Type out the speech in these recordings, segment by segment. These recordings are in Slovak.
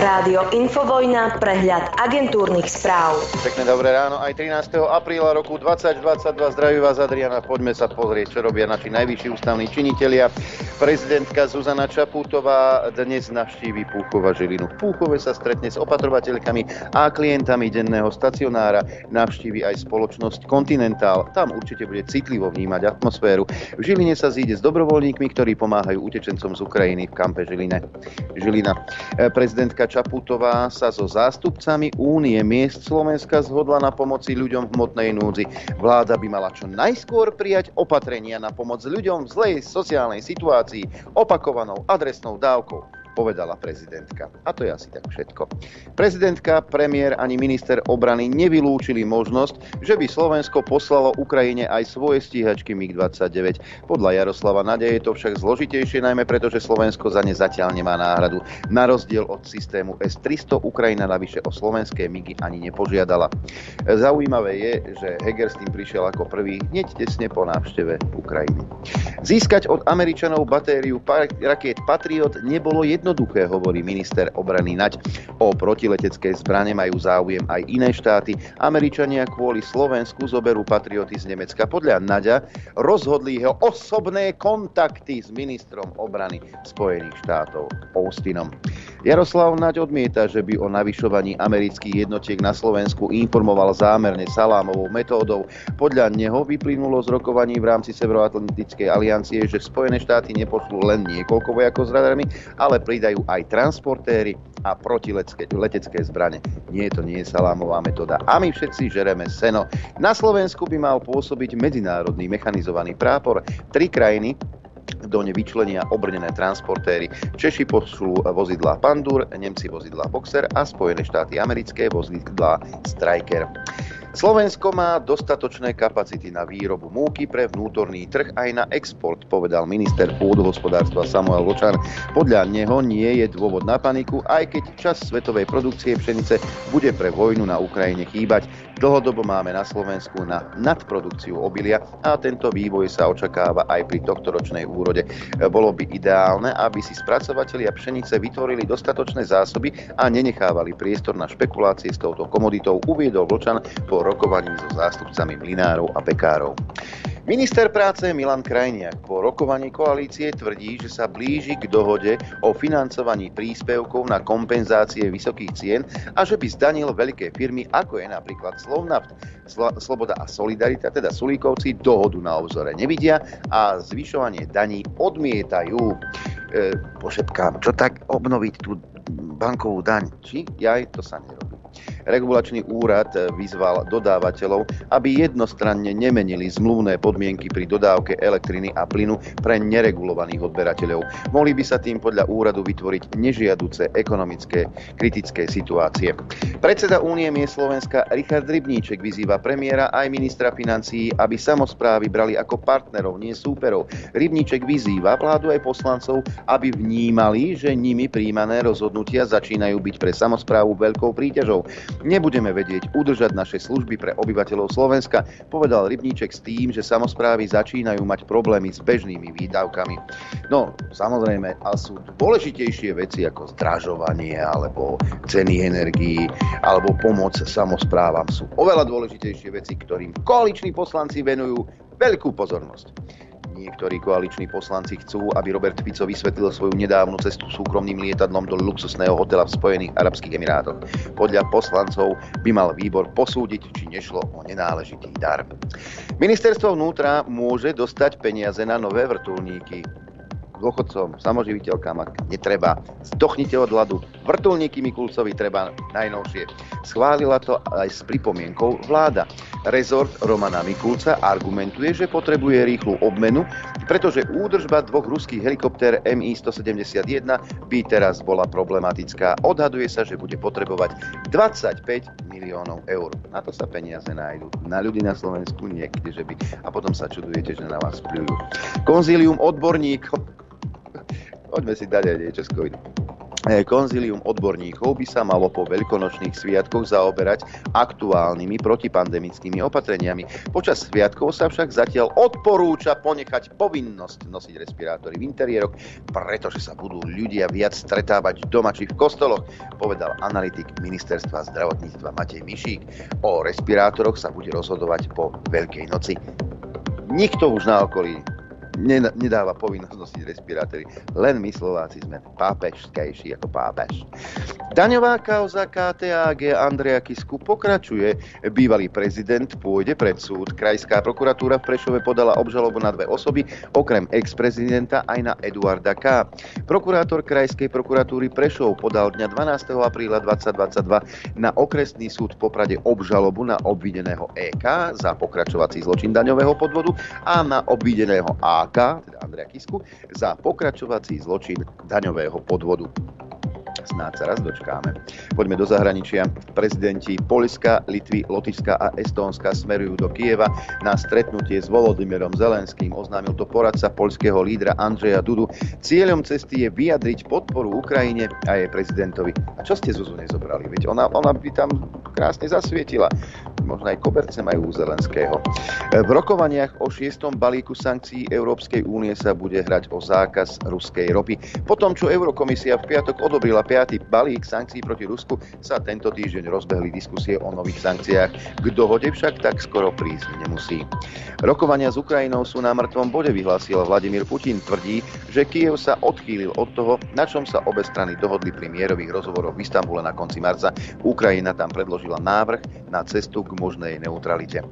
Rádio Infovojna, prehľad agentúrnych správ. Pekné dobré ráno, aj 13. apríla roku 2022 zdraví vás Adriana. Poďme sa pozrieť, čo robia naši najvyšší ústavní činitelia. Prezidentka Zuzana Čaputová dnes navštíví Púchova Žilinu. V Púchove sa stretne s opatrovateľkami a klientami denného stacionára. Navštíví aj spoločnosť Continental. Tam určite bude citlivo vnímať atmosféru. V Žiline sa zíde s dobrovoľníkmi, ktorí pomáhajú utečencom z Ukrajiny v kampe Žiline. Žilina. Prezidentka Čaputová sa so zástupcami Únie miest Slovenska zhodla na pomoci ľuďom v hmotnej núdzi. Vláda by mala čo najskôr prijať opatrenia na pomoc ľuďom v zlej sociálnej situácii opakovanou adresnou dávkou povedala prezidentka. A to je asi tak všetko. Prezidentka, premiér ani minister obrany nevylúčili možnosť, že by Slovensko poslalo Ukrajine aj svoje stíhačky MiG-29. Podľa Jaroslava Nadia je to však zložitejšie, najmä preto, že Slovensko za ne zatiaľ nemá náhradu. Na rozdiel od systému S-300 Ukrajina navyše o slovenské MIGy ani nepožiadala. Zaujímavé je, že Heger s tým prišiel ako prvý hneď tesne po návšteve Ukrajiny. Získať od Američanov batériu rakiet Patriot nebolo jedno jednoduché, hovorí minister obrany Naď. O protiletecké zbrane majú záujem aj iné štáty. Američania kvôli Slovensku zoberú patrioty z Nemecka. Podľa Naďa rozhodli jeho osobné kontakty s ministrom obrany Spojených štátov Austinom. Jaroslav Naď odmieta, že by o navyšovaní amerických jednotiek na Slovensku informoval zámerne salámovou metódou. Podľa neho vyplynulo z rokovaní v rámci Severoatlantickej aliancie, že Spojené štáty nepošlú len niekoľko vojakov s radarmi, ale pridajú aj transportéry a protiletecké zbrane. Nie, to nie je salámová metóda. A my všetci žereme seno. Na Slovensku by mal pôsobiť medzinárodný mechanizovaný prápor. Tri krajiny, do ne vyčlenia obrnené transportéry. Češi pošlú vozidlá Pandur, Nemci vozidlá Boxer a Spojené štáty americké vozidlá Striker. Slovensko má dostatočné kapacity na výrobu múky pre vnútorný trh aj na export, povedal minister pôdohospodárstva Samuel Vočan. Podľa neho nie je dôvod na paniku, aj keď čas svetovej produkcie pšenice bude pre vojnu na Ukrajine chýbať. Dlhodobo máme na Slovensku na nadprodukciu obilia a tento vývoj sa očakáva aj pri tohtoročnej úrode. Bolo by ideálne, aby si spracovatelia pšenice vytvorili dostatočné zásoby a nenechávali priestor na špekulácie s touto komoditou, uviedol Vlčan po rokovaní so zástupcami mlinárov a pekárov. Minister práce Milan Krajniak po rokovaní koalície tvrdí, že sa blíži k dohode o financovaní príspevkov na kompenzácie vysokých cien a že by zdanil veľké firmy, ako je napríklad Slovnaft. Sloboda a Solidarita, teda Sulíkovci, dohodu na obzore nevidia a zvyšovanie daní odmietajú. E, pošepkám, čo tak obnoviť tú bankovú daň? Či? Jaj, to sa nerobí. Regulačný úrad vyzval dodávateľov, aby jednostranne nemenili zmluvné podmienky pri dodávke elektriny a plynu pre neregulovaných odberateľov. Mohli by sa tým podľa úradu vytvoriť nežiaduce ekonomické kritické situácie. Predseda Únie mie Slovenska Richard Rybníček vyzýva premiéra aj ministra financií, aby samozprávy brali ako partnerov, nie súperov. Rybníček vyzýva vládu aj poslancov, aby vnímali, že nimi príjmané rozhodnutia začínajú byť pre samozprávu veľkou príťažou. Nebudeme vedieť udržať naše služby pre obyvateľov Slovenska, povedal Rybníček s tým, že samozprávy začínajú mať problémy s bežnými výdavkami. No, samozrejme, ale sú dôležitejšie veci ako zdražovanie alebo ceny energií alebo pomoc samozprávam. Sú oveľa dôležitejšie veci, ktorým koaliční poslanci venujú veľkú pozornosť. Niektorí koaliční poslanci chcú, aby Robert Fico vysvetlil svoju nedávnu cestu súkromným lietadlom do luxusného hotela v Spojených Arabských Emirátoch. Podľa poslancov by mal výbor posúdiť, či nešlo o nenáležitý dar. Ministerstvo vnútra môže dostať peniaze na nové vrtulníky dôchodcom, samoživiteľkám netreba. Zdochnite od hladu. Vrtulníky Mikulcovi treba najnovšie. Schválila to aj s pripomienkou vláda. Rezort Romana Mikulca argumentuje, že potrebuje rýchlu obmenu, pretože údržba dvoch ruských helikoptér Mi-171 by teraz bola problematická. Odhaduje sa, že bude potrebovať 25 miliónov eur. Na to sa peniaze nájdu. Na ľudí na Slovensku niekde, že by. A potom sa čudujete, že na vás pľujú. Konzílium odborníkov Poďme si dať aj niečo z covidu. E, konzilium odborníkov by sa malo po veľkonočných sviatkoch zaoberať aktuálnymi protipandemickými opatreniami. Počas sviatkov sa však zatiaľ odporúča ponechať povinnosť nosiť respirátory v interiéroch, pretože sa budú ľudia viac stretávať doma či v kostoloch, povedal analytik ministerstva zdravotníctva Matej Mišík. O respirátoroch sa bude rozhodovať po Veľkej noci. Nikto už na okolí nedáva povinnosť nosiť respirátory. Len my Slováci sme pápežskejší ako pápež. Daňová kauza KTAG Andreja Kisku pokračuje. Bývalý prezident pôjde pred súd. Krajská prokuratúra v Prešove podala obžalobu na dve osoby, okrem ex-prezidenta aj na Eduarda K. Prokurátor Krajskej prokuratúry Prešov podal dňa 12. apríla 2022 na okresný súd Poprade obžalobu na obvineného EK za pokračovací zločin daňového podvodu a na obvineného AK teda Andrea Kisku, za pokračovací zločin daňového podvodu. Snáď sa raz dočkáme. Poďme do zahraničia. Prezidenti Polska, Litvy, Lotyšska a Estónska smerujú do Kieva na stretnutie s Volodymyrom Zelenským. Oznámil to poradca polského lídra Andreja Dudu. Cieľom cesty je vyjadriť podporu Ukrajine a jej prezidentovi. A čo ste Zuzu nezobrali? Veď ona, ona by tam krásne zasvietila. Možno aj koberce majú u Zelenského. V rokovaniach o šiestom balíku sankcií Európskej únie sa bude hrať o zákaz ruskej ropy. Potom, čo Eurokomisia v piatok odobrila piatý balík sankcií proti Rusku, sa tento týždeň rozbehli diskusie o nových sankciách. K dohode však tak skoro prísť nemusí. Rokovania s Ukrajinou sú na mŕtvom bode, vyhlásil Vladimír Putin. Tvrdí, že Kiev sa odchýlil od toho, na čom sa obe strany dohodli pri mierových rozhovoroch v Istambule na konci marca. Ukrajina tam predložila návrh na cestu k možnej neutralite.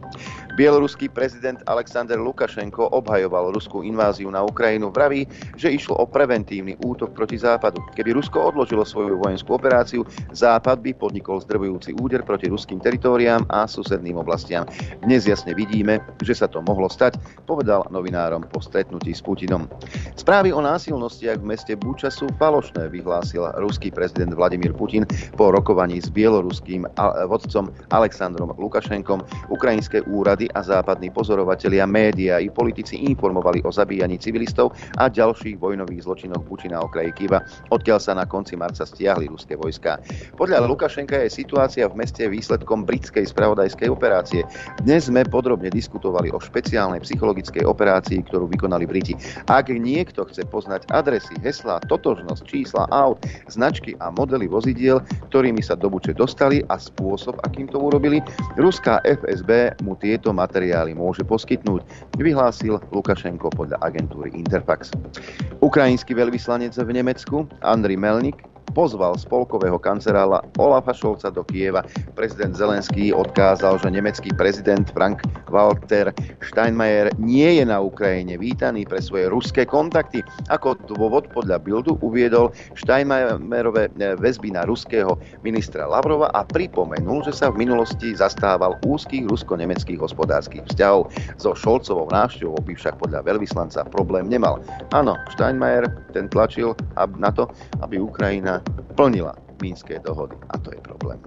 Bieloruský prezident Alexander Lukašenko obhajoval ruskú inváziu na Ukrajinu. Vraví, že išlo o preventívny útok proti Západu. Keby Rusko odložilo svoju vojenskú operáciu, Západ by podnikol zdrvujúci úder proti ruským teritóriám a susedným oblastiam. Dnes jasne vidíme, že sa to mohlo stať, povedal novinárom po stretnutí s Putinom. Správy o násilnostiach v meste Buča sú falošné, vyhlásil ruský prezident Vladimír Putin po rokovaní s bieloruským vodcom Aleksandrom Lukašenkom. Ukrajinské úrady a západní pozorovatelia, média i politici informovali o zabíjaní civilistov a ďalších vojnových zločinoch Puči na okraji Kiva, odkiaľ sa na konci marca stiahli ruské vojska. Podľa Lukašenka je situácia v meste výsledkom britskej spravodajskej operácie. Dnes sme podrobne diskutovali o špeciálnej psychologickej operácii, ktorú vykonali Briti. Ak niekto chce poznať adresy, heslá, totožnosť, čísla aut, značky a modely vozidiel, ktorými sa do Buče dostali a spôsob, akým to urobili, ruská FSB mu tieto materiály môže poskytnúť, vyhlásil Lukašenko podľa agentúry Interfax. Ukrajinský veľvyslanec v Nemecku Andri Melnik pozval spolkového kancerála Olafa Šolca do Kieva. Prezident Zelenský odkázal, že nemecký prezident Frank Walter Steinmeier nie je na Ukrajine vítaný pre svoje ruské kontakty. Ako dôvod podľa Bildu uviedol Steinmeierové väzby na ruského ministra Lavrova a pripomenul, že sa v minulosti zastával úzkých rusko-nemeckých hospodárskych vzťahov. So Šolcovou návštevou by však podľa veľvyslanca problém nemal. Áno, Steinmeier ten tlačil na to, aby Ukrajina plnila Mínske dohody. A to je problém.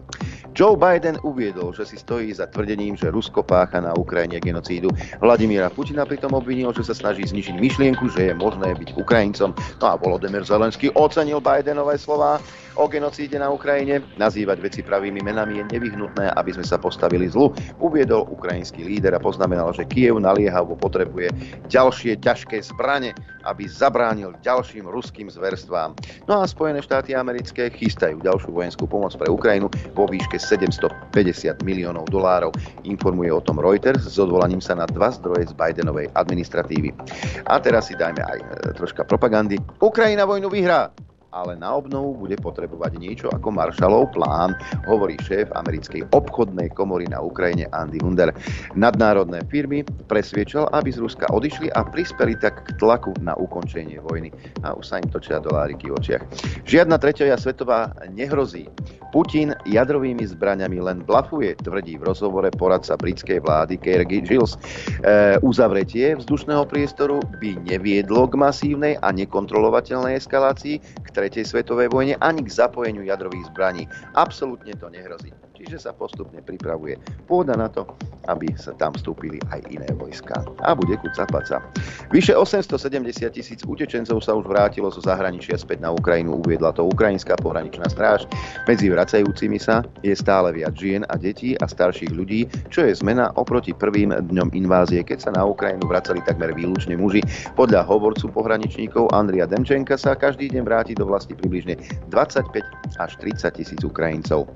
Joe Biden uviedol, že si stojí za tvrdením, že Rusko pácha na Ukrajine genocídu. Vladimíra Putina pritom obvinil, že sa snaží zničiť myšlienku, že je možné byť Ukrajincom. No a Volodymyr Zelenský ocenil Bidenové slova o genocíde na Ukrajine. Nazývať veci pravými menami je nevyhnutné, aby sme sa postavili zlu, uviedol ukrajinský líder a poznamenal, že Kiev naliehavo potrebuje ďalšie ťažké zbrane, aby zabránil ďalším ruským zverstvám. No a Spojené štáty americké chystajú ďalšiu vojenskú pomoc pre Ukrajinu vo výške 750 miliónov dolárov. Informuje o tom Reuters s odvolaním sa na dva zdroje z Bidenovej administratívy. A teraz si dajme aj e, troška propagandy. Ukrajina vojnu vyhrá ale na obnovu bude potrebovať niečo ako Marshallov plán, hovorí šéf americkej obchodnej komory na Ukrajine Andy Hunder. Nadnárodné firmy presviečal, aby z Ruska odišli a prispeli tak k tlaku na ukončenie vojny. A už sa im točia doláriky v očiach. Žiadna tretia svetová nehrozí. Putin jadrovými zbraňami len blafuje, tvrdí v rozhovore poradca britskej vlády Kerry Gilles. E, uzavretie vzdušného priestoru by neviedlo k masívnej a nekontrolovateľnej eskalácii, k tretej svetovej vojne ani k zapojeniu jadrových zbraní. Absolútne to nehrozí. Čiže sa postupne pripravuje pôda na to, aby sa tam vstúpili aj iné vojska. A bude kuca paca. Vyše 870 tisíc utečencov sa už vrátilo zo zahraničia späť na Ukrajinu, uviedla to Ukrajinská pohraničná stráž. Medzi vracajúcimi sa je stále viac žien a detí a starších ľudí, čo je zmena oproti prvým dňom invázie, keď sa na Ukrajinu vracali takmer výlučne muži. Podľa hovorcu pohraničníkov Andria Demčenka sa každý deň vráti do vlasti približne 25 až 30 tisíc Ukrajincov.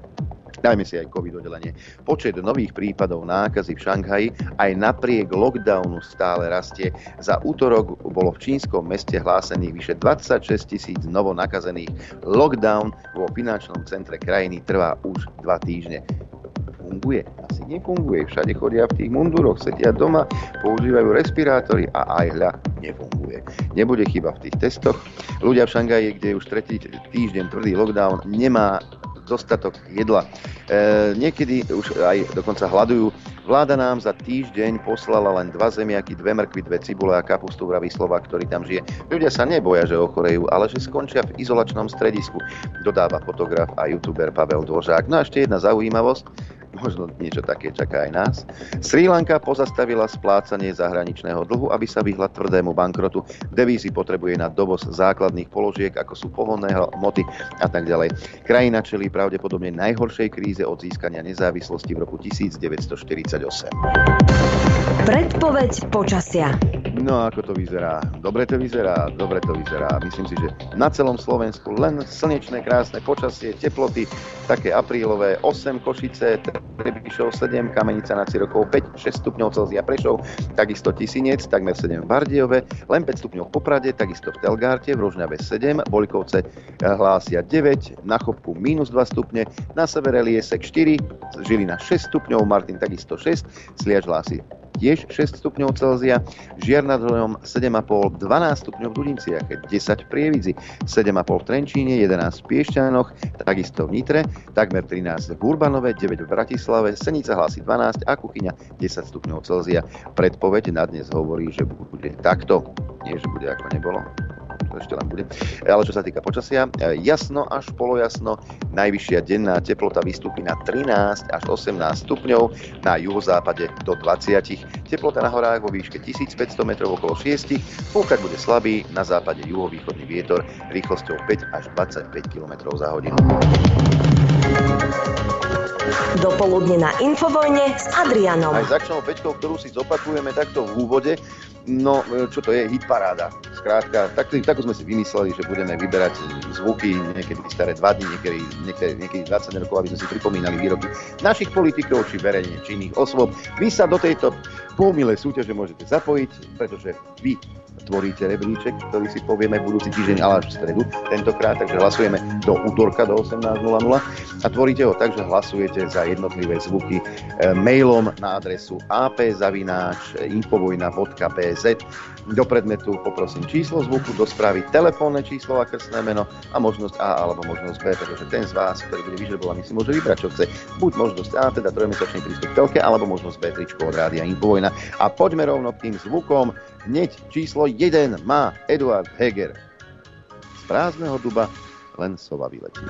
Dajme si aj COVID oddelenie. Počet nových prípadov nákazy v Šanghaji aj napriek lockdownu stále rastie. Za útorok bolo v čínskom meste hlásených vyše 26 tisíc novo nakazených. Lockdown vo finančnom centre krajiny trvá už dva týždne funguje? Asi nefunguje. Všade chodia v tých munduroch, sedia doma, používajú respirátory a aj hľa nefunguje. Nebude chyba v tých testoch. Ľudia v Šangaji, kde už tretí týždeň tvrdý lockdown, nemá dostatok jedla. E, niekedy už aj dokonca hľadujú. Vláda nám za týždeň poslala len dva zemiaky, dve mrkvy, dve cibule a kapustu, vraví slova, ktorý tam žije. Ľudia sa neboja, že ochorejú, ale že skončia v izolačnom stredisku, dodáva fotograf a youtuber Pavel Dvořák. No a ešte jedna zaujímavosť možno niečo také čaká aj nás. Sri Lanka pozastavila splácanie zahraničného dlhu, aby sa vyhla tvrdému bankrotu. Devízy potrebuje na dovoz základných položiek, ako sú pohonné hmoty a tak ďalej. Krajina čelí pravdepodobne najhoršej kríze od získania nezávislosti v roku 1948. Predpoveď počasia. No ako to vyzerá? Dobre to vyzerá, dobre to vyzerá. Myslím si, že na celom Slovensku len slnečné, krásne počasie, teploty, také aprílové, 8 Košice, Trebišov 7, Kamenica nad Cirokov 5, 6 stupňov Celzia Prešov, takisto Tisinec, takmer 7 v Bardiove, len 5 stupňov v Poprade, takisto v Telgárte, v Rožňave 7, Bolikovce hlásia 9, na Chopku minus 2 stupne, na severe Liesek 4, Žilina 6 stupňov, Martin takisto 6, Sliač hlási tiež 6 stupňov Celzia, Žiar nad Hronom 7,5, 12 stupňov v Dudinciach, 10 v Prievidzi, 7,5 v Trenčíne, 11 v Piešťanoch, takisto v Nitre, takmer 13 v Urbanove, 9 v Bratislave, Senica hlási 12 a Kuchyňa 10 stupňov Celzia. Predpoveď na dnes hovorí, že bude takto, nie že bude ako nebolo to ešte len bude. Ale čo sa týka počasia, jasno až polojasno, najvyššia denná teplota vystúpi na 13 až 18 stupňov, na juhozápade do 20. Teplota na horách vo výške 1500 metrov okolo 6, fúkať bude slabý, na západe juhovýchodný vietor rýchlosťou 5 až 25 km za hodinu. Dopoludne na Infovojne s Adrianom. Aj začnou pečkou, ktorú si zopakujeme takto v úvode, No, e, čo to je? Hitparáda. Skrátka, tak, tak sme si vymysleli, že budeme vyberať zvuky niekedy staré 2 dní, niekedy, niekedy, niekedy 20 rokov, aby sme si pripomínali výroky našich politikov či verejne činných osôb. Vy sa do tejto pomilé súťaže môžete zapojiť, pretože vy tvoríte rebríček, ktorý si povieme budúci týždeň, ale až v stredu tentokrát, takže hlasujeme do útorka do 18.00 a tvoríte ho tak, že hlasujete za jednotlivé zvuky e, mailom na adresu apzavináč.infovojna.bz do predmetu poprosím číslo zvuku, do správy telefónne číslo a krstné meno a možnosť A alebo možnosť B, pretože ten z vás, ktorý bude vyžrebovaný, si môže vybrať, čo chce. Buď možnosť A, teda trojmesačný prístup telke, alebo možnosť B, tričko od rádia Infovojna. A poďme rovno k tým zvukom. Hneď číslo 1 má Eduard Heger. Z prázdneho duba len sova vyletí.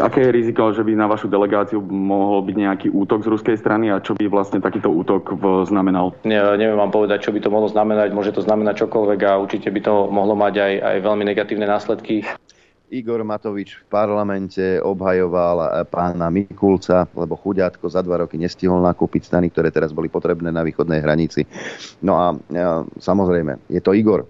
Aké je riziko, že by na vašu delegáciu mohol byť nejaký útok z ruskej strany a čo by vlastne takýto útok znamenal? Ne, neviem vám povedať, čo by to mohlo znamenať. Môže to znamenať čokoľvek a určite by to mohlo mať aj, aj veľmi negatívne následky. Igor Matovič v parlamente obhajoval pána Mikulca, lebo chuďátko za dva roky nestihol nakúpiť stany, ktoré teraz boli potrebné na východnej hranici. No a, a samozrejme, je to Igor.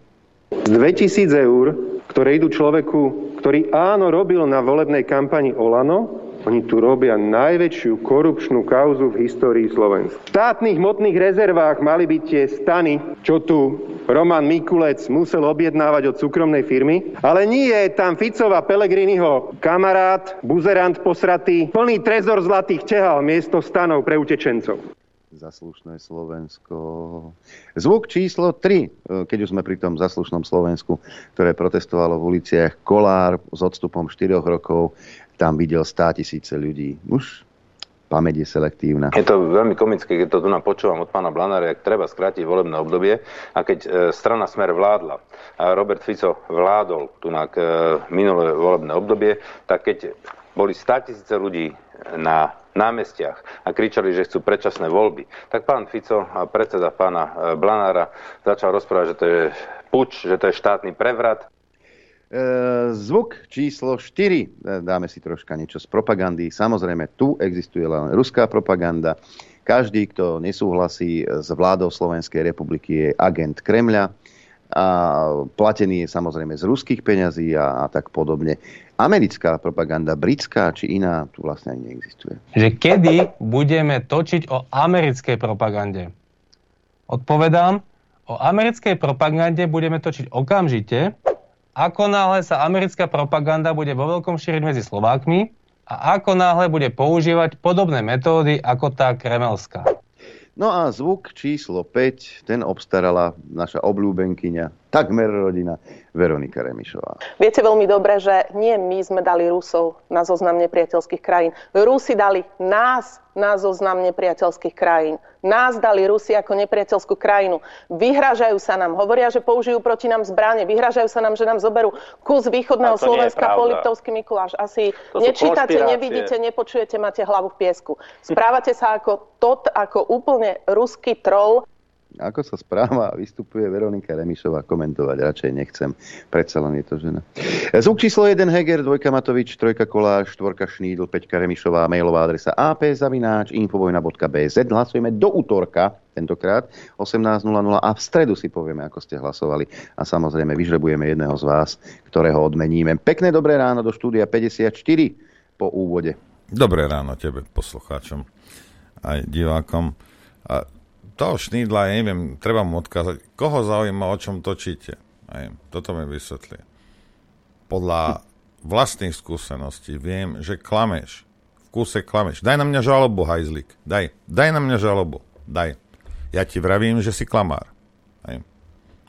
2000 eur, ktoré idú človeku, ktorý áno robil na volebnej kampani Olano, oni tu robia najväčšiu korupčnú kauzu v histórii Slovenska. V štátnych hmotných rezervách mali byť tie stany, čo tu Roman Mikulec musel objednávať od súkromnej firmy. Ale nie je tam Ficova Pelegriniho kamarát, buzerant posratý, plný trezor zlatých tehal miesto stanov pre utečencov zaslušné Slovensko. Zvuk číslo 3, keď už sme pri tom zaslušnom Slovensku, ktoré protestovalo v uliciach Kolár s odstupom 4 rokov tam videl 100 tisíce ľudí. Už pamäť je selektívna. Je to veľmi komické, keď to tu počúvam od pána Blanára, ak treba skrátiť volebné obdobie a keď e, strana Smer vládla a Robert Fico vládol tu na e, minulé volebné obdobie, tak keď boli 100 tisíce ľudí na námestiach a kričali, že chcú predčasné voľby, tak pán Fico predseda pána e, Blanára začal rozprávať, že to je puč, že to je štátny prevrat. E, zvuk číslo 4. E, dáme si troška niečo z propagandy. Samozrejme, tu existuje len ruská propaganda. Každý, kto nesúhlasí s vládou Slovenskej republiky, je agent Kremľa a platený je samozrejme z ruských peňazí a, a tak podobne. Americká propaganda, britská či iná, tu vlastne ani neexistuje. Že kedy budeme točiť o americkej propagande? Odpovedám, o americkej propagande budeme točiť okamžite, ako náhle sa americká propaganda bude vo veľkom šíriť medzi Slovákmi a ako náhle bude používať podobné metódy ako tá kremelská. No a zvuk číslo 5, ten obstarala naša obľúbenkyňa, takmer rodina, Veronika Remišová. Viete veľmi dobre, že nie my sme dali Rusov na zoznam nepriateľských krajín. Rusi dali nás na zoznam nepriateľských krajín. Nás dali Rusi ako nepriateľskú krajinu. Vyhražajú sa nám, hovoria, že použijú proti nám zbranie, vyhražajú sa nám, že nám zoberú kus východného Slovenska po Liptovský Mikuláš. Asi nečítate, nevidíte, nepočujete, máte hlavu v piesku. Správate sa ako tot, ako úplne ruský troll, ako sa správa a vystupuje Veronika Remišová, komentovať radšej nechcem. Predsa len je to žena. Zvuk číslo 1 Heger, 2 Matovič, 3 Koláš, 4 Šnídl, 5 Remišová, mailová adresa ap.zavináč, infovojna.bz. Hlasujeme do útorka, tentokrát 18.00 a v stredu si povieme, ako ste hlasovali a samozrejme vyžrebujeme jedného z vás, ktorého odmeníme. Pekné dobré ráno do štúdia 54 po úvode. Dobré ráno tebe, poslucháčom aj divákom. A toho Šnídla, ja neviem, treba mu odkázať, koho zaujíma, o čom točíte. Aj, toto mi vysvetlí. Podľa vlastných skúseností viem, že klameš. V kúse klameš. Daj na mňa žalobu, hajzlik. Daj. Daj na mňa žalobu. Daj. Ja ti vravím, že si klamár. Aj.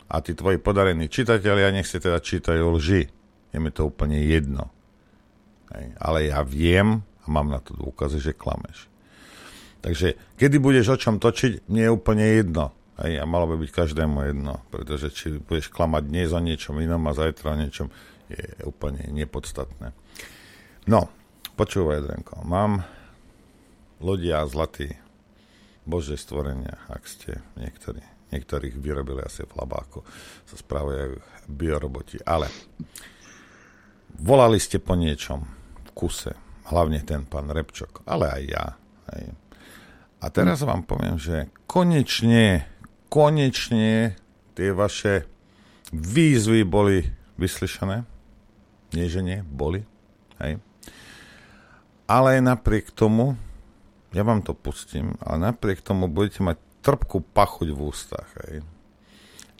A tí tvoji podarení čitatelia nech si teda čítajú lži. Je mi to úplne jedno. Aj. Ale ja viem a mám na to dôkazy, že klameš. Takže kedy budeš o čom točiť, nie je úplne jedno. Hej, a malo by byť každému jedno, pretože či budeš klamať dnes o niečom inom a zajtra o niečom, je úplne nepodstatné. No, počúvaj, Drenko, mám ľudia zlatý Bože stvorenia, ak ste niektorí, niektorých vyrobili asi v labáku, sa správajú bioroboti, ale volali ste po niečom v kuse, hlavne ten pán Repčok, ale aj ja. Hej. A teraz vám poviem, že konečne, konečne tie vaše výzvy boli vyslyšané. Nie, že nie, boli. Hej. Ale napriek tomu, ja vám to pustím, ale napriek tomu budete mať trpkú pachuť v ústach. Hej.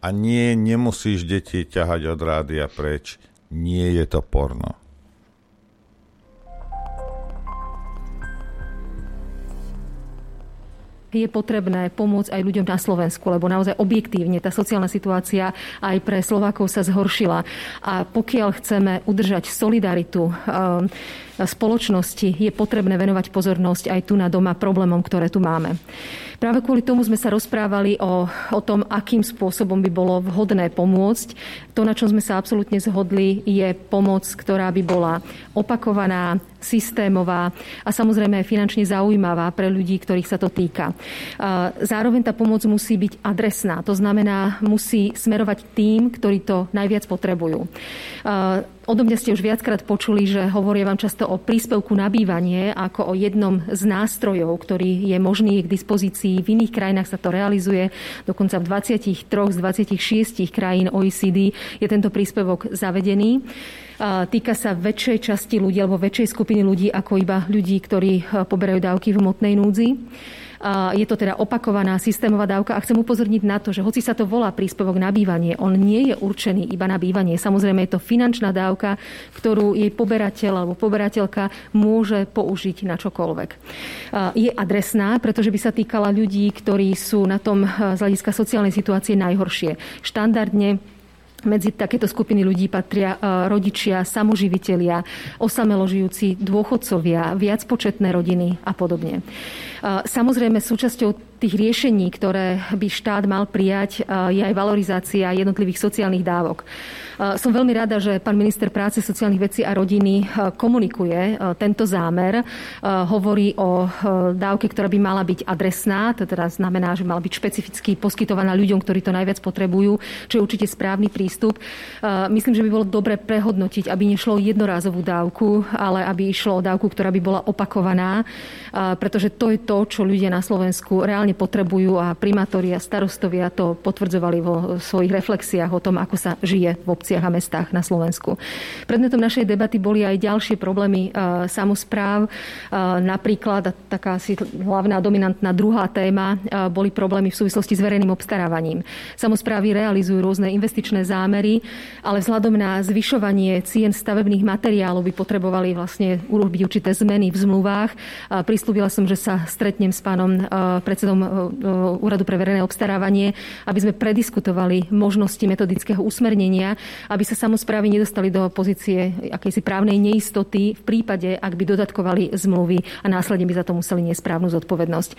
A nie, nemusíš deti ťahať od rádia preč. Nie je to porno. Je potrebné pomôcť aj ľuďom na Slovensku, lebo naozaj objektívne tá sociálna situácia aj pre Slovákov sa zhoršila. A pokiaľ chceme udržať solidaritu um, spoločnosti, je potrebné venovať pozornosť aj tu na doma problémom, ktoré tu máme. Práve kvôli tomu sme sa rozprávali o, o tom, akým spôsobom by bolo vhodné pomôcť. To, na čom sme sa absolútne zhodli, je pomoc, ktorá by bola opakovaná, systémová a samozrejme aj finančne zaujímavá pre ľudí, ktorých sa to týka. Zároveň tá pomoc musí byť adresná, to znamená, musí smerovať tým, ktorí to najviac potrebujú. Odo mňa ste už viackrát počuli, že hovoria vám často o príspevku na bývanie ako o jednom z nástrojov, ktorý je možný k dispozícii. V iných krajinách sa to realizuje. Dokonca v 23 z 26 krajín OECD je tento príspevok zavedený. Týka sa väčšej časti ľudí alebo väčšej skupiny ľudí ako iba ľudí, ktorí poberajú dávky v hmotnej núdzi. Je to teda opakovaná systémová dávka a chcem upozorniť na to, že hoci sa to volá príspevok na bývanie, on nie je určený iba na bývanie. Samozrejme je to finančná dávka, ktorú jej poberateľ alebo poberateľka môže použiť na čokoľvek. Je adresná, pretože by sa týkala ľudí, ktorí sú na tom z hľadiska sociálnej situácie najhoršie. Štandardne medzi takéto skupiny ľudí patria e, rodičia, samoživitelia, osameložijúci dôchodcovia, viacpočetné rodiny a podobne. Samozrejme, súčasťou tých riešení, ktoré by štát mal prijať, je aj valorizácia jednotlivých sociálnych dávok. Som veľmi rada, že pán minister práce, sociálnych vecí a rodiny komunikuje tento zámer. Hovorí o dávke, ktorá by mala byť adresná, to teda znamená, že mala byť špecificky poskytovaná ľuďom, ktorí to najviac potrebujú, čo je určite správny prístup. Myslím, že by bolo dobre prehodnotiť, aby nešlo o jednorázovú dávku, ale aby išlo o dávku, ktorá by bola opakovaná, pretože to je to, čo ľudia na Slovensku reálne potrebujú a primátori a starostovia to potvrdzovali vo svojich reflexiách o tom, ako sa žije v obciach a mestách na Slovensku. Predmetom našej debaty boli aj ďalšie problémy e, samozpráv. E, napríklad, taká asi hlavná dominantná druhá téma, e, boli problémy v súvislosti s verejným obstarávaním. Samozprávy realizujú rôzne investičné zámery, ale vzhľadom na zvyšovanie cien stavebných materiálov by potrebovali vlastne urobiť určité zmeny v zmluvách. Prislúbila som, že sa stretnem s pánom predsedom Úradu pre verejné obstarávanie, aby sme prediskutovali možnosti metodického usmernenia aby sa samozprávy nedostali do pozície akejsi právnej neistoty v prípade, ak by dodatkovali zmluvy a následne by za to museli nesprávnu zodpovednosť.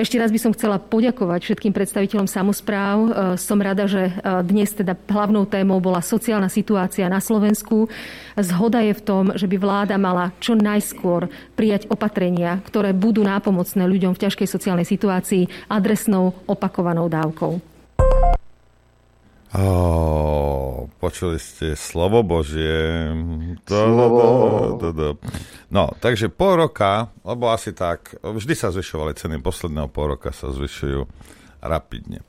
Ešte raz by som chcela poďakovať všetkým predstaviteľom samozpráv. Som rada, že dnes teda hlavnou témou bola sociálna situácia na Slovensku. Zhoda je v tom, že by vláda mala čo najskôr prijať opatrenia, ktoré budú nápomocné ľuďom v ťažkej sociálnej situácii adresnou opakovanou dávkou. Oh, počuli ste slovo Božie. Slovo. No, takže pol roka, lebo asi tak, vždy sa zvyšovali ceny, posledného pol roka sa zvyšujú rapidne.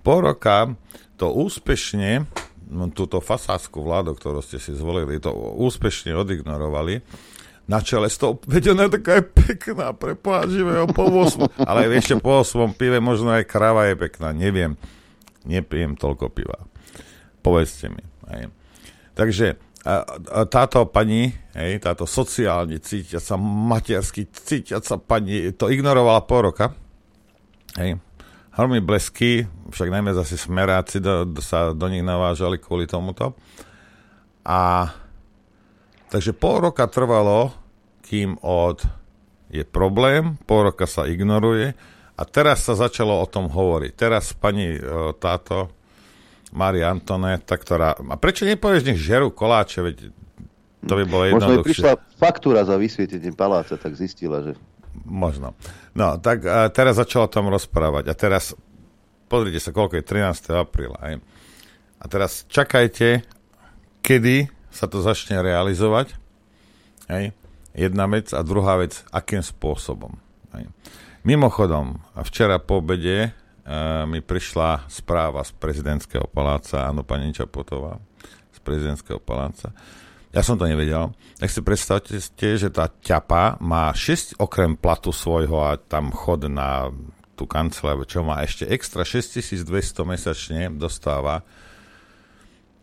Pol roka to úspešne, túto fasádskú vládu, ktorú ste si zvolili, to úspešne odignorovali. Na čele s tou, veď ona je taká je pekná, pre živého po 8, ale ešte po 8 pive možno aj krava je pekná, neviem nepijem toľko piva. Povedzte mi. Hej. Takže a, a táto pani, hej, táto sociálne cítiaca, matersky cítiaca pani, to ignorovala pol roka. Hej. Hromy blesky, však najmä zase smeráci do, do, sa do nich navážali kvôli tomuto. A takže pol roka trvalo, kým od je problém, pol roka sa ignoruje a teraz sa začalo o tom hovoriť. Teraz pani e, táto Maria Antoneta, ktorá... A prečo nepovieš, nech žerú koláče, veď to by bolo jednoduchšie. Možno prišla faktúra za vysvietenie paláca, tak zistila, že... Možno. No, tak a teraz začalo o tom rozprávať. A teraz, pozrite sa, koľko je 13. apríla. Aj. A teraz čakajte, kedy sa to začne realizovať. Aj. Jedna vec a druhá vec, akým spôsobom. Aj. Mimochodom, včera po obede uh, mi prišla správa z prezidentského paláca, áno, pani Čapotová, z prezidentského paláca. Ja som to nevedel. Tak si predstavte, že tá ťapa má 6 okrem platu svojho a tam chod na tú kanceláriu, čo má ešte extra 6200 mesačne dostáva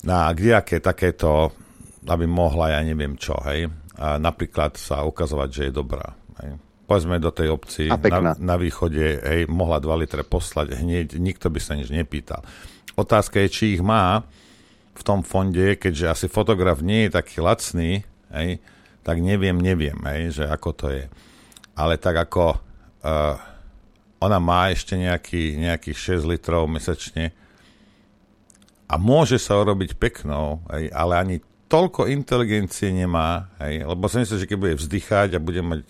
na kdejaké takéto, aby mohla, ja neviem čo, hej, a napríklad sa ukazovať, že je dobrá. Hej povedzme do tej obci na, na východe, hej, mohla 2 litre poslať hneď, nikto by sa nič nepýtal. Otázka je, či ich má v tom fonde, keďže asi fotograf nie je taký lacný, hej, tak neviem, neviem, hej, že ako to je. Ale tak ako uh, ona má ešte nejaký, nejakých 6 litrov mesačne a môže sa urobiť peknou, hej, ale ani toľko inteligencie nemá, hej, lebo si myslím, že keď bude vzdychať a bude mať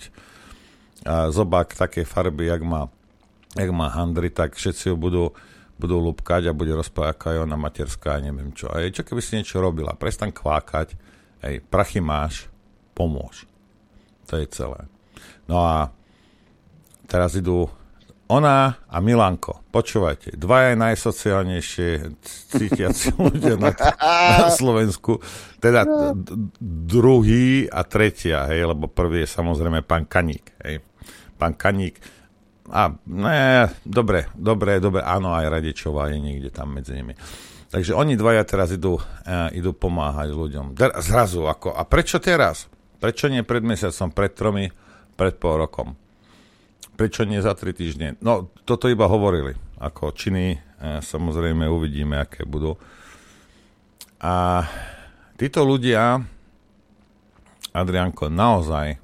a zobák také farby, jak má, jak má handry, tak všetci ho budú, budú lupkať a bude rozprávať, aká je ona materská a neviem čo. A čo keby si niečo robila? Prestan kvákať, hej, prachy máš, pomôž. To je celé. No a teraz idú ona a Milanko. Počúvajte, dvaja najsociálnejšie cítiaci ľudia na, na Slovensku. Teda d- druhý a tretia, hej, lebo prvý je samozrejme pán Kaník, hej pán Kaník. A ne, dobre, dobre, dobre, áno, aj Radičová je niekde tam medzi nimi. Takže oni dvaja teraz idú, uh, idú pomáhať ľuďom. Zrazu, ako, a prečo teraz? Prečo nie pred mesiacom, pred tromi, pred pol rokom? Prečo nie za tri týždne? No, toto iba hovorili. Ako činy, uh, samozrejme, uvidíme, aké budú. A títo ľudia, Adrianko, naozaj,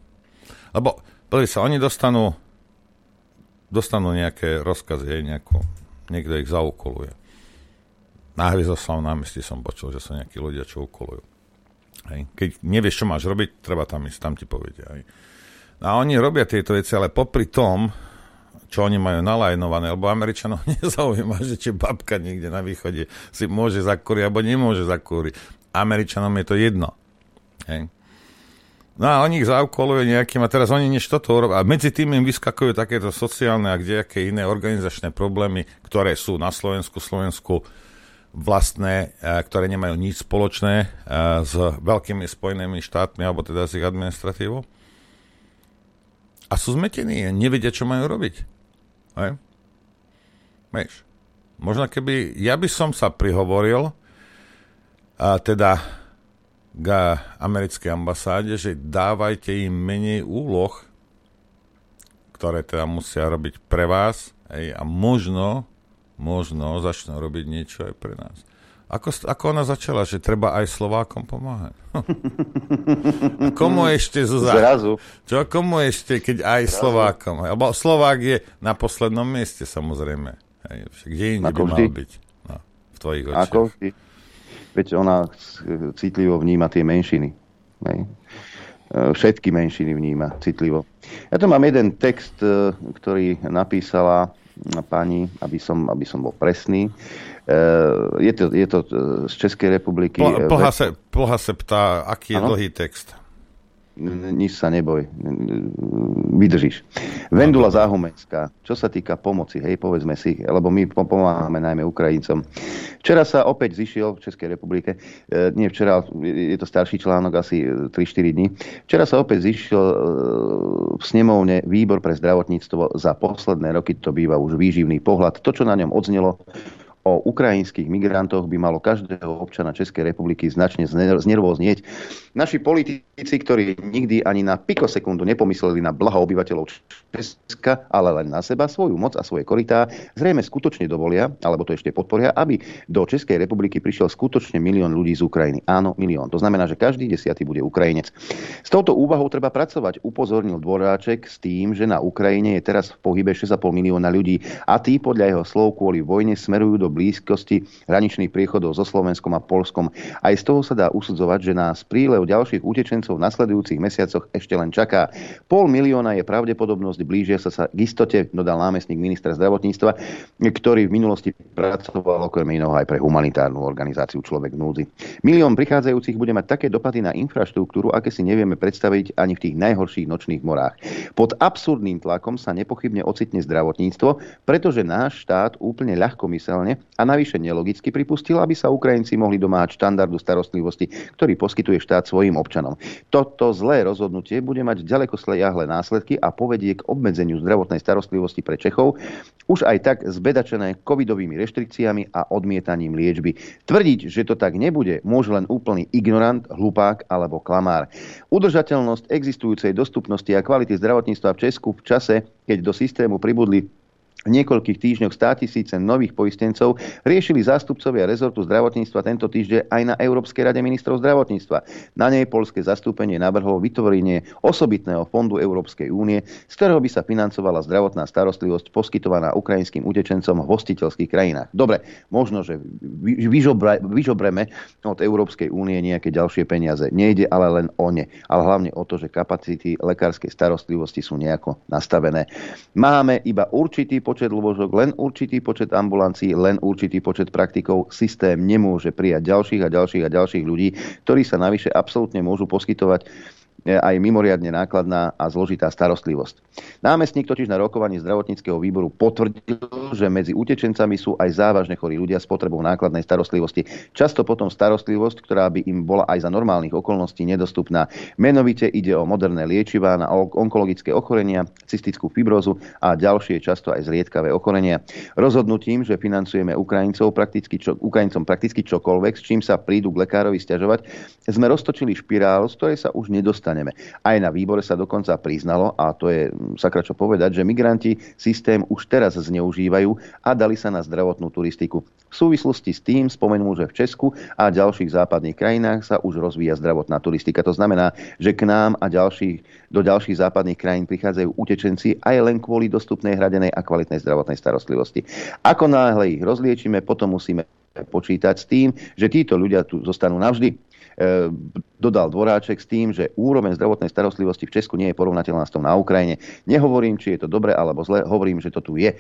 lebo Pozri sa, oni dostanú dostanú nejaké rozkazy, hej, nejakú, niekto ich zaukoluje. Na Hviezdoslavom námestí som počul, že sú nejakí ľudia, čo ukolujú. Hej. Keď nevieš, čo máš robiť, treba tam ísť, tam ti povedia. Hej. A oni robia tieto veci, ale popri tom, čo oni majú nalajnované, lebo Američanov nezaujíma, že či babka niekde na východe si môže zakúriť alebo nemôže zakúriť. Američanom je to jedno. Hej. No a oni ich zaukolujú nejakým a teraz oni niečo toto urobia. A medzi tým im vyskakujú takéto sociálne a kdejaké iné organizačné problémy, ktoré sú na Slovensku, Slovensku vlastné, e, ktoré nemajú nič spoločné e, s veľkými spojenými štátmi alebo teda s ich administratívou. A sú zmetení, nevedia, čo majú robiť. Hej? Vieš, možno keby, ja by som sa prihovoril, a teda k americkej ambasáde, že dávajte im menej úloh, ktoré teda musia robiť pre vás hej, a možno, možno začnú robiť niečo aj pre nás. Ako, ako ona začala, že treba aj Slovákom pomáhať? A komu ešte Zuzá? Zrazu. Čo komu ešte, keď aj Zrazu. Slovákom? Lebo Slovák je na poslednom mieste, samozrejme. Hej, kde inde by mal byť? No, v tvojich očiach. Ako vždy. Veď ona citlivo vníma tie menšiny. Hej. E, všetky menšiny vníma citlivo. Ja tu mám jeden text, e, ktorý napísala pani, aby som, aby som bol presný. E, je to, je to z Českej republiky. Plha, se, plha se ptá, aký je ano? dlhý text nič sa neboj, vydržíš. Vendula Záhumenská, čo sa týka pomoci, hej, povedzme si, lebo my pomáhame najmä Ukrajincom. Včera sa opäť zišiel v Českej republike, e, nie včera, je to starší článok, asi 3-4 dní, včera sa opäť zišiel e, v snemovne výbor pre zdravotníctvo za posledné roky, to býva už výživný pohľad. To, čo na ňom odznelo, o ukrajinských migrantoch by malo každého občana Českej republiky značne znervoznieť. Naši politici, ktorí nikdy ani na pikosekundu nepomysleli na blaho obyvateľov Česka, ale len na seba, svoju moc a svoje korytá, zrejme skutočne dovolia, alebo to ešte podporia, aby do Českej republiky prišiel skutočne milión ľudí z Ukrajiny. Áno, milión. To znamená, že každý desiatý bude Ukrajinec. S touto úvahou treba pracovať, upozornil Dvoráček s tým, že na Ukrajine je teraz v pohybe 6,5 milióna ľudí a tí podľa jeho slov kvôli vojne smerujú do blízkosti hraničných priechodov so Slovenskom a Polskom. Aj z toho sa dá usudzovať, že nás prílev ďalších utečencov v nasledujúcich mesiacoch ešte len čaká. Pol milióna je pravdepodobnosť, blížia sa sa k istote, dodal námestník ministra zdravotníctva, ktorý v minulosti pracoval okrem iného aj pre humanitárnu organizáciu Človek v núdzi. Milión prichádzajúcich bude mať také dopady na infraštruktúru, aké si nevieme predstaviť ani v tých najhorších nočných morách. Pod absurdným tlakom sa nepochybne ocitne zdravotníctvo, pretože náš štát úplne ľahkomyselne a navyše nelogicky pripustil, aby sa Ukrajinci mohli domáhať štandardu starostlivosti, ktorý poskytuje štát svojim občanom. Toto zlé rozhodnutie bude mať ďaleko jahle následky a povedie k obmedzeniu zdravotnej starostlivosti pre Čechov, už aj tak zbedačené covidovými reštrikciami a odmietaním liečby. Tvrdiť, že to tak nebude, môže len úplný ignorant, hlupák alebo klamár. Udržateľnosť existujúcej dostupnosti a kvality zdravotníctva v Česku v čase, keď do systému pribudli v niekoľkých týždňoch 100 tisíce nových poistencov riešili zástupcovia rezortu zdravotníctva tento týždeň aj na Európskej rade ministrov zdravotníctva. Na nej polské zastúpenie navrhlo vytvorenie osobitného fondu Európskej únie, z ktorého by sa financovala zdravotná starostlivosť poskytovaná ukrajinským utečencom v hostiteľských krajinách. Dobre, možno, že vyžobre, vyžobreme od Európskej únie nejaké ďalšie peniaze. Nejde ale len o ne, ale hlavne o to, že kapacity lekárskej starostlivosti sú nejako nastavené. Máme iba určitý počet lôžok, len určitý počet ambulancií, len určitý počet praktikov. Systém nemôže prijať ďalších a ďalších a ďalších ľudí, ktorí sa navyše absolútne môžu poskytovať aj mimoriadne nákladná a zložitá starostlivosť. Námestník totiž na rokovaní zdravotníckého výboru potvrdil, že medzi utečencami sú aj závažne chorí ľudia s potrebou nákladnej starostlivosti. Často potom starostlivosť, ktorá by im bola aj za normálnych okolností nedostupná. Menovite ide o moderné liečivá na onkologické ochorenia, cystickú fibrózu a ďalšie často aj zriedkavé ochorenia. Rozhodnutím, že financujeme Ukrajincov prakticky čo, Ukrajincom prakticky čokoľvek, s čím sa prídu k lekárovi stiažovať, sme roztočili špirálu, z ktorej sa už nedostane nedostaneme. Aj na výbore sa dokonca priznalo, a to je sakra čo povedať, že migranti systém už teraz zneužívajú a dali sa na zdravotnú turistiku. V súvislosti s tým spomenul, že v Česku a ďalších západných krajinách sa už rozvíja zdravotná turistika. To znamená, že k nám a ďalších, do ďalších západných krajín prichádzajú utečenci aj len kvôli dostupnej, hradenej a kvalitnej zdravotnej starostlivosti. Ako náhle ich rozliečíme, potom musíme počítať s tým, že títo ľudia tu zostanú navždy. E, dodal Dvoráček s tým, že úroveň zdravotnej starostlivosti v Česku nie je porovnateľná s tom na Ukrajine. Nehovorím, či je to dobre alebo zle, hovorím, že to tu je.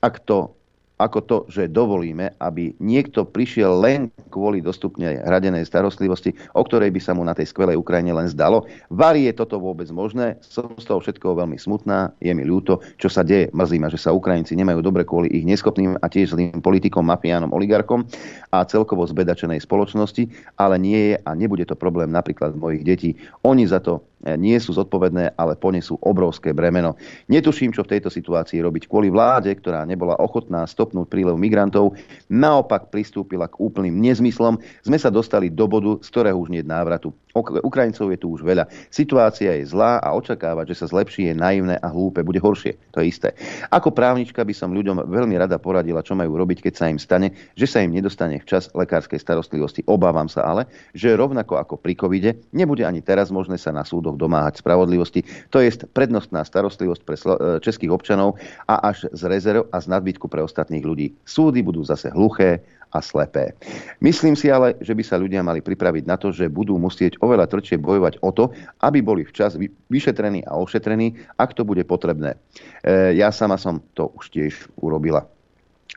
Ak to ako to, že dovolíme, aby niekto prišiel len kvôli dostupnej hradenej starostlivosti, o ktorej by sa mu na tej skvelej Ukrajine len zdalo. Vary je toto vôbec možné? Som z toho všetkoho veľmi smutná, je mi ľúto, čo sa deje. Mrzí ma, že sa Ukrajinci nemajú dobre kvôli ich neschopným a tiež zlým politikom, mafiánom, oligarkom a celkovo zbedačenej spoločnosti, ale nie je a nebude to problém napríklad mojich detí. Oni za to nie sú zodpovedné, ale ponesú obrovské bremeno. Netuším, čo v tejto situácii robiť kvôli vláde, ktorá nebola ochotná stopnúť prílev migrantov, naopak pristúpila k úplným nezmyslom. Sme sa dostali do bodu, z ktorého už nie je návratu. Ukrajincov je tu už veľa. Situácia je zlá a očakávať, že sa zlepší, je naivné a hlúpe. Bude horšie. To je isté. Ako právnička by som ľuďom veľmi rada poradila, čo majú robiť, keď sa im stane, že sa im nedostane včas lekárskej starostlivosti. Obávam sa ale, že rovnako ako pri covide, nebude ani teraz možné sa na súdoch domáhať spravodlivosti. To je prednostná starostlivosť pre e, českých občanov a až z rezerv a z nadbytku pre ostatných ľudí. Súdy budú zase hluché, a slepé. Myslím si ale, že by sa ľudia mali pripraviť na to, že budú musieť oveľa tvrdšie bojovať o to, aby boli včas vyšetrení a ošetrení, ak to bude potrebné. E, ja sama som to už tiež urobila.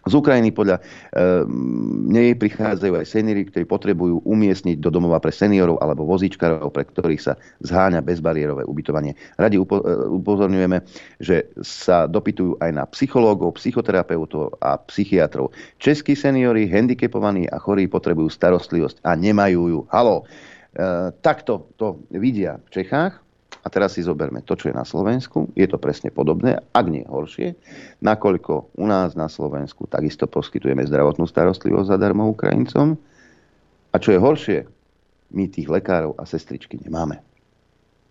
Z Ukrajiny podľa e, nej prichádzajú aj seniory, ktorí potrebujú umiestniť do domova pre seniorov alebo vozíčkarov, pre ktorých sa zháňa bezbariérové ubytovanie. Radi e, upozorňujeme, že sa dopytujú aj na psychológov, psychoterapeutov a psychiatrov. Českí seniory, handicapovaní a chorí potrebujú starostlivosť a nemajú ju. Halo, e, takto to vidia v Čechách, a teraz si zoberme to, čo je na Slovensku. Je to presne podobné, ak nie horšie, nakoľko u nás na Slovensku takisto poskytujeme zdravotnú starostlivosť zadarmo Ukrajincom. A čo je horšie, my tých lekárov a sestričky nemáme.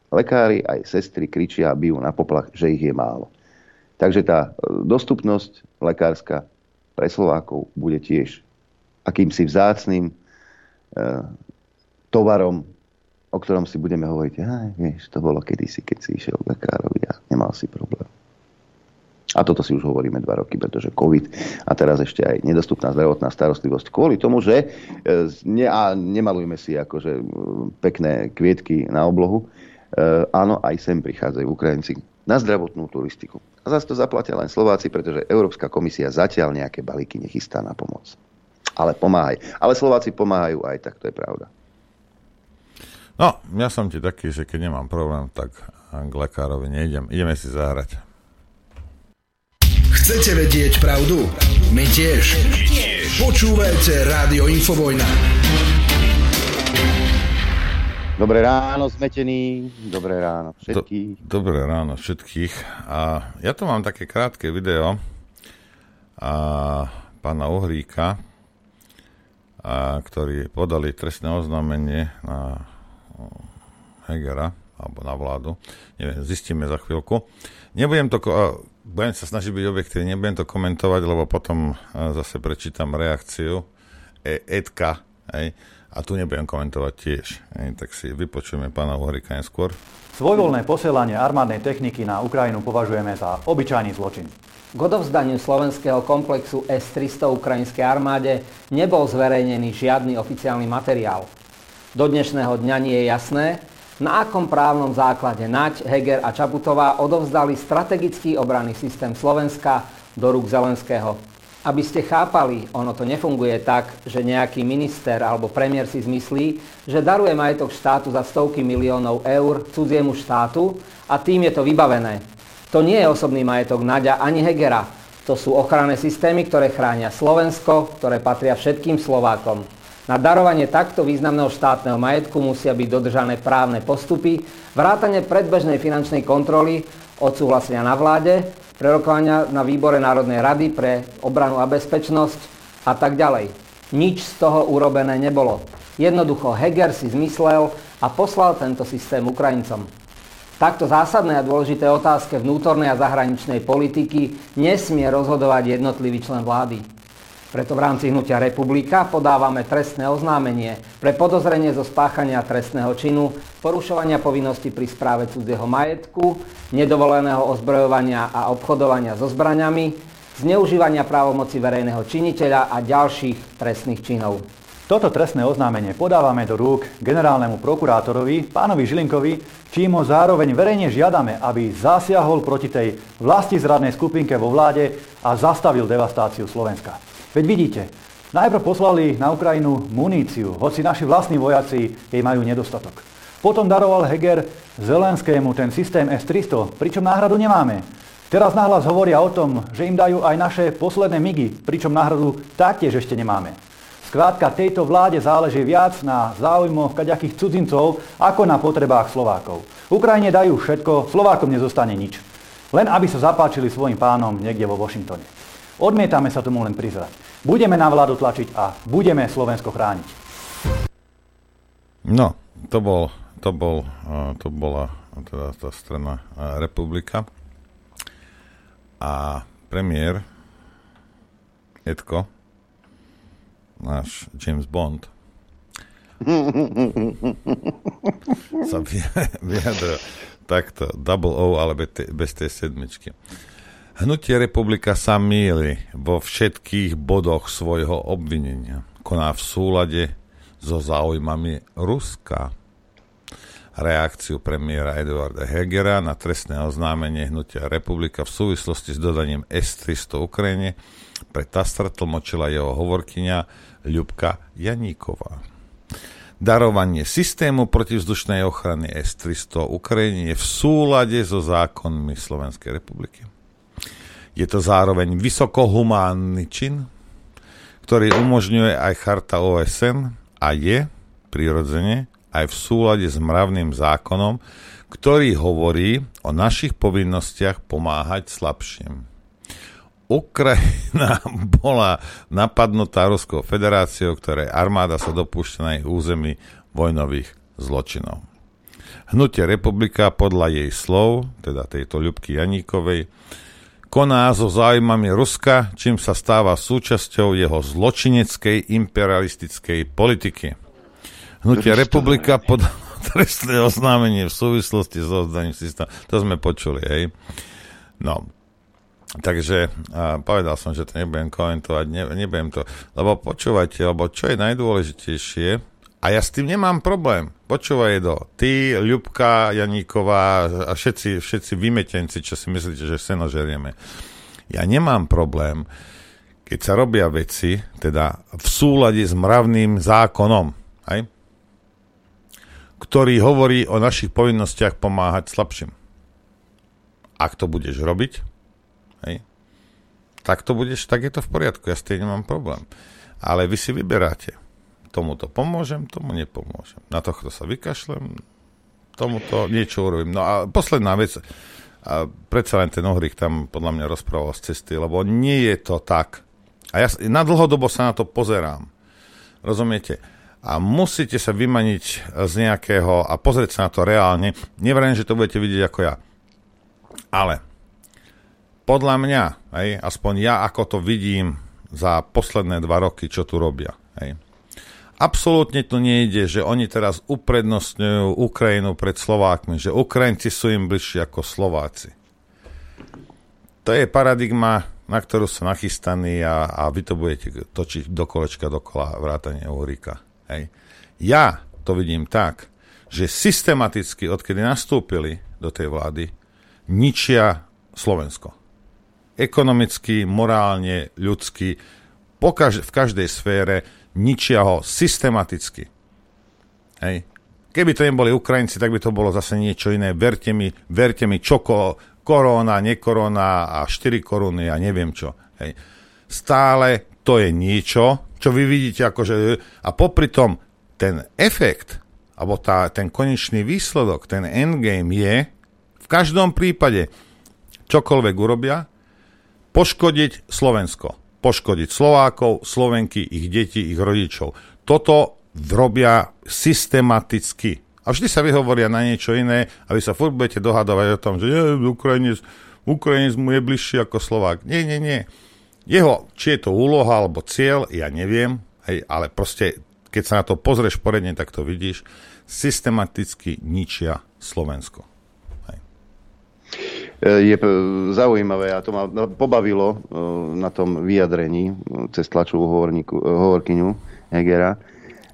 Lekári aj sestry kričia a bijú na poplach, že ich je málo. Takže tá e, dostupnosť lekárska pre Slovákov bude tiež akýmsi vzácným e, tovarom o ktorom si budeme hovoriť, vieš, to bolo kedysi, keď si išiel k lekárovi a nemal si problém. A toto si už hovoríme dva roky, pretože COVID a teraz ešte aj nedostupná zdravotná starostlivosť. Kvôli tomu, že e, ne, a nemalujme si akože pekné kvietky na oblohu, e, áno, aj sem prichádzajú Ukrajinci na zdravotnú turistiku. A zase to zaplatia len Slováci, pretože Európska komisia zatiaľ nejaké balíky nechystá na pomoc. Ale pomáhaj. Ale Slováci pomáhajú aj tak, to je pravda. No, ja som ti taký, že keď nemám problém, tak k lekárovi nejdem. Ideme si zahrať. Chcete vedieť pravdu? My tiež. Počúvajte Rádio Infovojna. Dobré ráno, zmetený. Dobré ráno všetkých. Do, dobré ráno všetkých. A ja tu mám také krátke video a pána Uhríka, a, ktorí podali trestné oznámenie na Hegera, alebo na vládu. Neviem, zistíme za chvíľku. Nebudem to, budem sa snažiť byť objektívny, nebudem to komentovať, lebo potom zase prečítam reakciu e, Edka, hej, a tu nebudem komentovať tiež. Hej, tak si vypočujeme pána Uhrika neskôr. Svojvoľné posielanie armádnej techniky na Ukrajinu považujeme za obyčajný zločin. K odovzdaniu slovenského komplexu S-300 ukrajinskej armáde nebol zverejnený žiadny oficiálny materiál. Do dnešného dňa nie je jasné, na akom právnom základe Naď, Heger a Čaputová odovzdali strategický obranný systém Slovenska do rúk Zelenského. Aby ste chápali, ono to nefunguje tak, že nejaký minister alebo premiér si zmyslí, že daruje majetok štátu za stovky miliónov eur cudziemu štátu a tým je to vybavené. To nie je osobný majetok Naďa ani Hegera. To sú ochranné systémy, ktoré chránia Slovensko, ktoré patria všetkým Slovákom. Na darovanie takto významného štátneho majetku musia byť dodržané právne postupy, vrátane predbežnej finančnej kontroly, odsúhlasenia na vláde, prerokovania na výbore Národnej rady pre obranu a bezpečnosť a tak ďalej. Nič z toho urobené nebolo. Jednoducho Heger si zmyslel, a poslal tento systém Ukrajincom. Takto zásadné a dôležité otázke vnútornej a zahraničnej politiky nesmie rozhodovať jednotlivý člen vlády. Preto v rámci hnutia Republika podávame trestné oznámenie pre podozrenie zo spáchania trestného činu, porušovania povinnosti pri správe cudzieho majetku, nedovoleného ozbrojovania a obchodovania so zbraňami, zneužívania právomoci verejného činiteľa a ďalších trestných činov. Toto trestné oznámenie podávame do rúk generálnemu prokurátorovi, pánovi Žilinkovi, čím ho zároveň verejne žiadame, aby zasiahol proti tej vlasti zradnej skupinke vo vláde a zastavil devastáciu Slovenska. Veď vidíte, najprv poslali na Ukrajinu muníciu, hoci naši vlastní vojaci jej majú nedostatok. Potom daroval Heger Zelenskému ten systém S-300, pričom náhradu nemáme. Teraz nahlas hovoria o tom, že im dajú aj naše posledné migy, pričom náhradu taktiež ešte nemáme. Skrátka, tejto vláde záleží viac na záujmoch kaďakých cudzincov ako na potrebách Slovákov. Ukrajine dajú všetko, Slovákom nezostane nič. Len aby sa zapáčili svojim pánom niekde vo Washingtone. Odmietame sa tomu len prizrať. Budeme na vládu tlačiť a budeme Slovensko chrániť. No, to, bol, to, bol, to bola teda tá strana republika. A premiér Edko, náš James Bond, sa vyjadril takto, double O, ale bez tej sedmičky. Hnutie republika sa míli vo všetkých bodoch svojho obvinenia. Koná v súlade so záujmami Ruska. Reakciu premiéra Eduarda Hegera na trestné oznámenie Hnutia republika v súvislosti s dodaním S-300 Ukrajine pre Tastra tlmočila jeho hovorkyňa Ľubka Janíková. Darovanie systému protivzdušnej ochrany S-300 Ukrajine je v súlade so zákonmi Slovenskej republiky. Je to zároveň vysokohumánny čin, ktorý umožňuje aj charta OSN a je, prirodzene, aj v súlade s mravným zákonom, ktorý hovorí o našich povinnostiach pomáhať slabším. Ukrajina bola napadnutá Ruskou federáciou, ktorej armáda sa dopúšťa na ich území vojnových zločinov. Hnutie republika podľa jej slov, teda tejto Ľubky Janíkovej, koná so záujmami Ruska, čím sa stáva súčasťou jeho zločineckej imperialistickej politiky. Hnutie republika podľa trestné oznámenie v súvislosti s oddaním systému. To sme počuli, hej. No, Takže a povedal som, že to nebudem komentovať, ne, nebudem to, lebo počúvajte, lebo čo je najdôležitejšie, a ja s tým nemám problém. Počúvaj do. Ty, Ľubka, Janíková a všetci, všetci vymetenci, čo si myslíte, že seno žerieme. Ja nemám problém, keď sa robia veci, teda v súlade s mravným zákonom, aj? ktorý hovorí o našich povinnostiach pomáhať slabším. Ak to budeš robiť, Hej. Tak to budeš, tak je to v poriadku, ja s tým nemám problém. Ale vy si vyberáte. Tomuto pomôžem, tomu nepomôžem. Na tohto sa vykašlem, tomuto niečo urobím. No a posledná vec, a predsa len ten Ohrik tam podľa mňa rozprával z cesty, lebo nie je to tak. A ja na dlhodobo sa na to pozerám. Rozumiete? A musíte sa vymaniť z nejakého a pozrieť sa na to reálne. Nevrajím, že to budete vidieť ako ja. Ale podľa mňa, hej, aspoň ja ako to vidím za posledné dva roky, čo tu robia. Hej. Absolútne to nejde, že oni teraz uprednostňujú Ukrajinu pred Slovákmi, že Ukrajinci sú im bližší ako Slováci. To je paradigma, na ktorú sú nachystaní a, a vy to budete točiť do kolečka dokola vrátane Uhríka. Hej. Ja to vidím tak, že systematicky, odkedy nastúpili do tej vlády, ničia Slovensko ekonomicky, morálne, ľudsky, po kaž- v každej sfére ničia ho systematicky. Hej. Keby to neboli Ukrajinci, tak by to bolo zase niečo iné. Verte mi, verte mi, čo korona, nekorona a 4 koruny a neviem čo. Hej. Stále to je niečo, čo vy vidíte akože... A popri tom ten efekt, alebo tá, ten konečný výsledok, ten endgame je v každom prípade čokoľvek urobia, poškodiť Slovensko, poškodiť Slovákov, Slovenky, ich deti, ich rodičov. Toto robia systematicky. A vždy sa vyhovoria na niečo iné a vy sa furt budete dohadovať o tom, že je, Ukrajinec, Ukrajinec mu je bližší ako Slovák. Nie, nie, nie. Jeho, či je to úloha alebo cieľ, ja neviem, hej, ale proste, keď sa na to pozrieš poredne, tak to vidíš, systematicky ničia Slovensko. Hej. Je zaujímavé a to ma pobavilo e, na tom vyjadrení cez tlačovú hovorkyňu Hegera,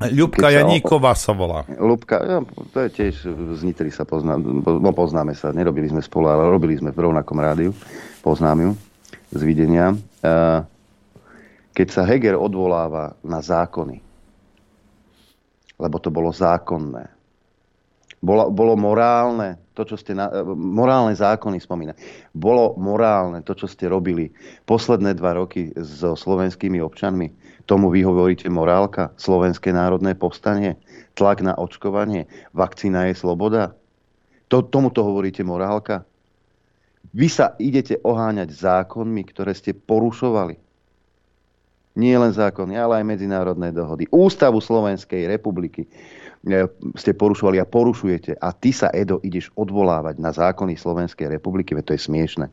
Ľubka Janíková sa volá. Ľubka, ja, to je tiež z Nitry sa pozná, no poznáme sa, nerobili sme spolu, ale robili sme v rovnakom rádiu, poznám ju z videnia. Keď sa Heger odvoláva na zákony, lebo to bolo zákonné, bolo, bolo morálne, to, čo ste na, morálne zákony spomína. Bolo morálne to, čo ste robili posledné dva roky so slovenskými občanmi Tomu vy hovoríte morálka, Slovenské národné povstanie, tlak na očkovanie, vakcína je sloboda. To, tomuto hovoríte morálka. Vy sa idete oháňať zákonmi, ktoré ste porušovali. Nie len zákony, ale aj medzinárodné dohody. Ústavu Slovenskej republiky ste porušovali a porušujete. A ty sa, Edo, ideš odvolávať na zákony Slovenskej republiky, veď to je smiešne.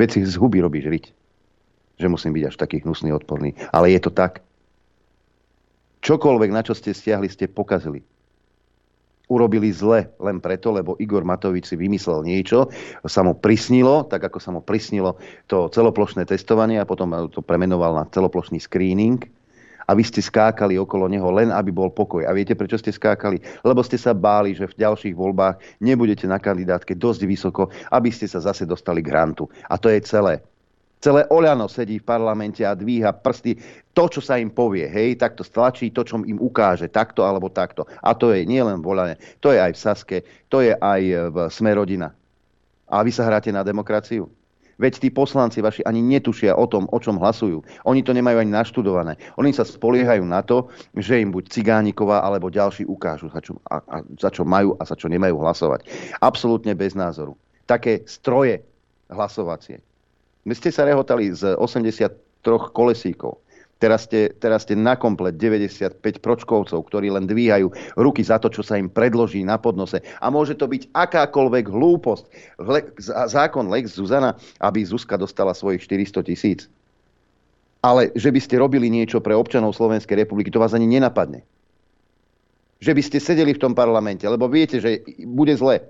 Veď si z huby robíš riť že musím byť až taký hnusný, odporný. Ale je to tak. Čokoľvek, na čo ste stiahli, ste pokazili. Urobili zle len preto, lebo Igor Matovič si vymyslel niečo, sa mu prisnilo, tak ako sa mu prisnilo to celoplošné testovanie a potom to premenoval na celoplošný screening a vy ste skákali okolo neho len, aby bol pokoj. A viete, prečo ste skákali? Lebo ste sa báli, že v ďalších voľbách nebudete na kandidátke dosť vysoko, aby ste sa zase dostali k grantu. A to je celé. Celé Oľano sedí v parlamente a dvíha prsty. To, čo sa im povie, hej, tak to stlačí to, čo im ukáže, takto alebo takto. A to je nielen v Oľane, to je aj v Saske, to je aj v Smerodina. A vy sa hráte na demokraciu? Veď tí poslanci vaši ani netušia o tom, o čom hlasujú. Oni to nemajú ani naštudované. Oni sa spoliehajú na to, že im buď Cigániková alebo ďalší ukážu, za čo, a, a, za čo majú a za čo nemajú hlasovať. Absolútne bez názoru. Také stroje hlasovacie my ste sa rehotali z 83 kolesíkov. Teraz ste, teraz ste na komplet 95 pročkovcov, ktorí len dvíhajú ruky za to, čo sa im predloží na podnose. A môže to byť akákoľvek hlúposť. Zákon Lex Zuzana, aby Zuzka dostala svojich 400 tisíc. Ale že by ste robili niečo pre občanov Slovenskej republiky, to vás ani nenapadne. Že by ste sedeli v tom parlamente, lebo viete, že bude zle.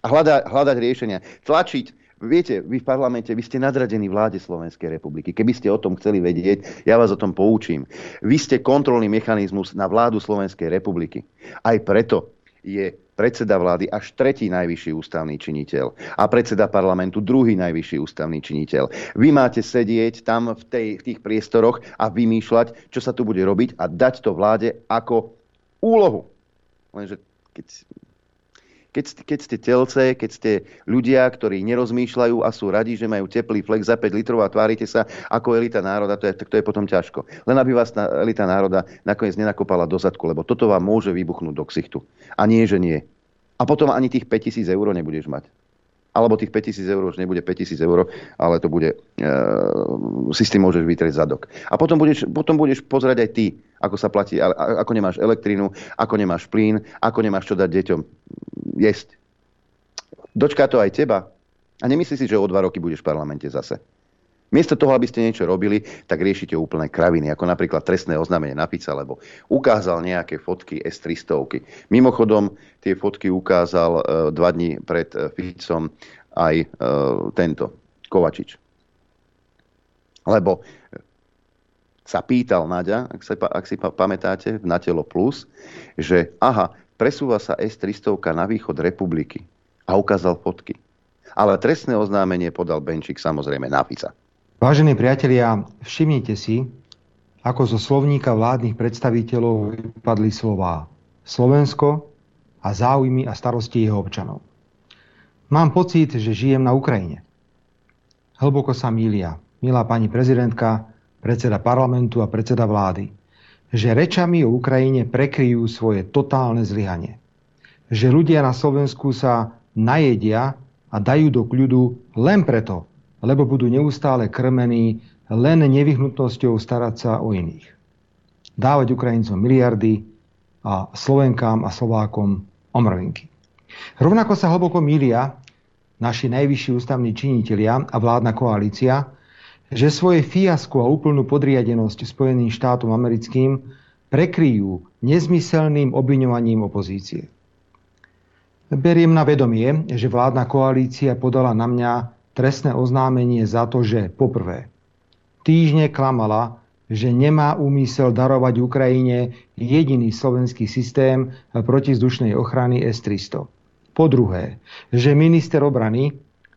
A hľada, hľadať riešenia. Tlačiť Viete, vy v parlamente, vy ste nadradení vláde Slovenskej republiky. Keby ste o tom chceli vedieť, ja vás o tom poučím. Vy ste kontrolný mechanizmus na vládu Slovenskej republiky. Aj preto je predseda vlády až tretí najvyšší ústavný činiteľ a predseda parlamentu druhý najvyšší ústavný činiteľ. Vy máte sedieť tam v, tej, v tých priestoroch a vymýšľať, čo sa tu bude robiť a dať to vláde ako úlohu. Lenže keď keď, keď ste telce, keď ste ľudia, ktorí nerozmýšľajú a sú radi, že majú teplý flek za 5 litrov a tvárite sa ako elita národa, to je, to je potom ťažko. Len aby vás elita národa nakoniec nenakopala do zadku, lebo toto vám môže vybuchnúť do ksichtu. A nie, že nie. A potom ani tých 5000 eur nebudeš mať alebo tých 5000 eur už nebude 5000 eur, ale to bude, e, si s tým môžeš vytrieť zadok. A potom budeš, potom budeš pozerať aj ty, ako sa platí, ako nemáš elektrínu, ako nemáš plyn, ako nemáš čo dať deťom jesť. Dočká to aj teba. A nemyslí si, že o dva roky budeš v parlamente zase. Miesto toho, aby ste niečo robili, tak riešite úplné kraviny, ako napríklad trestné oznámenie na Fica, lebo ukázal nejaké fotky S-300. Mimochodom, tie fotky ukázal e, dva dní pred e, Ficom aj e, tento, Kovačič. Lebo sa pýtal Naďa, ak, sa, ak si pamätáte, v Natelo Plus, že aha, presúva sa S-300 na východ republiky a ukázal fotky. Ale trestné oznámenie podal Benčík samozrejme na Fica. Vážení priatelia, všimnite si, ako zo slovníka vládnych predstaviteľov vypadli slová Slovensko a záujmy a starosti jeho občanov. Mám pocit, že žijem na Ukrajine. Hlboko sa mília, milá pani prezidentka, predseda parlamentu a predseda vlády, že rečami o Ukrajine prekryjú svoje totálne zlyhanie. Že ľudia na Slovensku sa najedia a dajú do kľudu len preto, lebo budú neustále krmení len nevyhnutnosťou starať sa o iných. Dávať Ukrajincom miliardy a Slovenkám a Slovákom omrvinky. Rovnako sa hlboko mília naši najvyšší ústavní činitelia a vládna koalícia, že svoje fiasko a úplnú podriadenosť Spojeným štátom americkým prekryjú nezmyselným obviňovaním opozície. Beriem na vedomie, že vládna koalícia podala na mňa trestné oznámenie za to, že poprvé týždne klamala, že nemá úmysel darovať Ukrajine jediný slovenský systém protizdušnej ochrany S-300. Po druhé, že minister obrany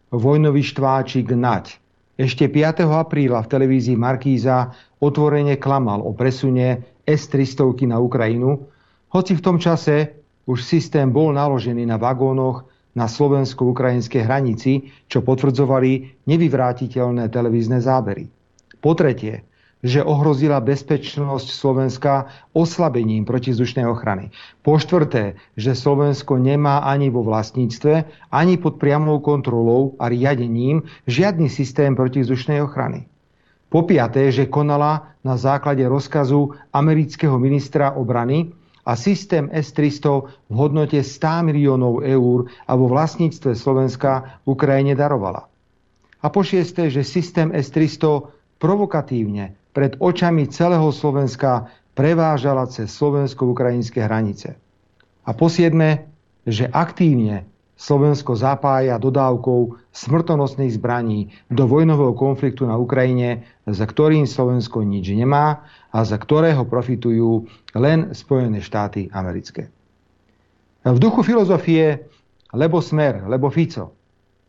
vojnový štváčik Nať ešte 5. apríla v televízii Markíza otvorene klamal o presune S-300 na Ukrajinu, hoci v tom čase už systém bol naložený na vagónoch na slovensko-ukrajinskej hranici, čo potvrdzovali nevyvrátiteľné televízne zábery. Po tretie, že ohrozila bezpečnosť Slovenska oslabením protizdušnej ochrany. Po štvrté, že Slovensko nemá ani vo vlastníctve, ani pod priamou kontrolou a riadením žiadny systém protizdušnej ochrany. Po piaté, že konala na základe rozkazu amerického ministra obrany, a systém S-300 v hodnote 100 miliónov eur a vo vlastníctve Slovenska Ukrajine darovala. A po šiesté, že systém S-300 provokatívne pred očami celého Slovenska prevážala cez slovensko-ukrajinské hranice. A po siedme, že aktívne Slovensko zapája dodávkou smrtonosných zbraní do vojnového konfliktu na Ukrajine, za ktorým Slovensko nič nemá a za ktorého profitujú len Spojené štáty americké. V duchu filozofie lebo smer, lebo Fico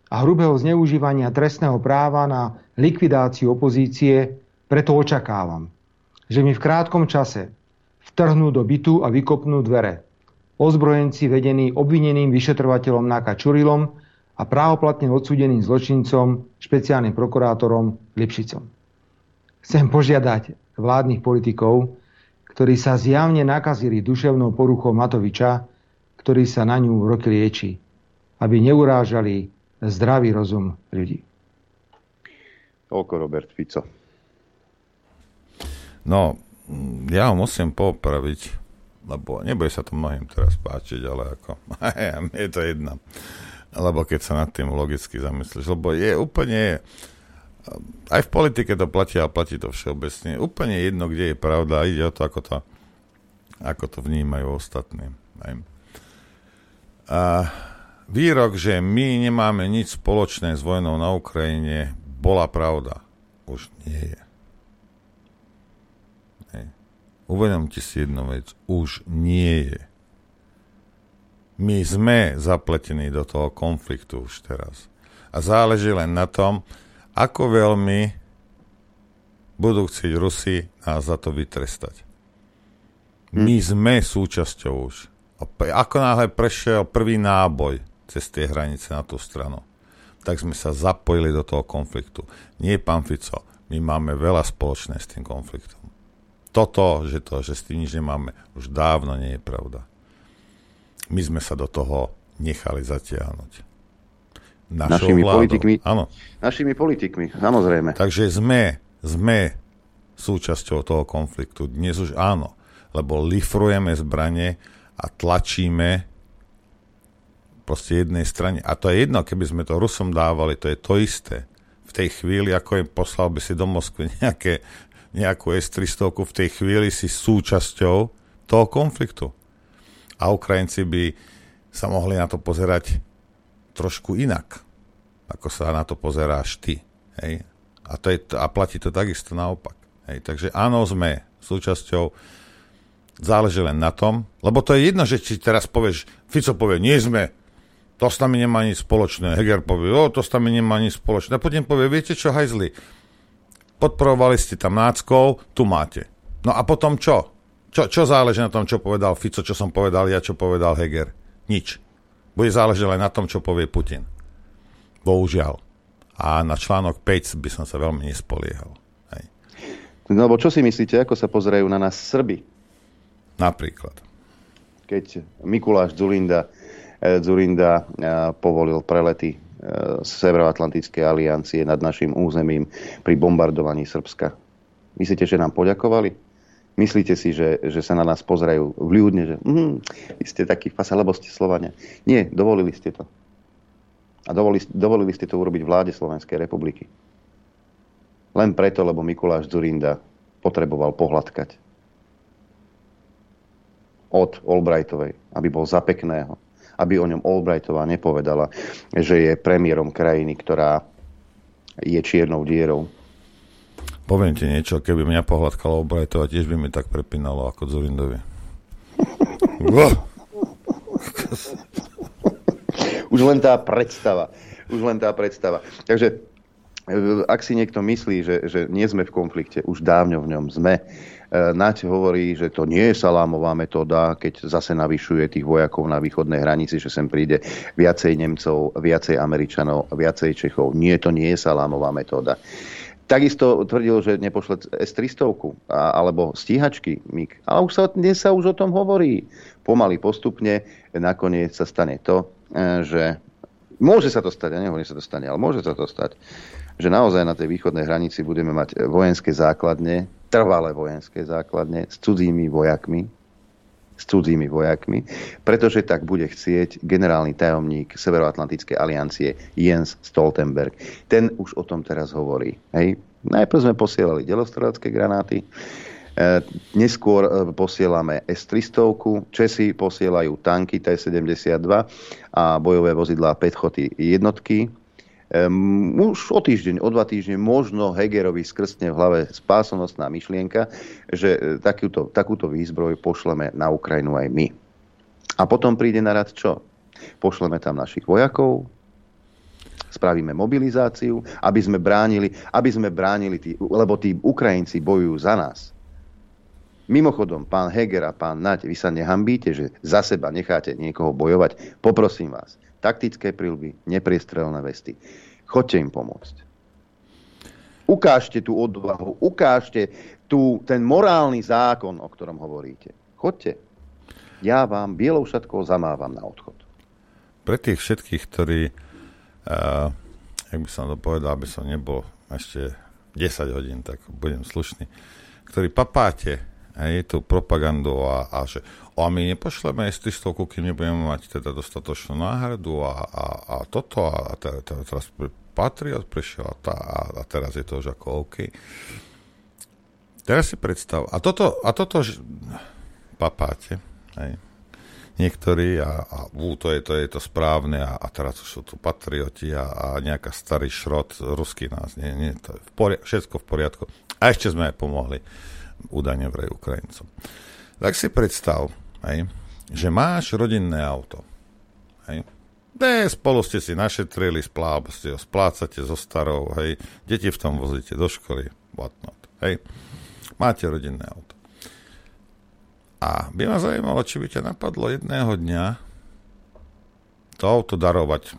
a hrubého zneužívania trestného práva na likvidáciu opozície preto očakávam, že mi v krátkom čase vtrhnú do bytu a vykopnú dvere ozbrojenci vedení obvineným vyšetrovateľom Náka Čurilom a právoplatne odsúdeným zločincom, špeciálnym prokurátorom Lipšicom. Chcem požiadať vládnych politikov, ktorí sa zjavne nakazili duševnou poruchou Matoviča, ktorý sa na ňu roky lieči, aby neurážali zdravý rozum ľudí. Toľko Robert Fico. No, ja ho musím popraviť lebo nebude sa to mnohým teraz páčiť, ale ako, je to jedna. Lebo keď sa nad tým logicky zamyslíš, lebo je úplne, aj v politike to platí a platí to všeobecne, úplne jedno, kde je pravda, ide o to, ako to, ako to vnímajú ostatní. Aj. A výrok, že my nemáme nič spoločné s vojnou na Ukrajine, bola pravda. Už nie je. Uvedomte si jednu vec, už nie je. My sme zapletení do toho konfliktu už teraz. A záleží len na tom, ako veľmi budú chcieť Rusi nás za to vytrestať. My hm. sme súčasťou už. Ako náhle prešiel prvý náboj cez tie hranice na tú stranu, tak sme sa zapojili do toho konfliktu. Nie, pán Fico, my máme veľa spoločné s tým konfliktom toto, že to, že s tým nič nemáme, už dávno nie je pravda. My sme sa do toho nechali zatiahnuť. Našou našimi vládou. politikmi. Áno. Našimi politikmi, samozrejme. Takže sme, sme súčasťou toho konfliktu. Dnes už áno, lebo lifrujeme zbranie a tlačíme proste jednej strane. A to je jedno, keby sme to Rusom dávali, to je to isté. V tej chvíli, ako im poslal by si do Moskvy nejaké nejakú S-300 v tej chvíli si súčasťou toho konfliktu. A Ukrajinci by sa mohli na to pozerať trošku inak, ako sa na to pozeráš ty. Hej? A, to je, a platí to takisto naopak. Hej? Takže áno, sme súčasťou, záleží len na tom, lebo to je jedno, že či teraz povieš, Fico povie, nie sme, to s nami nemá nič spoločné. Heger povie, o, to s nami nemá nič spoločné. A potom povie, viete čo, hajzli, podporovali ste tam náckov, tu máte. No a potom čo? Čo, čo záleží na tom, čo povedal Fico, čo som povedal ja, čo povedal Heger? Nič. Bude záležať len na tom, čo povie Putin. Bohužiaľ. A na článok 5 by som sa veľmi nespoliehal. Hej. No lebo čo si myslíte, ako sa pozerajú na nás Srby? Napríklad. Keď Mikuláš Zulinda, eh, Zulinda eh, povolil prelety Severoatlantickej aliancie nad našim územím pri bombardovaní Srbska. Myslíte, že nám poďakovali? Myslíte si, že, že sa na nás pozerajú vľúdne, že mm, vy ste takí fasa, lebo ste Slovania. Nie, dovolili ste to. A dovolili, dovolili ste to urobiť vláde Slovenskej republiky. Len preto, lebo Mikuláš Zurinda potreboval pohľadkať od Albrightovej, aby bol za pekného. Aby o ňom Albrightová nepovedala, že je premiérom krajiny, ktorá je čiernou dierou Poviem ti niečo, keby mňa pohľadkalo Albrightová, tiež by mi tak prepínalo ako Zurindovi. Už len tá predstava. Už len tá predstava. Takže e, ak si niekto myslí, že, že nie sme v konflikte, už dávno v ňom sme. E, Naď hovorí, že to nie je salámová metóda, keď zase navyšuje tých vojakov na východnej hranici, že sem príde viacej Nemcov, viacej Američanov, viacej Čechov. Nie, to nie je salámová metóda. Takisto tvrdil, že nepošle S-300 alebo stíhačky MIG. Ale už sa, dnes sa už o tom hovorí. Pomaly, postupne, nakoniec sa stane to, e, že môže sa to stať, ja nehovorím, sa to stane, ale môže sa to stať, že naozaj na tej východnej hranici budeme mať vojenské základne, trvalé vojenské základne s cudzími vojakmi, s cudzími vojakmi, pretože tak bude chcieť generálny tajomník Severoatlantickej aliancie Jens Stoltenberg. Ten už o tom teraz hovorí. Hej. Najprv sme posielali delostrelecké granáty, e, neskôr e, posielame S-300, Česi posielajú tanky T-72 a bojové vozidlá Petchoty jednotky, Um, už o týždeň, o dva týždne možno Hegerovi skrstne v hlave spásonosná myšlienka, že e, takúto, takúto výzbroj pošleme na Ukrajinu aj my. A potom príde na rad čo? Pošleme tam našich vojakov, spravíme mobilizáciu, aby sme bránili, aby sme bránili tí, lebo tí Ukrajinci bojujú za nás. Mimochodom, pán Heger a pán Naď, vy sa nehambíte, že za seba necháte niekoho bojovať. Poprosím vás, taktické prilby, nepriestrelné vesty. Chodte im pomôcť. Ukážte tú odvahu, ukážte tú, ten morálny zákon, o ktorom hovoríte. Chodte. Ja vám bielou šatkou zamávam na odchod. Pre tých všetkých, ktorí, uh, jak by som to povedal, aby som nebol ešte 10 hodín, tak budem slušný, ktorí papáte aj tú propagandu a, a že a my nepošleme S-300, kým nebudeme mať teda dostatočnú náhradu a, a, a toto a, teda, teda, teraz Patriot prišiel a, tá, a, a teraz je to už ako OK. Teraz si predstav. A toto, a toto že, papáte, hej, niektorí a, a ú, to, je, to je to správne a, a teraz už sú tu patrioti a, a nejaká starý šrot ruský nás. Nie, nie, to je v poriadku, všetko v poriadku. A ešte sme aj pomohli údajne vraj Ukrajincom. Tak si predstav, hej, že máš rodinné auto. Hej. Ne, spolu ste si našetrili, splá, ste ho splácate so starou, hej, deti v tom vozíte do školy, whatnot, hej. Máte rodinné auto. A by ma zaujímalo, či by ťa napadlo jedného dňa to auto darovať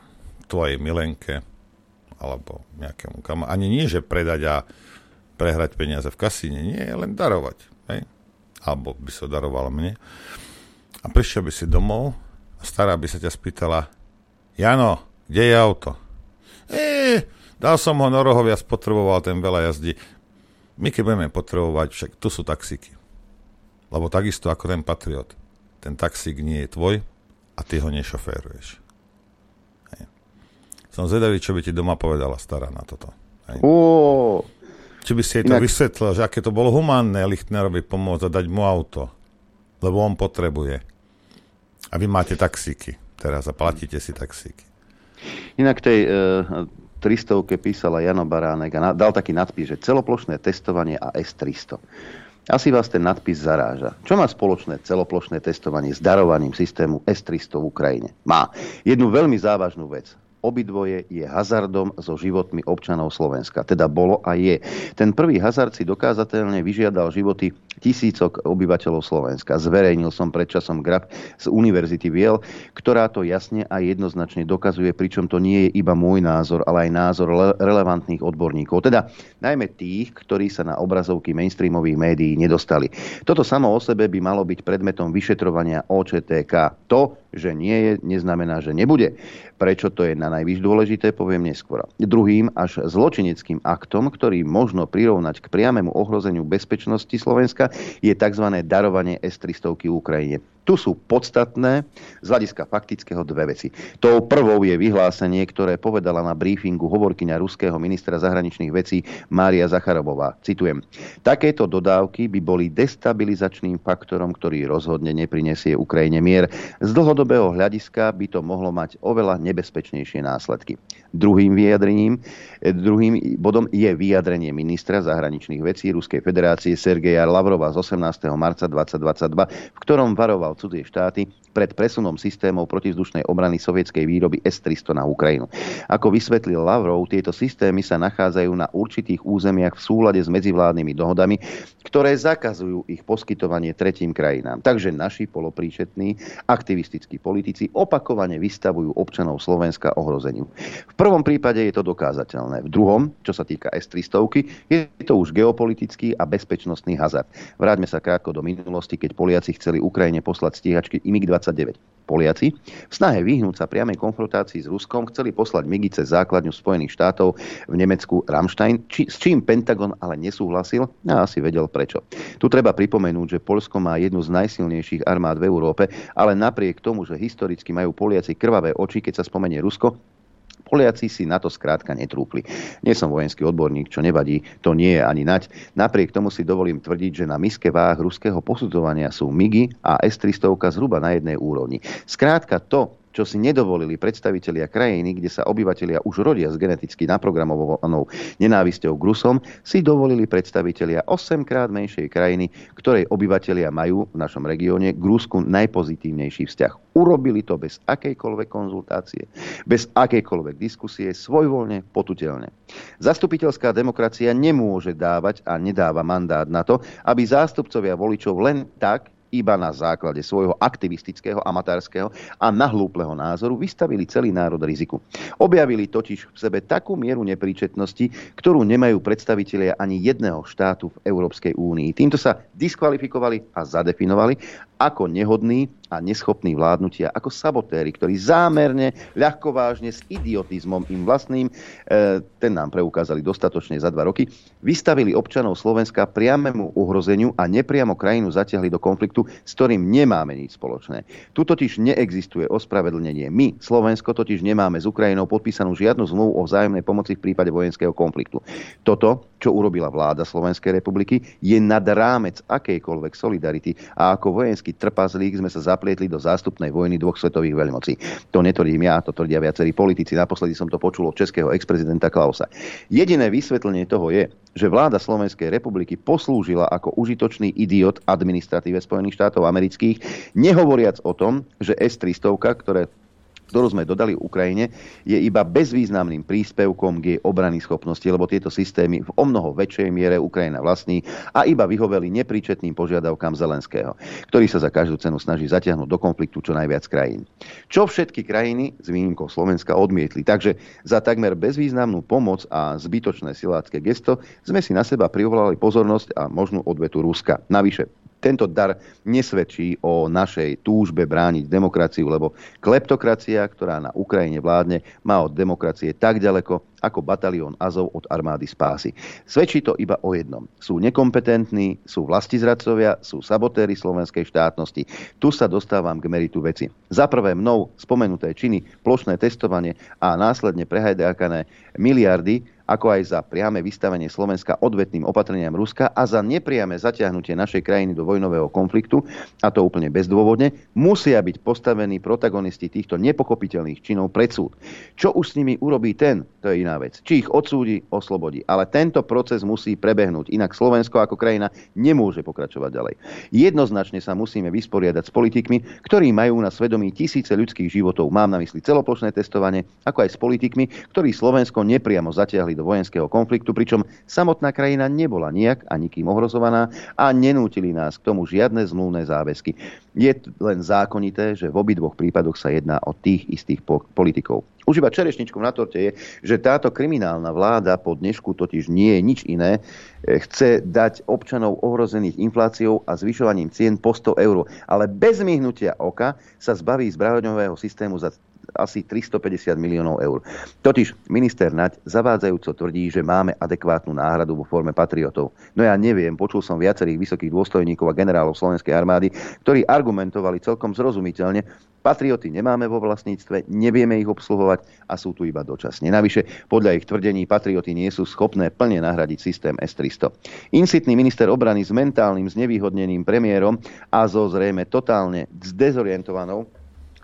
tvojej milenke alebo nejakému kam. Ani nie, že predať a prehrať peniaze v kasíne. Nie, len darovať. Hej? Alebo by sa daroval mne. A prišiel by si domov a stará by sa ťa spýtala Jano, kde je auto? E, dal som ho Norohovia, spotreboval ten veľa jazdí. My keď budeme potrebovať, však tu sú taxíky. Lebo takisto ako ten Patriot. Ten taxík nie je tvoj a ty ho nešoféruješ. Hej. Som zvedavý, čo by ti doma povedala stará na toto. Hej. Či by si jej to Inak... vysvetlil, že aké to bolo humánne Lichtnerovi pomôcť a dať mu auto. Lebo on potrebuje. A vy máte taxíky teraz a platíte si taxíky. Inak tej e, 300 písala Jano Baránek a na, dal taký nadpis, že celoplošné testovanie a S300. Asi vás ten nadpis zaráža. Čo má spoločné celoplošné testovanie s darovaním systému S-300 v Ukrajine? Má jednu veľmi závažnú vec obidvoje je hazardom so životmi občanov Slovenska. Teda bolo a je. Ten prvý hazard si dokázateľne vyžiadal životy tisícok obyvateľov Slovenska. Zverejnil som predčasom graf z Univerzity Viel, ktorá to jasne a jednoznačne dokazuje, pričom to nie je iba môj názor, ale aj názor relevantných odborníkov. Teda najmä tých, ktorí sa na obrazovky mainstreamových médií nedostali. Toto samo o sebe by malo byť predmetom vyšetrovania OČTK. To, že nie je, neznamená, že nebude. Prečo to je na a najvyššie dôležité poviem neskôr. Druhým až zločineckým aktom, ktorý možno prirovnať k priamému ohrozeniu bezpečnosti Slovenska, je tzv. darovanie S-300 Ukrajine. Tu sú podstatné z hľadiska faktického dve veci. Tou prvou je vyhlásenie, ktoré povedala na briefingu hovorkyňa ruského ministra zahraničných vecí Mária Zacharobová. Citujem. Takéto dodávky by boli destabilizačným faktorom, ktorý rozhodne neprinesie Ukrajine mier. Z dlhodobého hľadiska by to mohlo mať oveľa nebezpečnejšie následky. Druhým vyjadrením, eh, druhým bodom je vyjadrenie ministra zahraničných vecí Ruskej federácie Sergeja Lavrova z 18. marca 2022, v ktorom varoval cudzie štáty pred presunom systémov protizdušnej obrany sovietskej výroby S-300 na Ukrajinu. Ako vysvetlil Lavrov, tieto systémy sa nachádzajú na určitých územiach v súlade s medzivládnymi dohodami, ktoré zakazujú ich poskytovanie tretím krajinám. Takže naši polopríčetní aktivistickí politici opakovane vystavujú občanov Slovenska ohrozeniu. V prvom prípade je to dokázateľné. V druhom, čo sa týka S-300, je to už geopolitický a bezpečnostný hazard. Vráťme sa krátko do minulosti, keď Poliaci chceli Ukrajine poslať stíhačky MiG-29. Poliaci v snahe vyhnúť sa priamej konfrontácii s Ruskom chceli poslať MIGI cez základňu Spojených štátov v Nemecku Rammstein, či, s čím Pentagon ale nesúhlasil a asi vedel prečo. Tu treba pripomenúť, že Polsko má jednu z najsilnejších armád v Európe, ale napriek tomu, že historicky majú Poliaci krvavé oči, keď sa spomenie Rusko, Poliaci si na to skrátka netrúpli. Nie som vojenský odborník, čo nevadí, to nie je ani nať. Napriek tomu si dovolím tvrdiť, že na miske váh ruského posudzovania sú MIGI a S-300 zhruba na jednej úrovni. Skrátka to, čo si nedovolili predstavitelia krajiny, kde sa obyvateľia už rodia s geneticky naprogramovanou nenávisťou k Rusom, si dovolili predstavitelia 8 krát menšej krajiny, ktorej obyvateľia majú v našom regióne k Rusku najpozitívnejší vzťah. Urobili to bez akejkoľvek konzultácie, bez akejkoľvek diskusie, svojvoľne, potutelne. Zastupiteľská demokracia nemôže dávať a nedáva mandát na to, aby zástupcovia voličov len tak iba na základe svojho aktivistického, amatárskeho a nahlúpleho názoru vystavili celý národ riziku. Objavili totiž v sebe takú mieru nepríčetnosti, ktorú nemajú predstavitelia ani jedného štátu v Európskej únii. Týmto sa diskvalifikovali a zadefinovali ako nehodný a neschopný vládnutia, ako sabotéry, ktorí zámerne, ľahkovážne, s idiotizmom im vlastným, e, ten nám preukázali dostatočne za dva roky, vystavili občanov Slovenska priamému uhrozeniu a nepriamo krajinu zatiahli do konfliktu, s ktorým nemáme nič spoločné. Tu totiž neexistuje ospravedlnenie. My, Slovensko, totiž nemáme s Ukrajinou podpísanú žiadnu zmluvu o vzájomnej pomoci v prípade vojenského konfliktu. Toto, čo urobila vláda Slovenskej republiky, je nad rámec akejkoľvek solidarity a ako vojenský trpazlík sme sa zaplietli do zástupnej vojny dvoch svetových veľmocí. To netvrdím ja, to tvrdia viacerí politici. Naposledy som to počul od českého ex-prezidenta Klausa. Jediné vysvetlenie toho je, že vláda Slovenskej republiky poslúžila ako užitočný idiot administratíve Spojených štátov amerických, nehovoriac o tom, že S-300, ktoré ktorú sme dodali Ukrajine, je iba bezvýznamným príspevkom k jej obrany schopnosti, lebo tieto systémy v o mnoho väčšej miere Ukrajina vlastní a iba vyhoveli nepríčetným požiadavkám Zelenského, ktorý sa za každú cenu snaží zatiahnuť do konfliktu čo najviac krajín. Čo všetky krajiny, s výnimkou Slovenska, odmietli. Takže za takmer bezvýznamnú pomoc a zbytočné silácké gesto sme si na seba privolali pozornosť a možnú odvetu Ruska. Navyše, tento dar nesvedčí o našej túžbe brániť demokraciu, lebo kleptokracia, ktorá na Ukrajine vládne, má od demokracie tak ďaleko, ako batalión Azov od armády spásy. Svedčí to iba o jednom. Sú nekompetentní, sú vlastizradcovia, sú sabotéry slovenskej štátnosti. Tu sa dostávam k meritu veci. Za prvé mnou spomenuté činy, plošné testovanie a následne prehajdákané miliardy ako aj za priame vystavenie Slovenska odvetným opatreniam Ruska a za nepriame zatiahnutie našej krajiny do vojnového konfliktu, a to úplne bezdôvodne, musia byť postavení protagonisti týchto nepochopiteľných činov pred súd. Čo už s nimi urobí ten, to je iná vec. Či ich odsúdi, oslobodí. Ale tento proces musí prebehnúť, inak Slovensko ako krajina nemôže pokračovať ďalej. Jednoznačne sa musíme vysporiadať s politikmi, ktorí majú na svedomí tisíce ľudských životov. Mám na mysli celoplošné testovanie, ako aj s politikmi, ktorí Slovensko nepriamo zatiahli do vojenského konfliktu, pričom samotná krajina nebola nijak a nikým ohrozovaná a nenútili nás k tomu žiadne zmluvné záväzky. Je len zákonité, že v obidvoch prípadoch sa jedná o tých istých politikov. Už iba čerešničkom na torte je, že táto kriminálna vláda po dnešku totiž nie je nič iné. E, chce dať občanov ohrozených infláciou a zvyšovaním cien po 100 eur. Ale bez myhnutia oka sa zbaví zbraňového systému za asi 350 miliónov eur. Totiž minister Naď zavádzajúco tvrdí, že máme adekvátnu náhradu vo forme patriotov. No ja neviem, počul som viacerých vysokých dôstojníkov a generálov Slovenskej armády, ktorí argumentovali celkom zrozumiteľne, Patrioty nemáme vo vlastníctve, nevieme ich obsluhovať a sú tu iba dočasne. Navyše, podľa ich tvrdení, patrioty nie sú schopné plne nahradiť systém S-300. Insitný minister obrany s mentálnym znevýhodneným premiérom a so zrejme totálne zdezorientovanou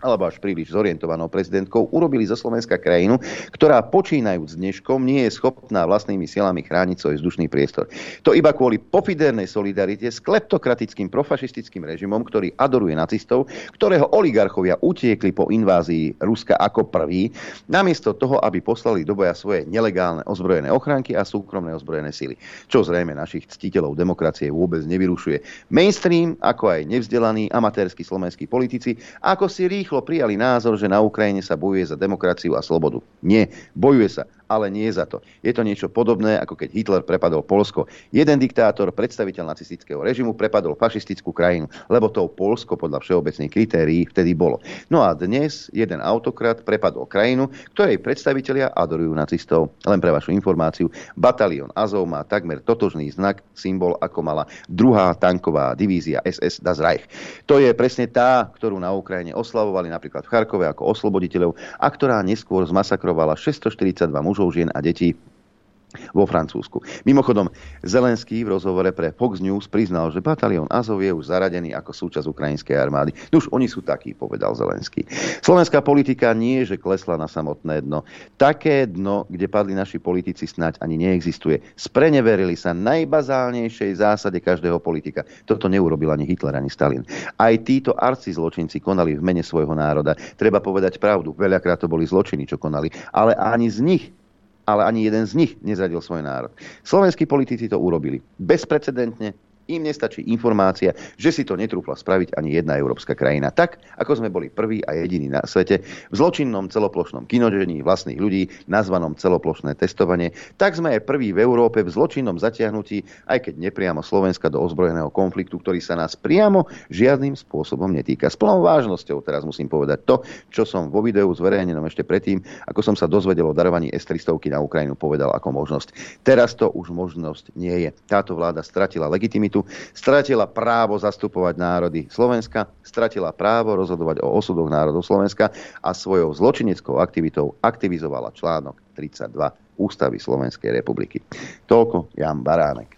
alebo až príliš zorientovanou prezidentkou, urobili zo Slovenska krajinu, ktorá počínajúc dneškom nie je schopná vlastnými silami chrániť svoj vzdušný priestor. To iba kvôli pofidernej solidarite s kleptokratickým profašistickým režimom, ktorý adoruje nacistov, ktorého oligarchovia utiekli po invázii Ruska ako prvý, namiesto toho, aby poslali do boja svoje nelegálne ozbrojené ochránky a súkromné ozbrojené sily. Čo zrejme našich ctiteľov demokracie vôbec nevyrušuje. Mainstream, ako aj nevzdelaní amatérsky slovenskí politici, ako si rýchlo rýchlo prijali názor, že na Ukrajine sa bojuje za demokraciu a slobodu. Nie, bojuje sa ale nie za to. Je to niečo podobné, ako keď Hitler prepadol Polsko. Jeden diktátor, predstaviteľ nacistického režimu, prepadol fašistickú krajinu, lebo to Polsko podľa všeobecných kritérií vtedy bolo. No a dnes jeden autokrat prepadol krajinu, ktorej predstavitelia adorujú nacistov. Len pre vašu informáciu, batalión Azov má takmer totožný znak, symbol, ako mala druhá tanková divízia SS Das Reich. To je presne tá, ktorú na Ukrajine oslavovali napríklad v Charkove ako osloboditeľov a ktorá neskôr zmasakrovala 642 mužov mužov, žien a detí vo Francúzsku. Mimochodom, Zelenský v rozhovore pre Fox News priznal, že batalión Azov je už zaradený ako súčasť ukrajinskej armády. No už oni sú takí, povedal Zelenský. Slovenská politika nie, že klesla na samotné dno. Také dno, kde padli naši politici, snať ani neexistuje. Spreneverili sa najbazálnejšej zásade každého politika. Toto neurobil ani Hitler, ani Stalin. Aj títo arci zločinci konali v mene svojho národa. Treba povedať pravdu. Veľakrát to boli zločiny, čo konali. Ale ani z nich ale ani jeden z nich nezradil svoj národ. Slovenskí politici to urobili bezprecedentne, im nestačí informácia, že si to netrúfla spraviť ani jedna európska krajina. Tak, ako sme boli prví a jediní na svete v zločinnom celoplošnom kinožení vlastných ľudí, nazvanom celoplošné testovanie, tak sme aj prví v Európe v zločinnom zatiahnutí, aj keď nepriamo Slovenska do ozbrojeného konfliktu, ktorý sa nás priamo žiadnym spôsobom netýka. S plnou vážnosťou teraz musím povedať to, čo som vo videu zverejnenom ešte predtým, ako som sa dozvedel o darovaní S-300 na Ukrajinu povedal ako možnosť. Teraz to už možnosť nie je. Táto vláda stratila legitimitu suverenitu, stratila právo zastupovať národy Slovenska, stratila právo rozhodovať o osudoch národov Slovenska a svojou zločineckou aktivitou aktivizovala článok 32 Ústavy Slovenskej republiky. Toľko Jan Baránek.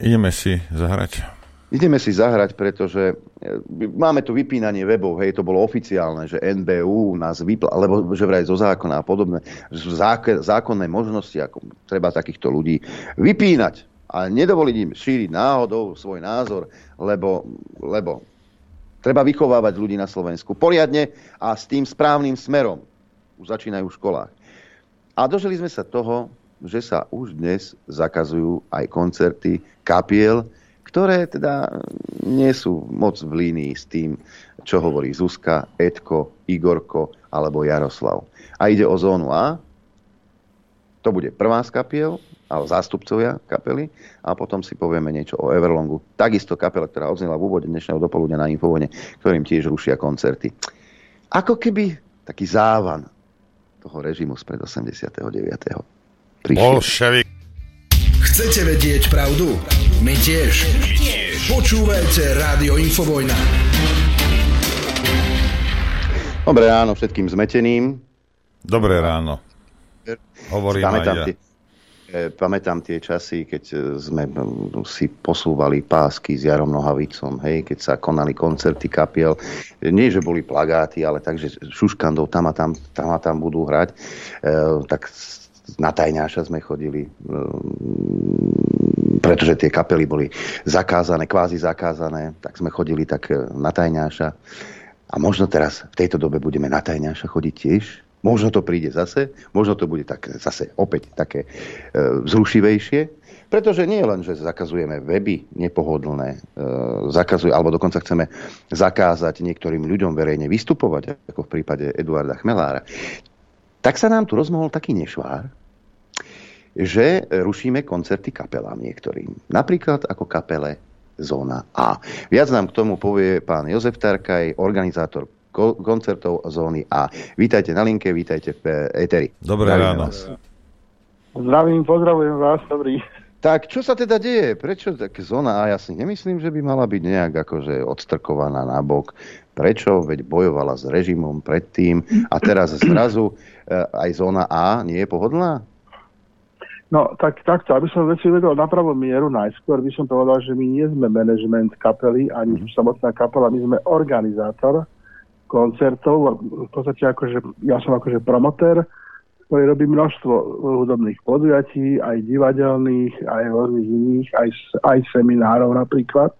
Ideme si zahrať. Ideme si zahrať, pretože e, máme tu vypínanie webov, hej, to bolo oficiálne, že NBU nás vypla, alebo že vraj zo zákona a podobné, že sú zákonné možnosti, ako treba takýchto ľudí vypínať a nedovoliť im šíriť náhodou svoj názor, lebo, lebo treba vychovávať ľudí na Slovensku poriadne a s tým správnym smerom. Už začínajú v školách. A dožili sme sa toho, že sa už dnes zakazujú aj koncerty kapiel, ktoré teda nie sú moc v línii s tým, čo hovorí Zuzka, Edko, Igorko alebo Jaroslav. A ide o zónu A. To bude prvá z kapiel, alebo zástupcovia kapely a potom si povieme niečo o Everlongu. Takisto kapela, ktorá odznela v úvode dnešného dopoludne na Infovone, ktorým tiež rušia koncerty. Ako keby taký závan toho režimu spred 89. Bolševik. Chcete vedieť pravdu? My tiež. My tiež. Počúvajte Rádio Infovojna. Dobré ráno všetkým zmeteným. Dobré ráno. Hovorím aj ja. Tie, pamätám tie časy, keď e, sme si posúvali pásky s Jarom Nohavicom, hej, keď sa konali koncerty kapiel. Nie, že boli plagáty, ale takže šuškandov tam a tam, tam, a tam budú hrať. E, tak na tajňáša sme chodili, e, pretože tie kapely boli zakázané, kvázi zakázané, tak sme chodili tak na tajňáša. A možno teraz v tejto dobe budeme na tajňáša chodiť tiež, Možno to príde zase, možno to bude tak, zase opäť také e, vzrušivejšie, pretože nie len, že zakazujeme weby nepohodlné, e, zakazuje, alebo dokonca chceme zakázať niektorým ľuďom verejne vystupovať, ako v prípade Eduarda Chmelára, tak sa nám tu rozmohol taký nešvár, že rušíme koncerty kapelám niektorým. Napríklad ako kapele Zóna A. Viac nám k tomu povie pán Jozef Tarkaj, organizátor koncertov zóny A. Vítajte na linke, vítajte v Eteri. Dobré Zdravím ráno. vás. Zdravím, pozdravujem vás, dobrý. Tak čo sa teda deje? Prečo tak zóna A? Ja si nemyslím, že by mala byť nejak akože odstrkovaná na bok. Prečo? Veď bojovala s režimom predtým a teraz zrazu e, aj zóna A nie je pohodlná? No, tak takto, aby som veci vedel na pravú mieru, najskôr by som povedal, že my nie sme management kapely, ani samotná kapela, my sme organizátor koncertov, v podstate akože, ja som akože promotér, ktorý robí množstvo hudobných podujatí, aj divadelných, aj rôznych iných, aj, aj seminárov napríklad.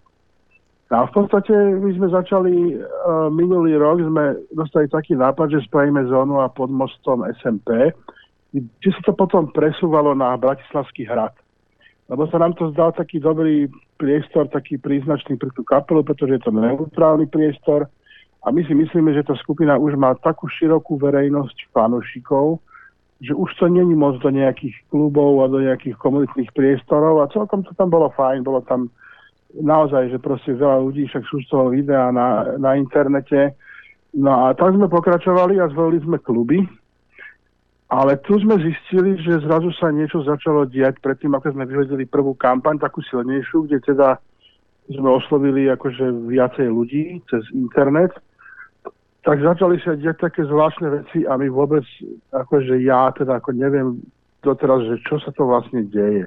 A v podstate my sme začali, uh, minulý rok sme dostali taký nápad, že spravíme zónu a pod mostom SMP, kde sa to potom presúvalo na Bratislavský hrad. Lebo sa nám to zdal taký dobrý priestor, taký príznačný pre tú kapelu, pretože je to neutrálny priestor a my si myslíme, že tá skupina už má takú širokú verejnosť fanúšikov, že už to není moc do nejakých klubov a do nejakých komunitných priestorov a celkom to tam bolo fajn, bolo tam naozaj, že proste veľa ľudí, však sú z toho videa na, na internete. No a tak sme pokračovali a zvolili sme kluby, ale tu sme zistili, že zrazu sa niečo začalo diať predtým, ako sme vyhodili prvú kampaň, takú silnejšiu, kde teda sme oslovili akože viacej ľudí cez internet tak začali sa diať také zvláštne veci a my vôbec, akože ja teda ako neviem doteraz, že čo sa to vlastne deje.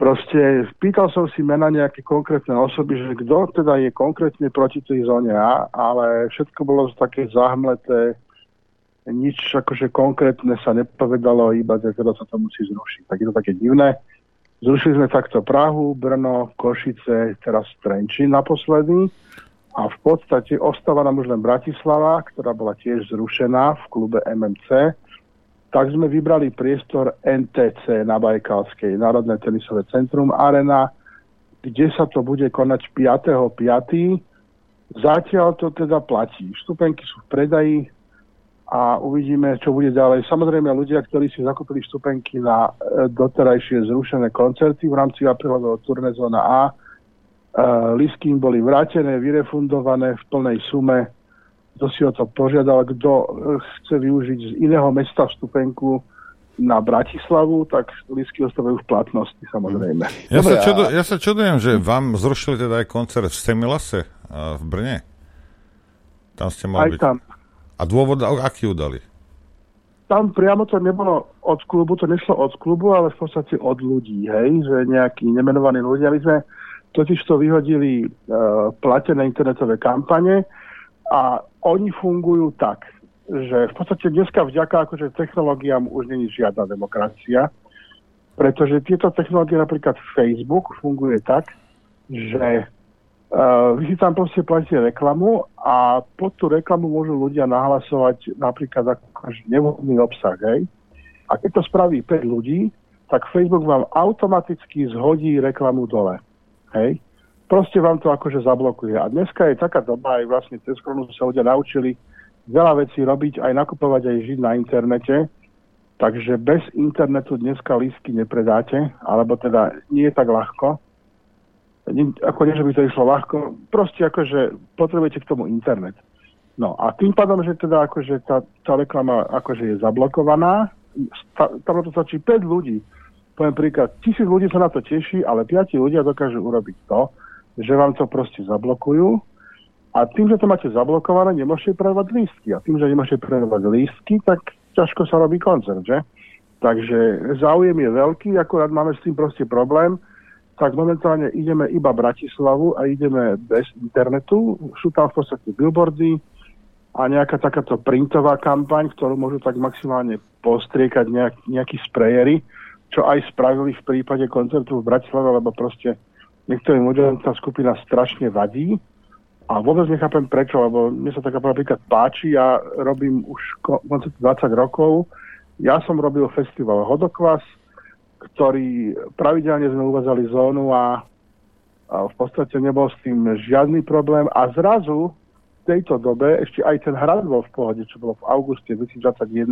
Proste pýtal som si mena nejaké konkrétne osoby, že kto teda je konkrétne proti tej zóne A, ale všetko bolo také zahmleté, nič akože konkrétne sa nepovedalo, iba že teda sa to musí zrušiť. Tak je to také divné. Zrušili sme takto Prahu, Brno, Košice, teraz Trenčín naposledy a v podstate ostáva nám už len Bratislava, ktorá bola tiež zrušená v klube MMC. Tak sme vybrali priestor NTC na Bajkalskej, Národné tenisové centrum Arena, kde sa to bude konať 5.5. Zatiaľ to teda platí. Vstupenky sú v predaji a uvidíme, čo bude ďalej. Samozrejme, ľudia, ktorí si zakúpili vstupenky na e, doterajšie zrušené koncerty v rámci aprílového turné Zóna A, listky im boli vrátené, vyrefundované v plnej sume. Kto si o to požiadal, kto uh, chce využiť z iného mesta vstupenku na Bratislavu, tak listky ostávajú v platnosti, samozrejme. Ja, Dobre, sa, čudu, a- ja sa čudujem, že vám zrušili teda aj koncert v Semilase a v Brne. Tam ste Aj mali byť. tam. A dôvod, a- aký udali? Tam priamo to nebolo od klubu, to nešlo od klubu, ale v podstate od ľudí, hej, že nejakí nemenovaní ľudia. My sme totiž to vyhodili uh, platené internetové kampane a oni fungujú tak, že v podstate dneska vďaka akože technológiám už není žiadna demokracia, pretože tieto technológie, napríklad Facebook, funguje tak, že uh, vy si tam proste platíte reklamu a pod tú reklamu môžu ľudia nahlasovať napríklad akože nevhodný obsah, hej. A keď to spraví 5 ľudí, tak Facebook vám automaticky zhodí reklamu dole. Hej? Proste vám to akože zablokuje. A dneska je taká doba, aj vlastne cez koronu sa ľudia naučili veľa vecí robiť, aj nakupovať, aj žiť na internete. Takže bez internetu dneska lístky nepredáte, alebo teda nie je tak ľahko. Ako nie, že by to išlo ľahko, proste akože potrebujete k tomu internet. No a tým pádom, že teda akože tá, tá reklama akože je zablokovaná, tam to stačí 5 ľudí, poviem príklad, tisíc ľudí sa na to teší, ale piati ľudia dokážu urobiť to, že vám to proste zablokujú a tým, že to máte zablokované, nemôžete predávať lístky. A tým, že nemôžete predávať lístky, tak ťažko sa robí koncert, že? Takže záujem je veľký, akurát máme s tým proste problém, tak momentálne ideme iba Bratislavu a ideme bez internetu. Sú tam v podstate billboardy a nejaká takáto printová kampaň, ktorú môžu tak maximálne postriekať nejak, nejakí sprejery, čo aj spravili v prípade koncertu v Bratislave, lebo proste niektorým ľuďom tá skupina strašne vadí. A vôbec nechápem prečo, lebo mne sa taká napríklad páči, ja robím už ko- koncert 20 rokov, ja som robil festival Hodokvas, ktorý pravidelne sme uvádzali zónu a, a v podstate nebol s tým žiadny problém. A zrazu v tejto dobe, ešte aj ten hrad bol v pohode, čo bolo v auguste 2021,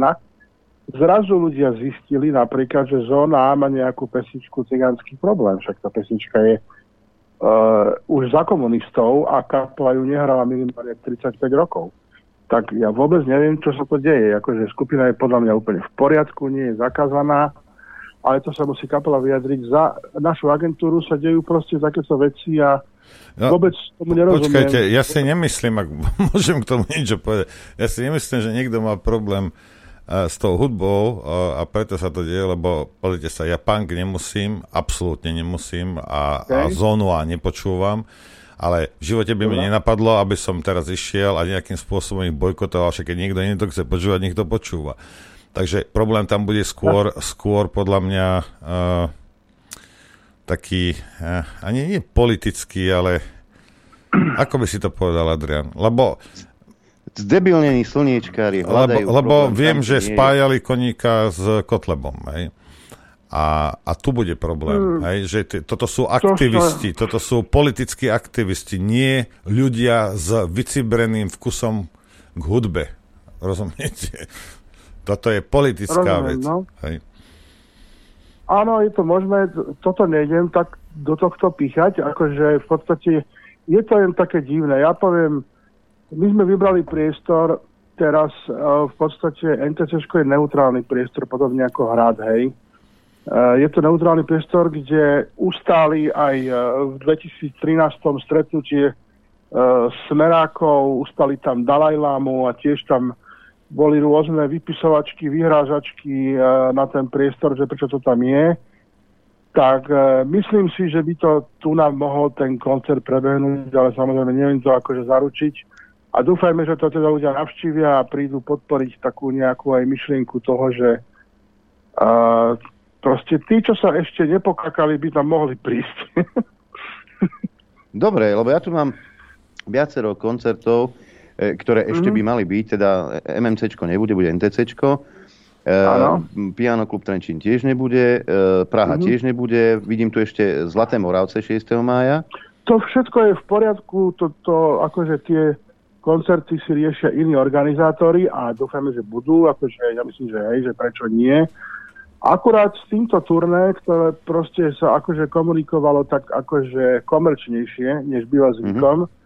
zrazu ľudia zistili napríklad, že zóna má nejakú pesničku cigánsky problém, však tá pesnička je už za komunistov a kapela ju nehrala minimálne 35 rokov. Tak ja vôbec neviem, čo sa to deje. Akože skupina je podľa mňa úplne v poriadku, nie je zakázaná, ale to sa musí kapela vyjadriť. Za našu agentúru sa dejú proste takéto veci a No, Vôbec tomu nerozumiem. Počkajte, ja si nemyslím, ak môžem k tomu niečo povedať, ja si nemyslím, že niekto má problém uh, s tou hudbou uh, a preto sa to deje, lebo pozrite sa, ja punk nemusím, absolútne nemusím a, okay. a zónu a nepočúvam, ale v živote by mi nenapadlo, aby som teraz išiel a nejakým spôsobom ich bojkotoval, však keď niekto nie to chce počúvať, nech to počúva. Takže problém tam bude skôr, skôr podľa mňa uh, taký, eh, ani nie politický, ale ako by si to povedal, Adrian? Lebo zdebilnení slniečkári hľadajú Lebo, lebo viem, že je. spájali koníka s Kotlebom, hej? A, a tu bude problém, hmm. hej? že t- toto sú aktivisti, to, toto sú politickí aktivisti, nie ľudia s vycibreným vkusom k hudbe. Rozumiete? Toto je politická Rozumiem, vec. No. Hej? Áno, je to možné, toto nejdem tak do tohto píchať, akože v podstate je to len také divné. Ja poviem, my sme vybrali priestor, teraz uh, v podstate NTC je neutrálny priestor, podobne ako hrad, hej. Uh, je to neutrálny priestor, kde ustáli aj uh, v 2013 stretnutie smerákov, ustali tam Dalajlámu a tiež tam boli rôzne vypisovačky, vyhrážačky e, na ten priestor, že prečo to tam je, tak e, myslím si, že by to tu nám mohol ten koncert prebehnúť, ale samozrejme neviem to akože zaručiť. A dúfajme, že to teda ľudia navštívia a prídu podporiť takú nejakú aj myšlienku toho, že uh, proste tí, čo sa ešte nepokakali, by tam mohli prísť. Dobre, lebo ja tu mám viacero koncertov, E, ktoré ešte mm-hmm. by mali byť, teda MMC nebude, bude NTC. Uh, Piano Klub Trenčín tiež nebude, uh, Praha mm-hmm. tiež nebude, vidím tu ešte Zlaté Moravce 6. mája. To všetko je v poriadku, to, to akože tie koncerty si riešia iní organizátori a dúfame, že budú, akože ja myslím, že hej, že prečo nie. Akurát s týmto turné, ktoré proste sa akože komunikovalo tak akože komerčnejšie, než býva zvykom, mm-hmm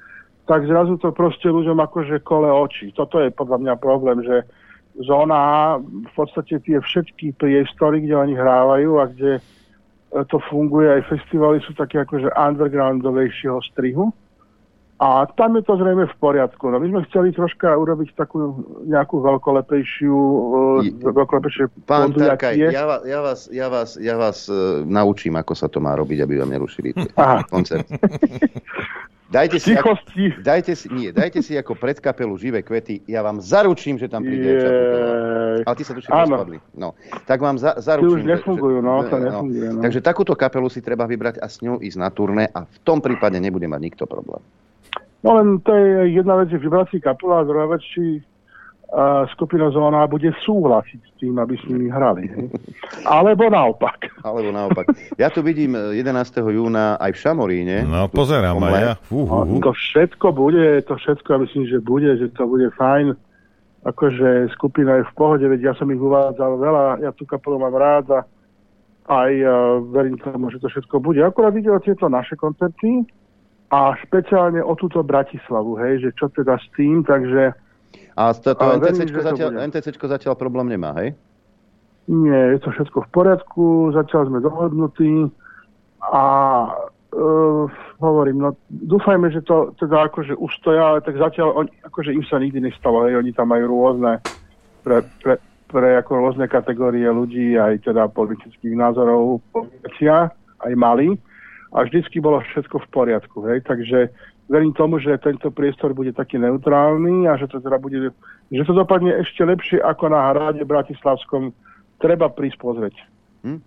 tak zrazu to proste ľuďom akože kole oči. Toto je podľa mňa problém, že zóna v podstate tie všetky priestory, kde oni hrávajú a kde to funguje, aj festivaly sú také akože undergroundovejšieho strihu. A tam je to zrejme v poriadku. No my sme chceli troška urobiť takú nejakú veľkolepejšiu, uh, veľkolepejšie Pán Tarkaj, ja, vás, ja vás, ja vás, ja vás uh, naučím, ako sa to má robiť, aby vám nerušili koncert. Dajte si, ako, dajte si, nie, dajte si ako predkapelu živé kvety, ja vám zaručím, že tam príde je... Ale ty sa tu rozpadli. No, tak vám za, zaručím. Ty už nefungujú, no, to no. nefunguje. No. Takže takúto kapelu si treba vybrať a s ňou ísť na turné a v tom prípade nebude mať nikto problém. No len to je jedna vec, že vybrať si kapelu a druhá vec, či skupina Zóna bude súhlasiť s tým, aby s nimi hrali. Alebo naopak. Alebo naopak. Ja tu vidím 11. E, júna aj v Šamoríne. No, pozerám aj ja. Uh, uh, uh. To všetko bude, to všetko, ja myslím, že bude, že to bude fajn. Akože skupina je v pohode, veď ja som ich uvádzal veľa, ja tú kapelu mám rád a aj uh, verím tomu, že to všetko bude. Akorát ide o tieto naše koncerty a špeciálne o túto Bratislavu, hej, že čo teda s tým, takže a to, to NTCčko, zatiaľ, NTCčko zatiaľ problém nemá, hej? Nie, je to všetko v poriadku, zatiaľ sme dohodnutí a uh, hovorím, no dúfajme, že to teda akože ustoja, ale tak zatiaľ on, akože im sa nikdy nestalo, hej, oni tam majú rôzne pre, pre, pre ako rôzne kategórie ľudí, aj teda politických názorov, aj mali a vždycky bolo všetko v poriadku, hej, takže verím tomu, že tento priestor bude taký neutrálny a že to teda bude, že to dopadne ešte lepšie ako na hrade Bratislavskom. Treba prísť pozrieť. Hm?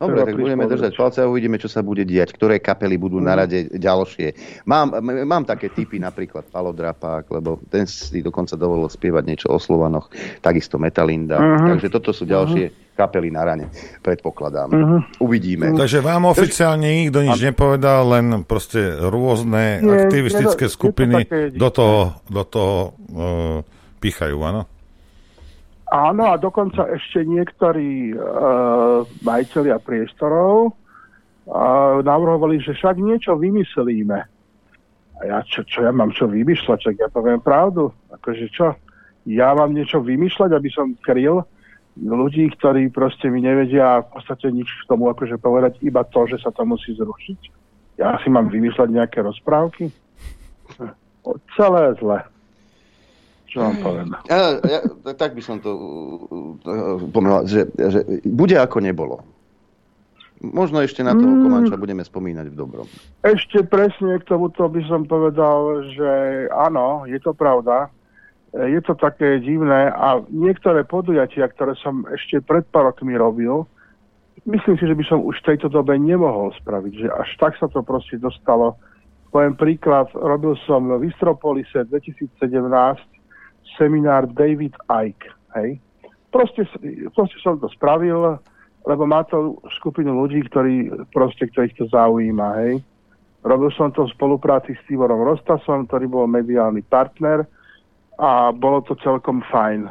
Dobre, tak budeme držať palce a uvidíme, čo sa bude diať, ktoré kapely budú na rade ďalšie. Mám, mám také typy, napríklad Palodrapák, lebo ten si dokonca dovolil spievať niečo o Slovanoch, takisto Metalinda. Uh-huh. Takže toto sú ďalšie uh-huh. kapely na rane, predpokladám. Uh-huh. Uvidíme. Takže vám oficiálne nikto nič nepovedal, len proste rôzne Nie, aktivistické je to, skupiny do toho, do toho uh, pichajú, áno? Áno, a dokonca ešte niektorí e, majiteľia priestorov, e, navrhovali, že však niečo vymyslíme. A ja čo, čo ja mám čo vymýšľať, čak ja poviem pravdu. Akože čo, ja mám niečo vymýšľať, aby som kryl ľudí, ktorí proste mi nevedia v podstate nič k tomu akože povedať, iba to, že sa to musí zrušiť. Ja si mám vymýšľať nejaké rozprávky? O, celé zle. Čo vám poviem? Ja, ja, tak by som to uh, pomenoval, že, že bude ako nebolo. Možno ešte na toho Mm. Komanča budeme spomínať v dobrom. Ešte presne k tomuto by som povedal, že áno, je to pravda. Je to také divné a niektoré podujatia, ktoré som ešte pred pár rokmi robil, myslím si, že by som už v tejto dobe nemohol spraviť, že až tak sa to proste dostalo. Poviem príklad, robil som v Istropolise 2017 seminár David Icke, hej. Proste, proste som to spravil, lebo má to skupinu ľudí, ktorí proste, ktorých to zaujíma, hej. Robil som to v spolupráci s Tiborom Rostasom, ktorý bol mediálny partner a bolo to celkom fajn.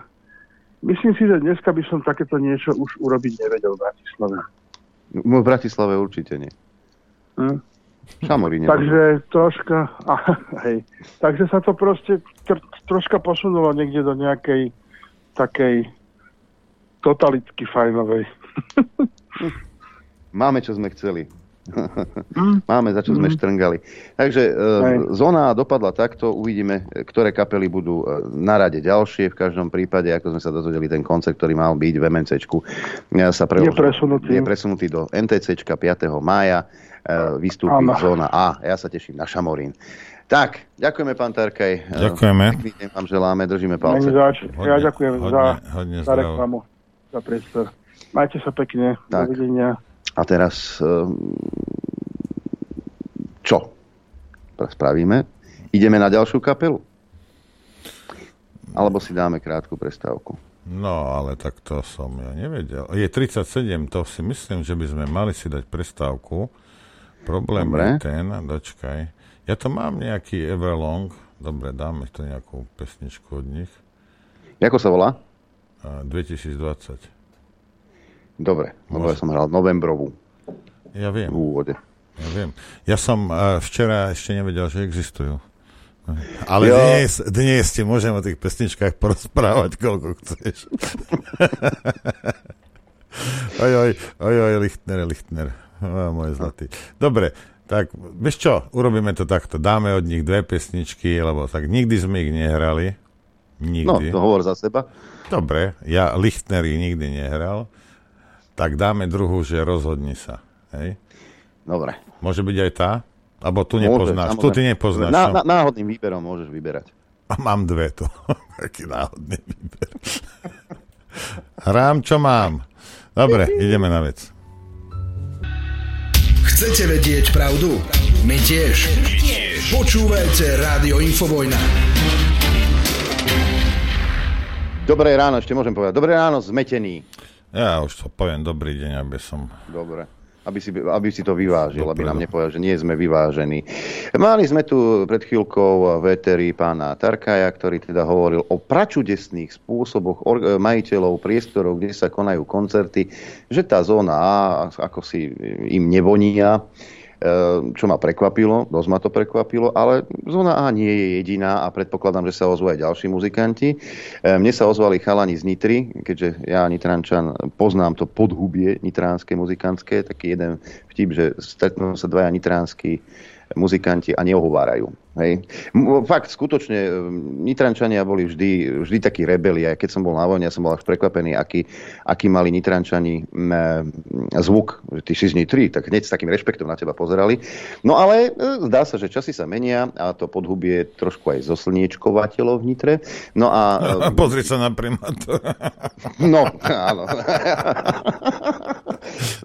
Myslím si, že dneska by som takéto niečo už urobiť nevedel v Bratislave. No, v Bratislave určite nie. Hm? Šamoríne. Takže troška, a, hej, takže sa to proste tr- troška posunulo niekde do nejakej takej totalitky fajnovej. Máme, čo sme chceli. Máme, za čo sme Mm. štrngali. Takže e, zóna dopadla takto, uvidíme, ktoré kapely budú e, na rade ďalšie. V každom prípade, ako sme sa dozvedeli, ten koncert, ktorý mal byť v MNCčku, e, sa preložil, Je presunutý. je presunutý do NTCčka 5. mája. E, vystúpi Áno. zóna A. Ja sa teším na Šamorín. Tak, ďakujeme, pán Tarkaj. E, Ďakujeme. Pekný deň vám želáme, držíme palce. Zač. Ja ďakujem hodne- za, hodne za reklamu, za priestor. Majte sa pekne. Tak. Dovidenia. A teraz um, čo spravíme? Ideme na ďalšiu kapelu? Alebo si dáme krátku prestávku? No, ale tak to som ja nevedel. Je 37, to si myslím, že by sme mali si dať prestávku. Problém Dobre. je ten, dočkaj. Ja to mám nejaký Everlong. Dobre, dáme to nejakú pesničku od nich. Ako sa volá? A 2020. Dobre, lebo ja som hral novembrovú Ja viem. v úvode. Ja viem. Ja som uh, včera ešte nevedel, že existujú. Ale Jo. dnes, dnes ti môžem o tých pesničkách porozprávať, koľko chceš. oj, oj, oj, oj, Lichtner, Lichtner. Môj zlatý. Dobre, tak vieš čo, urobíme to takto. Dáme od nich dve pesničky, lebo tak nikdy sme ich nehrali. No, Nikdy. to hovor za seba. Dobre, ja Lichtner ich nikdy nehral. Tak dáme druhú, že rozhodni sa. Hej? Dobre. Môže byť aj tá? Alebo tu Môže, nepoznáš. tu ty nepoznáš. Na, no. na, náhodným výberom môžeš vyberať. A mám dve to. Taký náhodný výber. Hrám, čo mám. Dobre, ideme na vec. Chcete vedieť pravdu? My tiež. Počúvajte Rádio Infovojna. Dobré ráno, ešte môžem povedať. Dobré ráno, zmetený. Ja už to poviem dobrý deň, aby som... Dobre. Aby si, aby si to vyvážil, aby Dopredu. nám nepovedal, že nie sme vyvážení. Mali sme tu pred chvíľkou veterí pána Tarkaja, ktorý teda hovoril o pračudesných spôsoboch majiteľov priestorov, kde sa konajú koncerty, že tá zóna A ako si im nevonia, čo ma prekvapilo, dosť ma to prekvapilo, ale zóna A nie je jediná a predpokladám, že sa ozvú aj ďalší muzikanti. E, Mne sa ozvali chalani z Nitry, keďže ja Nitrančan poznám to podhubie nitránske muzikantské, taký jeden vtip, že stretnú sa dvaja nitránsky muzikanti a neohovárajú. Hej. Fakt, skutočne, e, Nitrančania boli vždy, vždy takí rebeli. Aj keď som bol na vojne, ja som bol až prekvapený, aký, aký mali Nitrančani e, zvuk. Že ty si z Nitry, tak hneď s takým rešpektom na teba pozerali. No ale e, zdá sa, že časy sa menia a to podhubie trošku aj zoslniečkovateľov v Nitre. No a... Pozri sa na primátora. No, áno.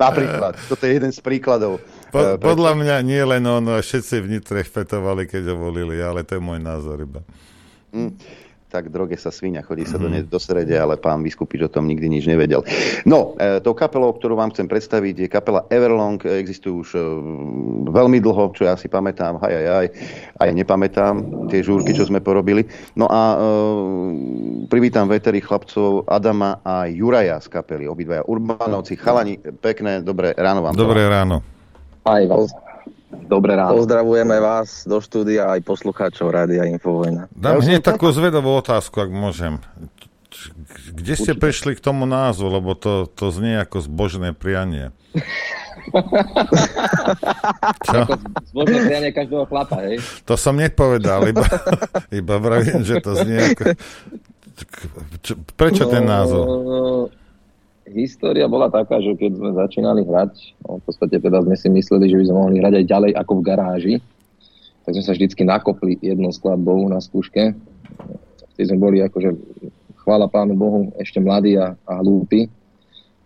Napríklad, toto je jeden z príkladov. Po, pre- podľa mňa nie len on, všetci v Nitre fetovali, keď ho volili, ale to je môj názor iba. Hm, tak droge sa svinia, chodí sa do nej do srede, ale pán biskupič o tom nikdy nič nevedel. No, e, tou kapelou, ktorú vám chcem predstaviť, je kapela Everlong. E, Existujú už e, veľmi dlho, čo ja si pamätám, aj, aj, aj, aj nepamätám tie žúrky, čo sme porobili. No a e, privítam veterí chlapcov Adama a Juraja z kapely, obidvaja Urbanovci. Chalani, pekné, dobré ráno vám. Dobré ráno. Aj vás. Dobré ráno. Pozdravujeme vás do štúdia aj poslucháčov Rádia Infovojna. Dám hneď takú zvedovú otázku, ak môžem. Kde ste prišli k tomu názvu, lebo to, to znie ako zbožné prianie. Čo? Zbožné prianie každého chlapa, hej? To som nepovedal, iba, iba vravím, že to znie ako... Čo, prečo ten názov? História bola taká, že keď sme začínali hrať, no, v podstate teda sme si mysleli, že by sme mohli hrať aj ďalej ako v garáži, tak sme sa vždycky nakopli jednou skladbou na skúške. Vtedy sme boli akože, chvála Pánu Bohu, ešte mladí a, a hlúpi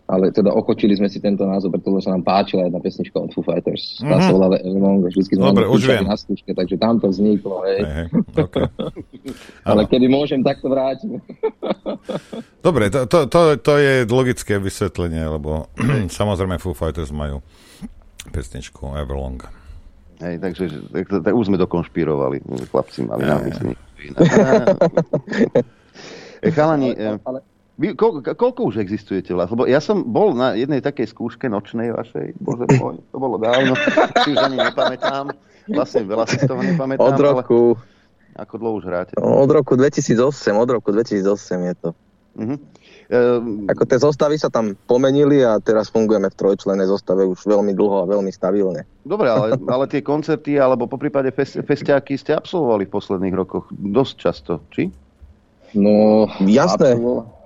ale teda okočili sme si tento názov, pretože sa nám páčila jedna pesnička od Foo Fighters. Tá mm-hmm. sa volala Elmong, vždycky sme Dobre, už viem. na skúške, takže tam to vzniklo, hej. Hey, hey. Okay. ale kedy môžem, tak to vrátim. Dobre, to, to, to, to je logické vysvetlenie, lebo samozrejme Foo Fighters majú pesničku Everlong. Hej, takže tak, tak, tak už sme dokonšpirovali, chlapci mali na mysli. Chalani, ale, ale, vy, ko, koľko už existujete vlastne? Lebo ja som bol na jednej takej skúške nočnej vašej, bože môj, to bolo dávno, si už ani nepamätám. Vlastne veľa si z toho nepamätám. Od roku... Ale ako dlho už hráte? Od roku 2008, od roku 2008 je to. Uh-huh. Um, ako tie zostavy sa tam pomenili a teraz fungujeme v trojčlenej zostave už veľmi dlho a veľmi stabilne. Dobre, ale, ale tie koncerty alebo po prípade fest, festiáky ste absolvovali v posledných rokoch dosť často, či? No, jasné. Absolvo-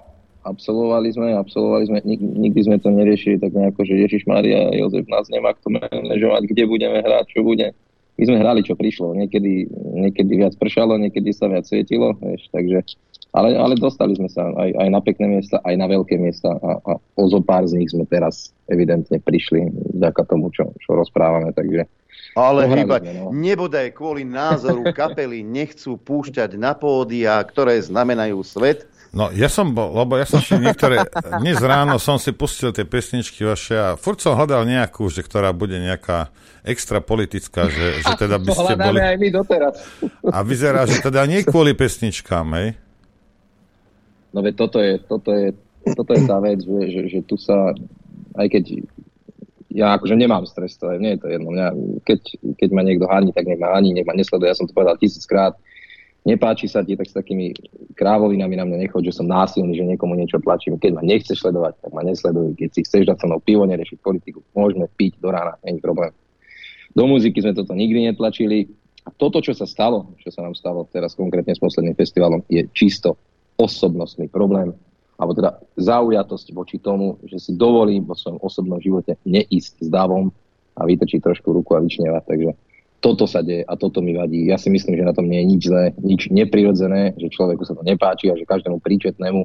absolvovali sme, absolvovali sme, nik, nikdy sme to neriešili tak nejako, že Ježiš Maria Jozef nás nemá kto manažovať, kde budeme hrať, čo bude. My sme hrali, čo prišlo. Niekedy, niekedy viac pršalo, niekedy sa viac svietilo, vieš, takže, ale, ale dostali sme sa aj, aj na pekné miesta, aj na veľké miesta a, a o zo pár z nich sme teraz evidentne prišli vďaka tomu, čo, čo rozprávame, takže ale hýbať, no. nebodaj kvôli názoru kapely nechcú púšťať na pódia, ktoré znamenajú svet, No ja som bol, lebo ja som si niektoré, dnes ráno som si pustil tie pesničky vaše a furt som hľadal nejakú, že ktorá bude nejaká extra politická, že, že teda by ste boli... aj my doteraz. A vyzerá, že teda nie kvôli pesničkám, hej? No veď toto je, toto je, toto je tá vec, že, že, že tu sa, aj keď ja akože nemám stres, to je, nie je to jedno. Mňa, keď, keď ma niekto háni, tak nech ma háni, nech ma nesleduje. Ja som to povedal tisíckrát nepáči sa ti, tak s takými krávovinami na mňa nechoď, že som násilný, že niekomu niečo tlačím. Keď ma nechceš sledovať, tak ma nesleduj. Keď si chceš dať so mnou pivo, neriešiť politiku, môžeme piť do rána, není problém. Do muziky sme toto nikdy netlačili. A toto, čo sa stalo, čo sa nám stalo teraz konkrétne s posledným festivalom, je čisto osobnostný problém, alebo teda zaujatosť voči tomu, že si dovolím vo svojom osobnom živote neísť s davom a vytrčiť trošku ruku a vyčnievať. Takže toto sa deje a toto mi vadí. Ja si myslím, že na tom nie je nič zlé, nič neprirodzené, že človeku sa to nepáči a že každému príčetnému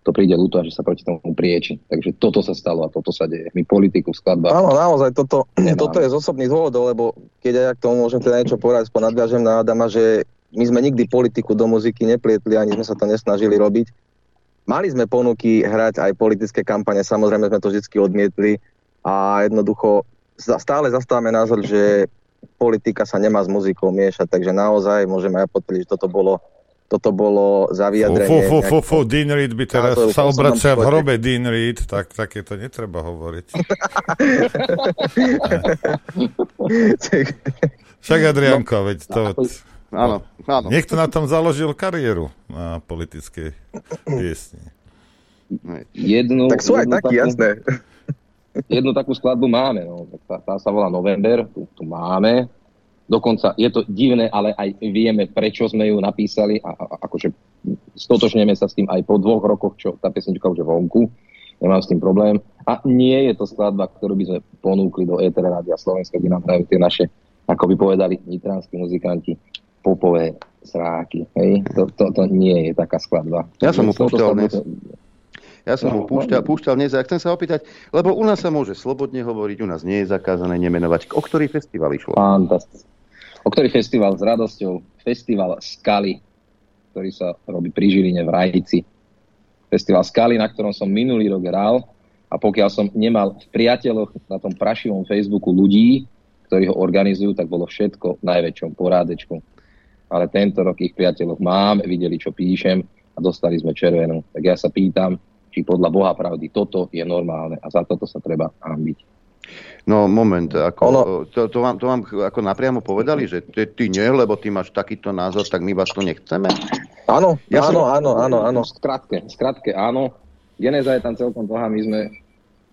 to príde ľúto a že sa proti tomu prieči. Takže toto sa stalo a toto sa deje. My politiku v skladbách... Áno, naozaj, toto, toto je z osobných dôvodov, lebo keď aj ja k tomu môžem teda niečo povedať, ponadviažem na Adama, že my sme nikdy politiku do muziky neplietli, ani sme sa to nesnažili robiť. Mali sme ponuky hrať aj politické kampane, samozrejme sme to vždy odmietli a jednoducho stále zastávame názor, že politika sa nemá s muzikou miešať, takže naozaj môžem aj potvrdiť, že toto bolo toto bolo za vyjadrenie. Fú, fú, fú, fú, Dean Reed by teraz sa obracia v hrobe Dean Reed, tak také to netreba hovoriť. Však Adrianko, veď to... Áno, áno. Niekto na tom založil kariéru na politickej piesni. Jednu, tak sú aj takí, jasné jednu takú skladbu máme, no. tá, tá sa volá November, tu, tu máme. Dokonca je to divné, ale aj vieme, prečo sme ju napísali a, a akože stotočneme sa s tým aj po dvoch rokoch, čo tá pesnička už je vonku. Nemám s tým problém. A nie je to skladba, ktorú by sme ponúkli do ETR Rádia Slovenska, kde nám tie naše, ako by povedali nitranskí muzikanti, popové sráky. Hej? To, to, to nie je taká skladba. Ja som mu púšťal dnes. Ja som no, ho púšťal, púšťal dnes a chcem sa opýtať, lebo u nás sa môže slobodne hovoriť, u nás nie je zakázané nemenovať. O ktorý festival išlo? Fantastické. O ktorý festival s radosťou? Festival Skaly, ktorý sa robí pri Žiline v Rajci. Festival Skaly, na ktorom som minulý rok hral a pokiaľ som nemal v priateľoch na tom prašivom Facebooku ľudí, ktorí ho organizujú, tak bolo všetko v najväčšom porádečku. Ale tento rok ich priateľov mám, videli, čo píšem a dostali sme červenú. Tak ja sa pýtam, či podľa Boha pravdy toto je normálne a za toto sa treba hambiť. No moment, ako, ono... to, to, vám, to vám ako napriamo povedali, že ty, ty nie, lebo ty máš takýto názor, tak my vás tu nechceme? Áno, ja áno, som... áno, áno, áno, skrátke, skrátke áno. Genéza je tam celkom dlhá, my sme,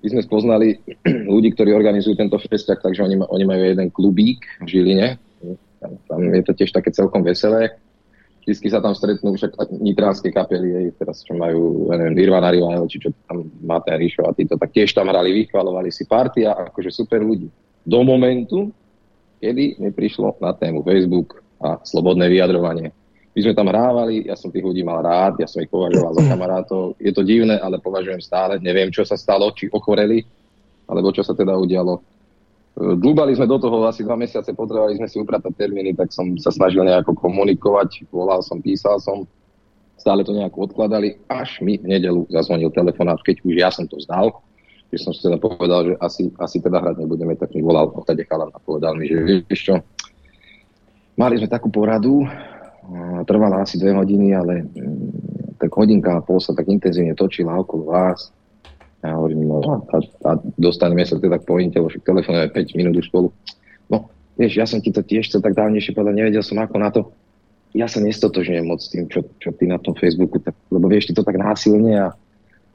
my sme spoznali ľudí, ktorí organizujú tento festiak, takže oni, oni majú jeden klubík v Žiline, tam, tam je to tiež také celkom veselé vždy sa tam stretnú však nitránske kapely, aj teraz čo majú, neviem, Nirvana Revival, či čo tam má ten Ríšo a títo, tak tiež tam hrali, vychvalovali si party a akože super ľudí. Do momentu, kedy mi prišlo na tému Facebook a slobodné vyjadrovanie. My sme tam hrávali, ja som tých ľudí mal rád, ja som ich považoval za kamarátov. Je to divné, ale považujem stále, neviem, čo sa stalo, či ochoreli, alebo čo sa teda udialo Dlúbali sme do toho asi dva mesiace, potrebovali sme si upratať termíny, tak som sa snažil nejako komunikovať, volal som, písal som, stále to nejako odkladali, až mi v nedelu zazvonil telefonát, keď už ja som to vzdal, že som si teda povedal, že asi, asi teda hrať nebudeme, tak mi volal odtade chalan a povedal mi, že vieš čo, mali sme takú poradu, trvala asi dve hodiny, ale mm, tak hodinka a pol sa tak intenzívne točila okolo vás, ja hovorím, no a, a dostaneme sa teda k pointe, lebo telefonujeme 5 minút už spolu. No, vieš, ja som ti to tiež chcel tak dávnejšie povedať, nevedel som ako na to. Ja sa nestotožňujem moc s tým, čo, čo ty na tom Facebooku, tak, lebo vieš, ty to tak násilne a,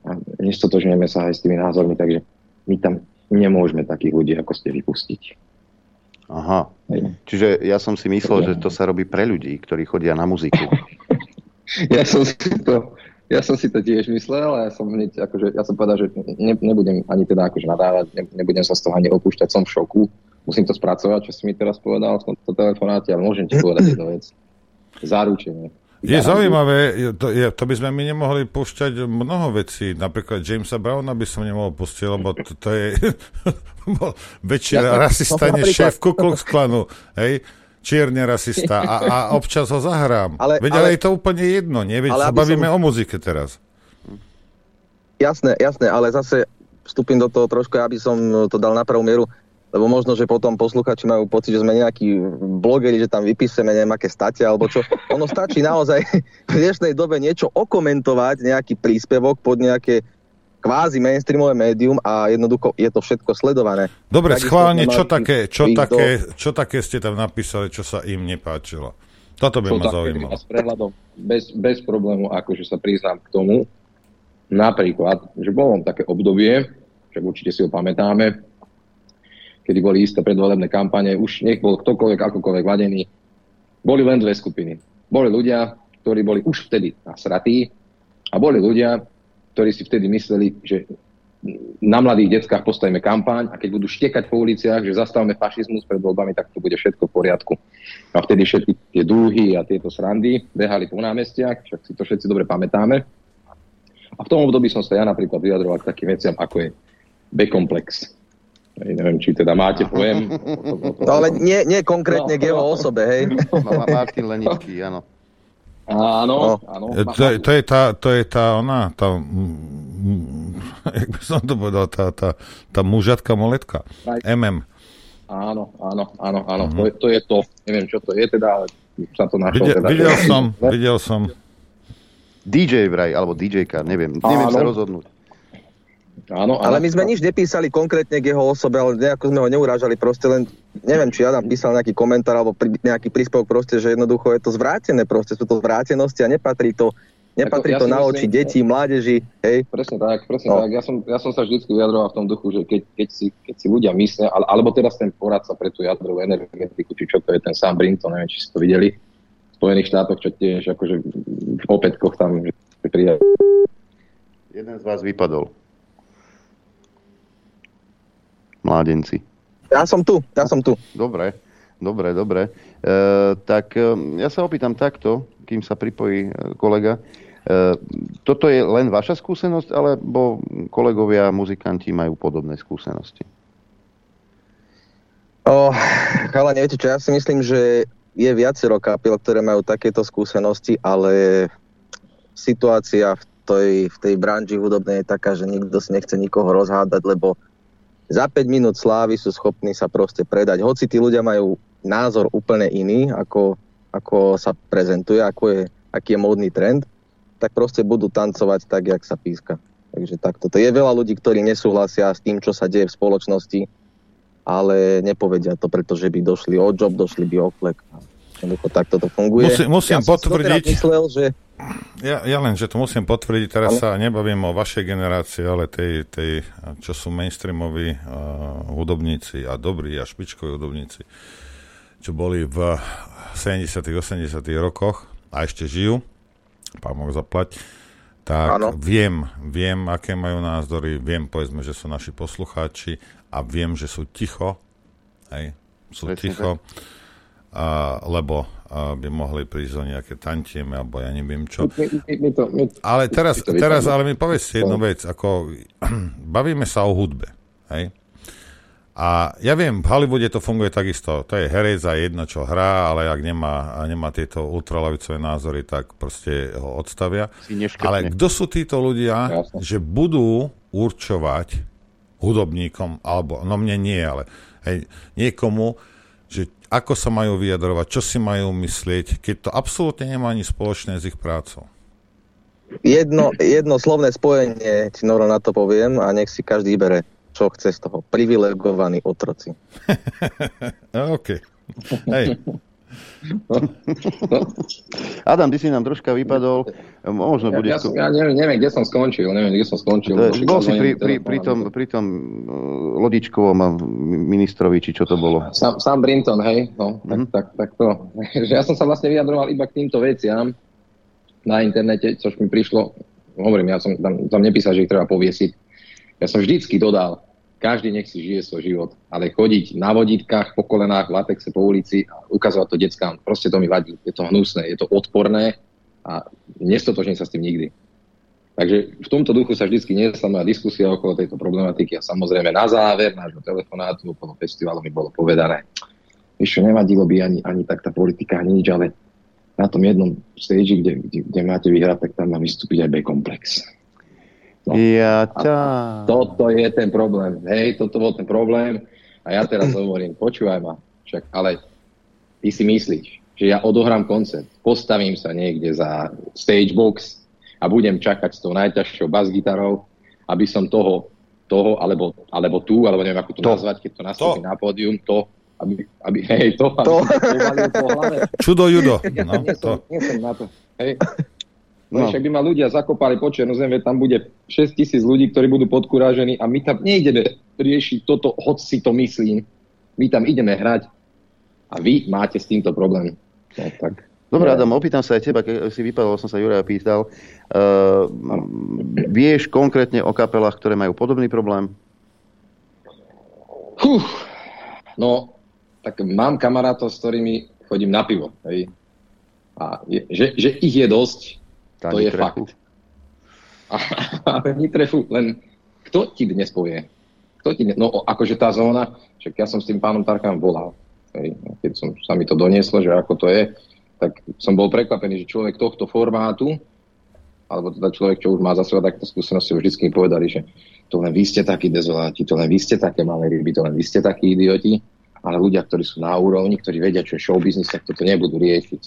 a nestotožňujeme sa aj s tými názormi, takže my tam nemôžeme takých ľudí, ako ste vypustiť. Aha. Čiže ja som si myslel, že to sa robí pre ľudí, ktorí chodia na muziku. ja som si to ja som si to tiež myslel, ale ja som hneď, akože, ja som povedal, že ne, nebudem ani teda akože nadávať, ne, nebudem sa z toho ani opúšťať, som v šoku. Musím to spracovať, čo si mi teraz povedal v tomto telefonáte, ale môžem ti povedať jednu vec. Zaručenie. Je zaujímavé, to, je, to by sme my nemohli púšťať mnoho vecí. Napríklad Jamesa Browna by som nemohol pustiť, lebo to, to je väčšia ja, rasista než šéf Ku Klux Klanu. Hej? Čierne rasista a, a občas ho zahrám. Ale, Veď ale, ale je to úplne jedno, nie? Veď sa bavíme som... o muzike teraz. Jasné, jasné, ale zase vstúpim do toho trošku, aby som to dal na pravú mieru, lebo možno, že potom posluchači majú pocit, že sme nejakí blogeri, že tam vypíšeme nejaké state alebo čo. Ono stačí naozaj v dnešnej dobe niečo okomentovať, nejaký príspevok pod nejaké kvázi mainstreamové médium a jednoducho je to všetko sledované. Dobre, Takisto schválne, čo také, čo, také, do... čo také ste tam napísali, čo sa im nepáčilo? Toto by čo ma zaujímalo. S prehľadom, bez, bez problému, akože sa priznám k tomu, napríklad, že bolo také obdobie, však určite si ho pamätáme, kedy boli isté predvolebné kampane, už nech bol ktokoľvek, akokoľvek vadený, boli len dve skupiny. Boli ľudia, ktorí boli už vtedy nasratí a boli ľudia, ktorí si vtedy mysleli, že na mladých deckách postavíme kampaň a keď budú štekať po uliciach, že zastavíme fašizmus pred voľbami, tak to bude všetko v poriadku. A vtedy všetky tie dúhy a tieto srandy behali po námestiach, však si to všetci dobre pamätáme. A v tom období som sa ja napríklad vyjadroval k takým veciam, ako je B-komplex. neviem, či teda máte pojem. No ale nie, nie konkrétne no, k jeho osobe, hej. Martin Lenický, áno. Áno, no. áno. To, to, je tá, to je tá ona, tá, jak by som to povedal, tá, tá, tá mužatka moletka. Aj. MM. Áno, áno, áno, áno, mm-hmm. to, je, to je to. Neviem, čo to je teda, ale sa to našlo. Videl, teda. videl som, videl som. DJ vraj, alebo DJ-ka, neviem, neviem sa rozhodnúť. Áno, ale my sme nič nepísali konkrétne k jeho osobe, ale nejako sme ho neurážali, proste len, neviem, či ja tam písal nejaký komentár alebo pri, nejaký príspevok proste, že jednoducho je to zvrátené, proste sú to zvrátenosti a nepatrí to, nepatrí to ja na oči detí, mládeži, hej. Presne tak, presne no. tak. Ja som, ja som sa vždy vyjadroval v tom duchu, že keď, keď, si, keď si ľudia myslia, ale, alebo teraz ten poradca pre tú jadrovú energetiku, či čo to je ten Sam Brinton, neviem, či si to videli, v Spojených štátoch, čo tiež akože v opätkoch tam prijali. Jeden z vás vypadol mládenci? Ja som tu, ja som tu. Dobre, dobre, dobre. E, tak e, ja sa opýtam takto, kým sa pripojí e, kolega. E, toto je len vaša skúsenosť, alebo kolegovia muzikanti majú podobné skúsenosti? O, ale neviete čo, ja si myslím, že je viacero kapiel, ktoré majú takéto skúsenosti, ale situácia v tej, v tej branži hudobnej je taká, že nikto si nechce nikoho rozhádať, lebo za 5 minút slávy sú schopní sa proste predať. Hoci tí ľudia majú názor úplne iný, ako, ako sa prezentuje, ako je, aký je módny trend, tak proste budú tancovať tak, jak sa píska. Takže takto. To je veľa ľudí, ktorí nesúhlasia s tým, čo sa deje v spoločnosti ale nepovedia to, pretože by došli o job, došli by o flek. Jednoducho takto to funguje. Musím, musím ja potvrdiť, myslel, že... ja, ja len, že to musím potvrdiť, teraz ale... sa nebavím o vašej generácii, ale tej, tej čo sú mainstreamoví uh, hudobníci a dobrí a špičkoví hudobníci, čo boli v 70 80 rokoch a ešte žijú, pán Boh zaplať, tak ano. viem, viem, aké majú názory, viem, povedzme, že sú naši poslucháči a viem, že sú ticho, hej, sú Presne ticho. Tak a, lebo a, by mohli prísť o nejaké tantieme, alebo ja neviem čo. ale teraz, teraz ale mi povedzte jednu vec, ako bavíme sa o hudbe, hej? A ja viem, v Hollywoode to funguje takisto. To je herec a jedno, čo hrá, ale ak nemá, nemá tieto ultralavicové názory, tak proste ho odstavia. Ale kto sú títo ľudia, Jasne. že budú určovať hudobníkom, alebo, no mne nie, ale hej, niekomu, ako sa majú vyjadrovať, čo si majú myslieť, keď to absolútne nemá ani spoločné s ich prácou. Jedno, jedno slovné spojenie ti Noro na to poviem a nech si každý bere, čo chce z toho. Privilegovaní otroci. OK. Hej. Adam, ty si nám troška vypadol. Možno ja, bude... Ja, som, ja neviem, neviem, kde som skončil. Neviem, kde som skončil. To, bol si pri, pri, pri, tom, pri tom uh, Lodičkovom a ministrovi, či čo to bolo? Sam, Sam Brinton, hej. No, mm-hmm. tak, tak, tak to. ja som sa vlastne vyjadroval iba k týmto veciam na internete, což mi prišlo, hovorím, ja som tam, tam nepísal, že ich treba poviesiť. Ja som vždycky dodal, každý nech si žije svoj život. Ale chodiť na vodítkach, po kolenách, v latexe, po ulici a ukazovať to deckám, proste to mi vadí. Je to hnusné, je to odporné a nestotožním sa s tým nikdy. Takže v tomto duchu sa vždy niesla moja diskusia okolo tejto problematiky a samozrejme na záver nášho telefonátu okolo festivalu mi bolo povedané, ešte nevadilo by ani, ani tak tá politika, ani nič, ale na tom jednom stage, kde, kde, kde máte vyhrať, tak tam má vystúpiť aj B-komplex. No. Ja ťa... Toto je ten problém. Hej, toto bol ten problém. A ja teraz hovorím, počúvaj ma, však, ale ty si myslíš, že ja odohrám koncert, postavím sa niekde za stage box a budem čakať s tou najťažšou bas-gitarou, aby som toho, toho alebo, alebo tu, alebo neviem, ako to, to. nazvať, keď to nastúpi na pódium, to, aby, aby hej, to, to. Aby to hlave. Čudo judo. No, nie, som, to. nie som na to. Hej. No. Však by ma ľudia zakopali po černu zem, tam bude 6 tisíc ľudí, ktorí budú podkurážení a my tam nejdeme riešiť toto, hoď si to myslím. My tam ideme hrať a vy máte s týmto problém. No, tak. Dobre, Adam, opýtam sa aj teba, keď si vypadol, som sa Juraja pýtal. Uh, vieš konkrétne o kapelách, ktoré majú podobný problém? Huh. No, tak mám kamarátov, s ktorými chodím na pivo. Hej. A je, že, že ich je dosť, tá to je fakt. Ale nitrefu, len kto ti dnes povie? Kto ti dnes, no akože tá zóna, však ja som s tým pánom Tarkám volal, hej, keď som, sa mi to donieslo, že ako to je, tak som bol prekvapený, že človek tohto formátu, alebo teda človek, čo už má za sebou takéto skúsenosti, už vždy povedali, že to len vy ste takí dezoláti, to len vy ste také malé ryby, to len vy ste takí idioti, ale ľudia, ktorí sú na úrovni, ktorí vedia, čo je show business, tak toto nebudú riešiť.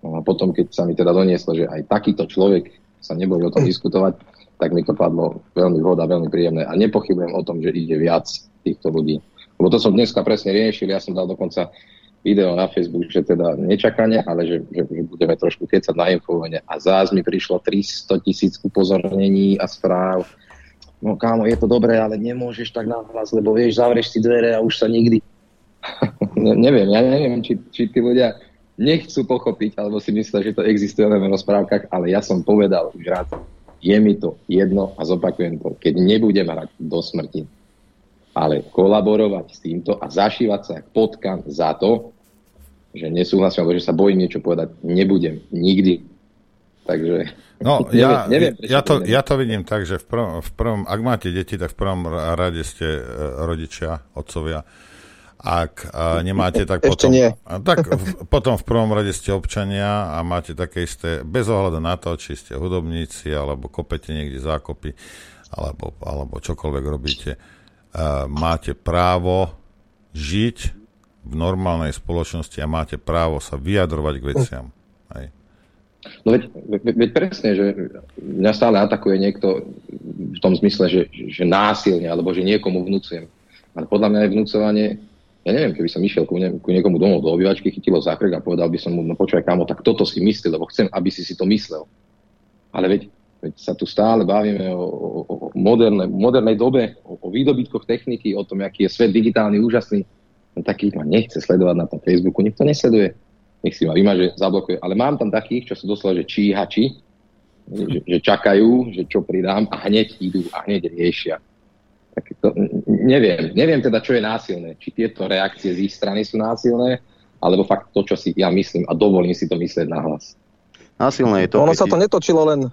No a potom, keď sa mi teda donieslo, že aj takýto človek sa nebojí o tom diskutovať, tak mi to padlo veľmi vhoda, veľmi príjemné. A nepochybujem o tom, že ide viac týchto ľudí. Lebo to som dneska presne riešil, ja som dal dokonca video na Facebook, že teda nečakane, ale že, že, že budeme trošku kecať na infovene. A zás mi prišlo 300 tisíc upozornení a správ. No kámo, je to dobré, ale nemôžeš tak nahlas, lebo vieš, zavrieš si dvere a už sa nikdy... ne, neviem, ja neviem, či, či tí ľudia nechcú pochopiť, alebo si myslia, že to existuje len v rozprávkach, ale ja som povedal už rád, je mi to jedno a zopakujem to, keď nebudem hrať do smrti, ale kolaborovať s týmto a zašívať sa potkan za to, že nesúhlasím, alebo že sa bojím niečo povedať, nebudem nikdy. Takže No, ja, neviem, neviem ja, to, ja to vidím tak, že v prvom, v prvom, ak máte deti, tak v prvom rade ste e, rodičia, otcovia ak nemáte, tak potom, nie. tak v, potom v prvom rade ste občania a máte také isté, bez ohľadu na to, či ste hudobníci, alebo kopete niekde zákopy, alebo, alebo čokoľvek robíte, máte právo žiť v normálnej spoločnosti a máte právo sa vyjadrovať k veciam. Hej. No veď, veď, veď presne, že mňa stále atakuje niekto v tom zmysle, že, že násilne, alebo že niekomu vnúcujem Ale podľa mňa je vnúcovanie, ja neviem, keby som išiel ku, ne, ku niekomu domov do obývačky, chytilo zákrek a povedal by som mu, no počúvaj kámo, tak toto si myslel, lebo chcem, aby si si to myslel. Ale veď, veď sa tu stále bavíme o, o, o modernej, modernej dobe, o, o výdobytkoch techniky, o tom, aký je svet digitálny, úžasný. No takých ma nechce sledovať na tom Facebooku, nikto nesleduje. Nech si ma vymaže, zablokuje. Ale mám tam takých, čo sú doslova, že číhači, že, že čakajú, že čo pridám a hneď idú a hneď riešia. Tak to, neviem, neviem teda, čo je násilné. Či tieto reakcie z ich strany sú násilné, alebo fakt to, čo si ja myslím a dovolím si to myslieť na hlas. Násilné je to. Ono sa to netočilo len...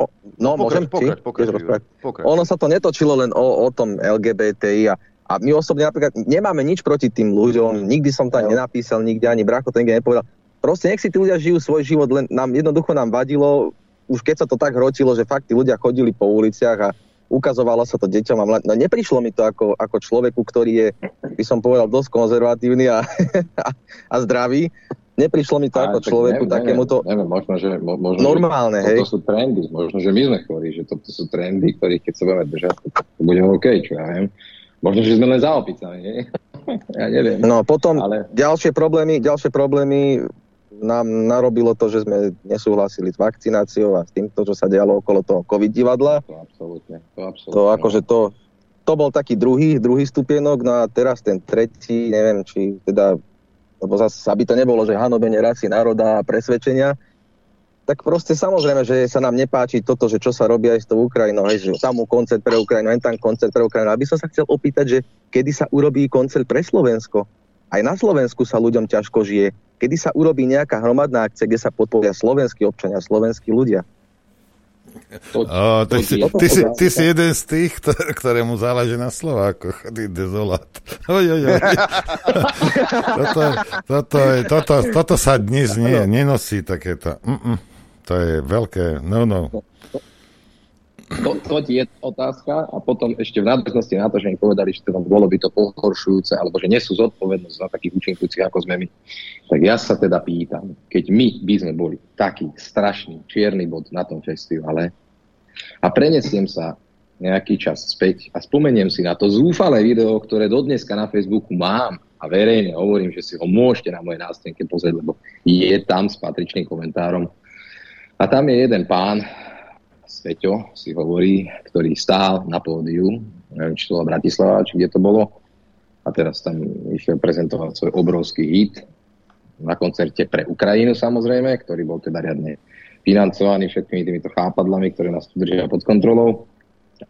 O, no, no môžem? Pokrač, pokrač, pokrač, pokrač. Ono sa to netočilo len o, o tom LGBTI a, a my osobne napríklad nemáme nič proti tým ľuďom, nikdy som tam nenapísal, nikde ani Bracho ten nepovedal. Proste nech si tí ľudia žijú svoj život, len nám jednoducho nám vadilo, už keď sa to tak hrotilo, že fakt tí ľudia chodili po uliciach a ukazovalo sa to deťom a mlad... no, neprišlo mi to ako, ako človeku, ktorý je, by som povedal, dosť konzervatívny a, a, a zdravý. Neprišlo mi to a, ako tak človeku neviem, takému to... Neviem, možno, že... Možno, normálne, že, hej. To sú trendy, možno, že my sme chorí, že toto sú trendy, ktorých keď sa budeme držať, to bude OK, čo ja viem. Možno, že sme len za opicami, nie? ja neviem. No potom ale... ďalšie problémy, ďalšie problémy nám narobilo to, že sme nesúhlasili s vakcináciou a s týmto, čo sa dialo okolo toho COVID divadla. To absolútne. To, absolútne. to akože to, to bol taký druhý, druhý stupienok, no a teraz ten tretí, neviem, či teda, lebo zase, aby to nebolo, že hanobenie rasy, národa a presvedčenia, tak proste samozrejme, že sa nám nepáči toto, že čo sa robí aj s tou Ukrajinou, hej, že tam koncert pre Ukrajinu, len tam koncert pre Ukrajinu. Aby som sa chcel opýtať, že kedy sa urobí koncert pre Slovensko? Aj na Slovensku sa ľuďom ťažko žije kedy sa urobí nejaká hromadná akcia, kde sa podporia slovenskí občania, slovenskí ľudia. To, o, ty, si, ty, si, ty si jeden z tých, ktorému záleží na Slovákoch. Ty dezolát. Oj, oj, oj. toto, toto, toto, toto sa dnes nie, nenosí takéto. Mm-mm. To je veľké no, no to, to je otázka a potom ešte v nadväznosti na to, že im povedali, že to bolo by to pohoršujúce alebo že nesú zodpovednosť za takých účinkujúcich ako sme my. Tak ja sa teda pýtam, keď my by sme boli taký strašný čierny bod na tom festivale a prenesiem sa nejaký čas späť a spomeniem si na to zúfalé video, ktoré dodneska na Facebooku mám a verejne hovorím, že si ho môžete na mojej nástenke pozrieť, lebo je tam s patričným komentárom. A tam je jeden pán, Sveťo si hovorí, ktorý stál na pódiu, neviem, či to bola Bratislava, či kde to bolo, a teraz tam išiel prezentovať svoj obrovský hit na koncerte pre Ukrajinu samozrejme, ktorý bol teda riadne financovaný všetkými týmito chápadlami, ktoré nás tu držia pod kontrolou.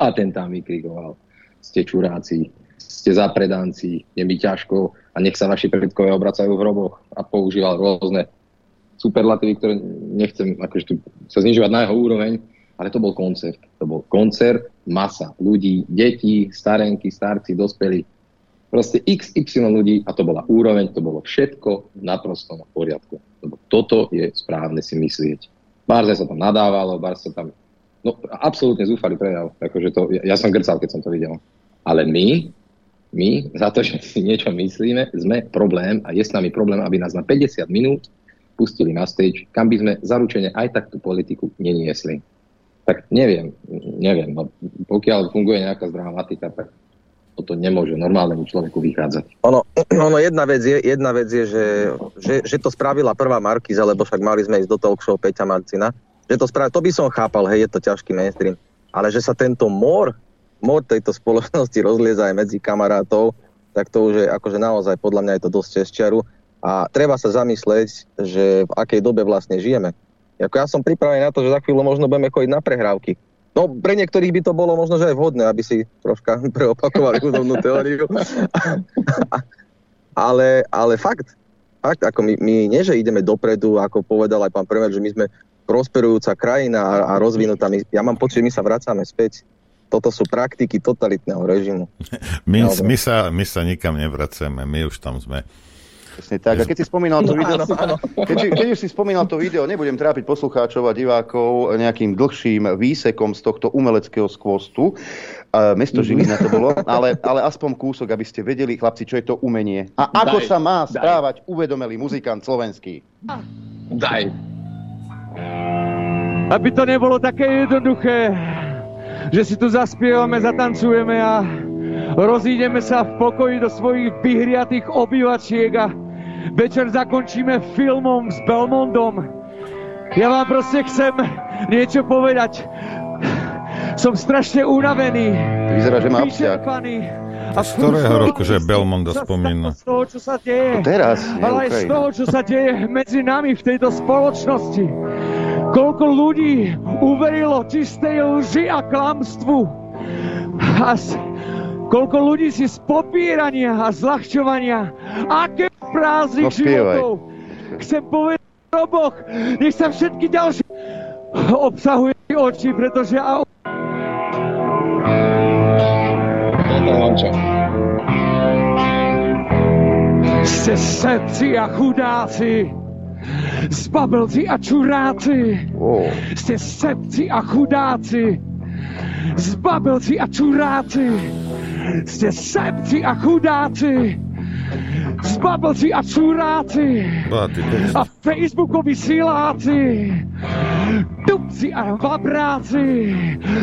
A ten tam vykrikoval, ste čuráci, ste zapredanci, je mi ťažko a nech sa vaši predkovia obracajú v hroboch a používal rôzne superlatívy, ktoré nechcem akože tu sa znižovať na jeho úroveň, ale to bol koncert. To bol koncert, masa ľudí, detí, starenky, starci, dospelí. Proste XY ľudí a to bola úroveň, to bolo všetko v naprostom poriadku. Toto je správne si myslieť. Barze sa tam nadávalo, bar sa tam... No, absolútne zúfali prejav. Akože to, ja, ja som grcal, keď som to videl. Ale my, my, za to, že si niečo myslíme, sme problém a je s nami problém, aby nás na 50 minút pustili na stage, kam by sme zaručene aj tak tú politiku neniesli tak neviem, neviem. No, pokiaľ funguje nejaká zdravá matika, tak toto nemôže normálnemu človeku vychádzať. Ono, ono jedna, vec je, jedna vec je, že, že, že to spravila prvá Markiza, lebo však mali sme ísť do talk show Peťa Marcina, že to spravila, to by som chápal, hej, je to ťažký mainstream, ale že sa tento mor, mor tejto spoločnosti rozlieza aj medzi kamarátov, tak to už je akože naozaj podľa mňa je to dosť cez čiaru a treba sa zamyslieť, že v akej dobe vlastne žijeme ako ja som pripravený na to, že za chvíľu možno budeme chodiť na prehrávky. No, pre niektorých by to bolo možno, že aj vhodné, aby si troška preopakovali úzovnú teóriu. ale, ale fakt, fakt, ako my, my nie, že ideme dopredu, ako povedal aj pán premiér, že my sme prosperujúca krajina a, a rozvinutá. My, ja mám pocit, že my sa vracame späť. Toto sú praktiky totalitného režimu. My, my, sa, my sa nikam nevraceme, my už tam sme. Presne tak. A keď si spomínal to video, keď, keď už si spomínal to video, nebudem trápiť poslucháčov a divákov nejakým dlhším výsekom z tohto umeleckého skvostu. Mesto mhm. Žilina to bolo, ale, ale aspoň kúsok, aby ste vedeli, chlapci, čo je to umenie. A ako daj, sa má správať daj. uvedomelý muzikant slovenský. Daj. Aby to nebolo také jednoduché, že si tu zaspievame, zatancujeme a rozídeme sa v pokoji do svojich vyhriatých obývačiek a večer zakončíme filmom s Belmondom. Ja vám proste chcem niečo povedať. Som strašne unavený. Vyzerá, že má obťah. A z ktorého roku, že Belmondo spomína? Z toho, čo sa deje. No teraz, ale aj z toho, čo sa deje medzi nami v tejto spoločnosti. Koľko ľudí uverilo čistej lži a klamstvu. A s, koľko ľudí si z popírania a zľahčovania, aké prázdnych No, životov. Chcem povedať oboch, nech sa všetky ďalšie obsahuje oči, pretože a Ste sebci a chudáci, zbabelci a čuráci. Oh. Ste sebci a chudáci, zbabelci a čuráci. Ste sebci a chudáci, zbabelci a text. A Facebookoví siláci, dupci a vabráci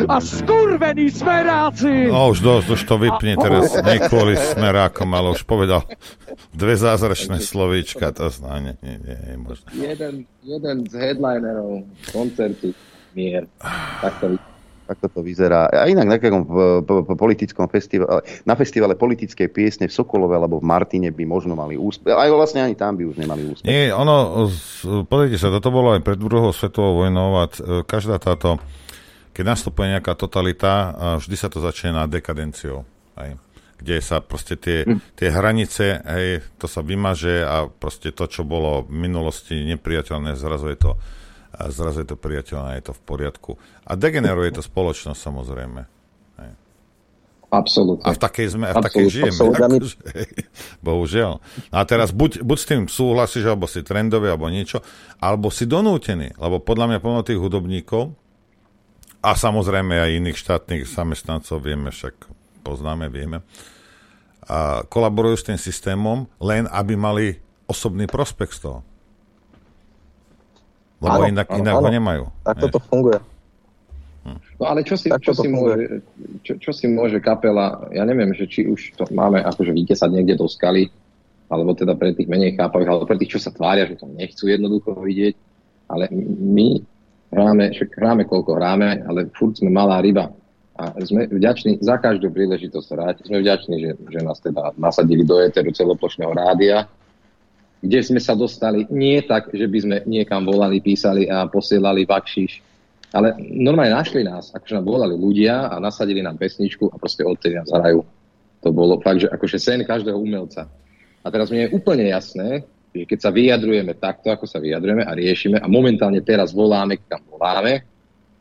a skurvení smeráci. No už dosť, už to vypni teraz, nie kvôli smerákom, ale už povedal dve zázračné slovíčka, to zná, nie, nie, nie, je možné. Jeden, jeden z headlinerov koncertu Mier. Tak to vyzerá. Takto to vyzerá. A inak na p- politickom festivale, na festivale politickej piesne v Sokolove alebo v Martine by možno mali úspech. Aj vlastne ani tam by už nemali úspech. Nie, ono, pozrite sa, toto bolo aj pred druhou svetovou vojnou a každá táto, keď nastupuje nejaká totalita, vždy sa to začína dekadenciou. Aj kde sa proste tie, tie hranice, hej, to sa vymaže a proste to, čo bolo v minulosti nepriateľné, zrazu je to, a zrazu je to priateľné, je to v poriadku. A degeneruje to spoločnosť samozrejme. Absolútne. A v takej sme, a v takej žijeme. Akože, bohužiaľ. A teraz buď, buď s tým súhlasíš, alebo si trendový, alebo niečo, alebo si donútený, lebo podľa mňa plno tých hudobníkov a samozrejme aj iných štátnych zamestnancov, vieme však, poznáme, vieme, a kolaborujú s tým systémom, len aby mali osobný prospekt z toho. Lebo Áno, inak, áno, inak ho áno. nemajú. Tak toto funguje. No ale čo si, Tak čo, si môže, čo, čo si môže kapela, ja neviem, že či už to máme akože vykesať niekde do skaly, alebo teda pre tých menej chápavých, alebo pre tých, čo sa tvária, že to nechcú jednoducho vidieť, ale my hráme, však hráme koľko hráme, ale furt sme malá ryba. A sme vďační za každú príležitosť hrať. Sme vďační, že, že nás teda nasadili do éteru celoplošného rádia, kde sme sa dostali nie tak, že by sme niekam volali, písali a posielali vakšiš, ale normálne našli nás, akože nám volali ľudia a nasadili nám pesničku a proste odtedy nás hrajú. To bolo fakt, že akože sen každého umelca. A teraz mi je úplne jasné, že keď sa vyjadrujeme takto, ako sa vyjadrujeme a riešime a momentálne teraz voláme, kam voláme,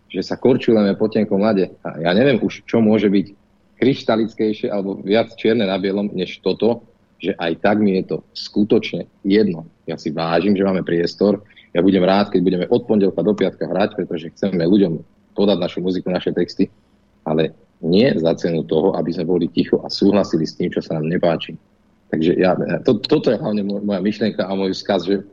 že sa korčuleme po tenkom lade. A ja neviem už, čo môže byť kryštalickejšie alebo viac čierne na bielom, než toto, že aj tak mi je to skutočne jedno. Ja si vážim, že máme priestor. Ja budem rád, keď budeme od pondelka do piatka hrať, pretože chceme ľuďom podať našu muziku, naše texty, ale nie za cenu toho, aby sme boli ticho a súhlasili s tým, čo sa nám nepáči. Takže ja, to, toto je hlavne moj- moja myšlienka a môj skaz, že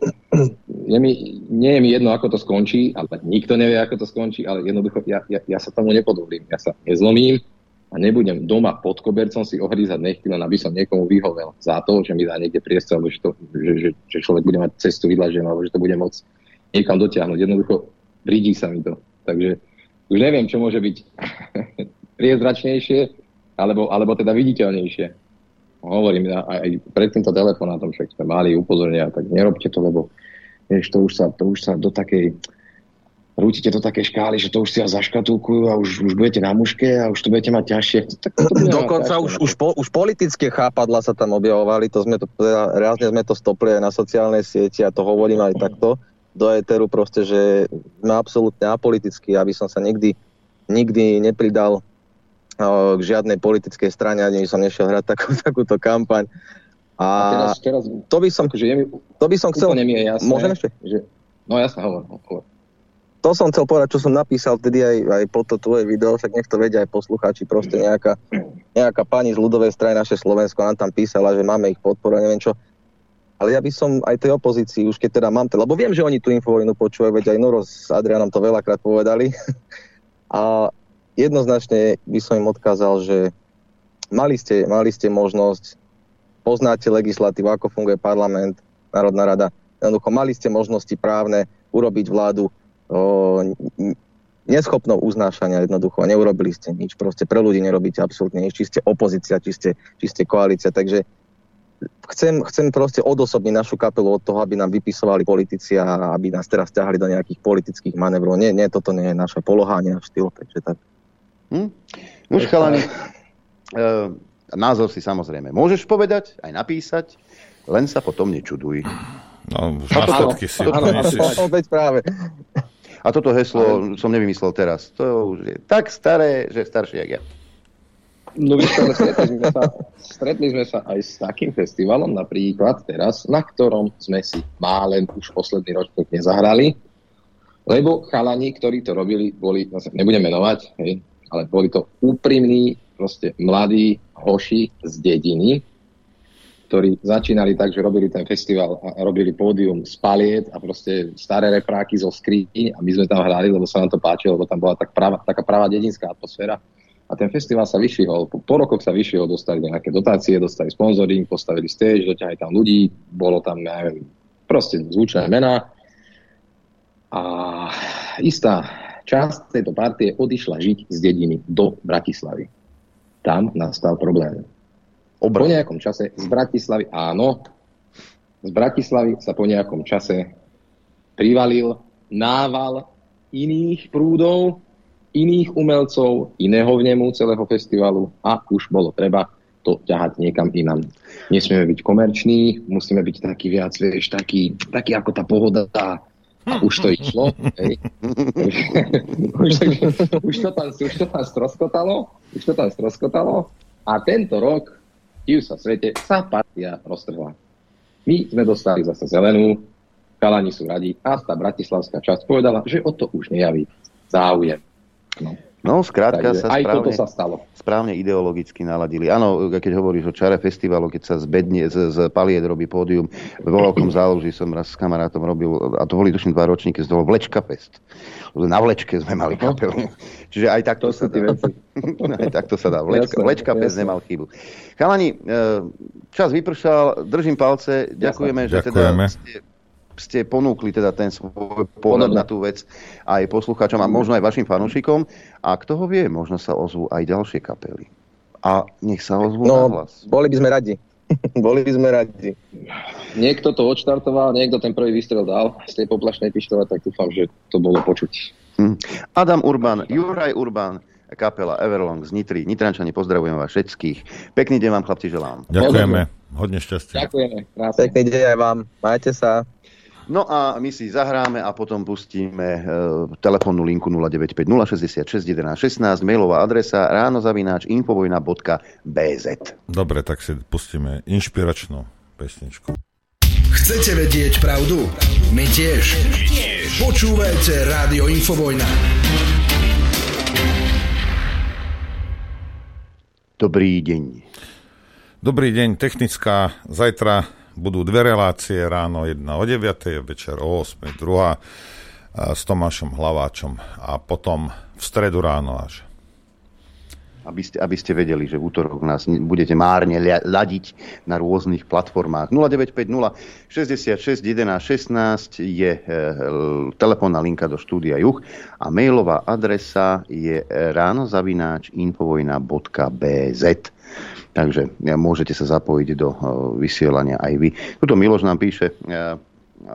je mi, nie je mi jedno, ako to skončí, ale nikto nevie, ako to skončí, ale jednoducho ja, ja, ja sa tomu nepodvolím. Ja sa nezlomím a nebudem doma pod kobercom si ohrízať nechty, len aby som niekomu vyhovel za to, že mi dá niekde priestor, alebo že, to, že, že, že človek bude mať cestu vydlaženú, alebo že to bude môcť niekam dotiahnuť. Jednoducho bridí sa mi to. Takže už neviem, čo môže byť priezračnejšie, alebo, alebo teda viditeľnejšie. Hovorím, aj pred týmto telefonátom však sme mali upozornenia, tak nerobte to, lebo vieš, to už sa, to už sa do takej rútite do takej škály, že to už si vás zaškatulkujú a už, už budete na muške a už to budete mať ťažšie. Tak to mať Dokonca ťažšie, už, no. už, po, už politické chápadla sa tam objavovali, to sme to, teda, reálne sme to stopli aj na sociálnej sieti a to hovorím aj takto do éteru proste, že sme absolútne apolitický, aby som sa nikdy, nikdy nepridal k žiadnej politickej strane, ani som nešiel hrať takú, takúto kampaň. A, A teraz, teraz, to by som, akože je mi, to by som chcel, úplne mi je jasné, môžem ešte? Že, no jasne, hovor, hovor. To som chcel povedať, čo som napísal vtedy aj, aj po to tvoje video, však nech to vedia aj poslucháči, proste nejaká, nejaká pani z ľudovej strany naše Slovensko nám tam písala, že máme ich podporu, neviem čo. Ale ja by som aj tej opozícii, už keď teda mám, to, lebo viem, že oni tú infovojnu počúvajú, veď aj Noro s Adrianom to veľakrát povedali. A jednoznačne by som im odkázal, že mali ste, mali ste možnosť, poznáte legislatívu, ako funguje parlament, Národná rada, jednoducho mali ste možnosti právne urobiť vládu o, neschopnou uznášania jednoducho. Neurobili ste nič. Proste pre ľudí nerobíte absolútne nič. Či ste opozícia, či ste, či ste koalícia. Takže chcem, chcem proste odosobniť našu kapelu od toho, aby nám vypisovali politici a aby nás teraz ťahali do nejakých politických manevrov. Nie, nie, toto nie je naša poloha, nie náš štýl. Takže tak. Hm? Už chalani, e, názor si samozrejme môžeš povedať, aj napísať, len sa potom nečuduj. No, už následky si Opäť práve. A toto heslo som nevymyslel teraz. To už je tak staré, že staršie jak ja. No ale stretli sme, sa, stretli sme sa aj s takým festivalom, napríklad teraz, na ktorom sme si málen už posledný ročník nezahrali, lebo chalani, ktorí to robili, boli, zase nebudem menovať, hej, ale boli to úprimní, proste mladí hoši z dediny, ktorí začínali tak, že robili ten festival a robili pódium z paliet a proste staré repráky zo skríny a my sme tam hrali, lebo sa nám to páčilo, lebo tam bola tak prava, taká pravá dedinská atmosféra. A ten festival sa vyšvihol, po, po rokoch sa vyšvihol, dostali nejaké dotácie, dostali sponsoring, postavili stage, doťahali tam ľudí, bolo tam, neviem, proste zvučné mená. A istá časť tejto partie odišla žiť z dediny do Bratislavy. Tam nastal problém po nejakom čase z Bratislavy, áno, z Bratislavy sa po nejakom čase privalil nával iných prúdov, iných umelcov, iného vnemu celého festivalu a už bolo treba to ťahať niekam inam. Nesmieme byť komerční, musíme byť taký viac, vieš, taký, taký ako tá pohoda a už to išlo. Hej. už, už, to tam, už to tam stroskotalo, už to tam stroskotalo a tento rok div sa svete, sa partia roztrhla. My sme dostali zase zelenú, kalani sú radi a tá bratislavská časť povedala, že o to už nejaví záujem. No. No, skrátka sa aj správne, toto sa stalo. Správne ideologicky naladili. Áno, keď hovoríš o čare festivalu, keď sa z, bedne, z, z paliet robí pódium, vo veľkom záloží som raz s kamarátom robil, a to boli tuším dva ročníky, z toho Vlečka Fest. Na Vlečke sme mali kapelu. Čiže aj takto sa dá. aj takto sa dá. Vlečka, Vlečka Fest nemal chybu. Chalani, e, čas vypršal, držím palce, ďakujeme, že teda ste ste ponúkli teda ten svoj pohľad na tú vec aj poslucháčom a možno aj vašim fanúšikom. A kto ho vie, možno sa ozvú aj ďalšie kapely. A nech sa ozvú no, na hlas. boli by sme radi. boli by sme radi. Niekto to odštartoval, niekto ten prvý výstrel dal z tej poplašnej pištole, tak dúfam, že to bolo počuť. Hm. Adam Urban, Juraj Urban, kapela Everlong z Nitry. Nitrančani, pozdravujem vás všetkých. Pekný deň vám, chlapci, želám. Ďakujeme. Hodne šťastia. Ďakujeme. Krásne. Pekný deň aj vám. Majte sa. No a my si zahráme a potom pustíme e, telefónnu linku 095 066 11 16, mailová adresa ránozavináč infovojna.bz. Dobre, tak si pustíme inšpiračnú pesničku. Chcete vedieť pravdu? My tiež. My tiež. Počúvajte Rádio Infovojna. Dobrý deň. Dobrý deň, technická. Zajtra budú dve relácie ráno, jedna o 9, večer o 8, druhá s Tomášom Hlaváčom a potom v stredu ráno až. Aby ste, aby ste vedeli, že v útorok nás budete márne ľadiť na rôznych platformách. 0950 66 11 16 je e, telefónna linka do štúdia Juch a mailová adresa je ránozavináč infovojna.bz. Takže môžete sa zapojiť do eh, vysielania aj vy. Tuto Miloš nám píše, eh,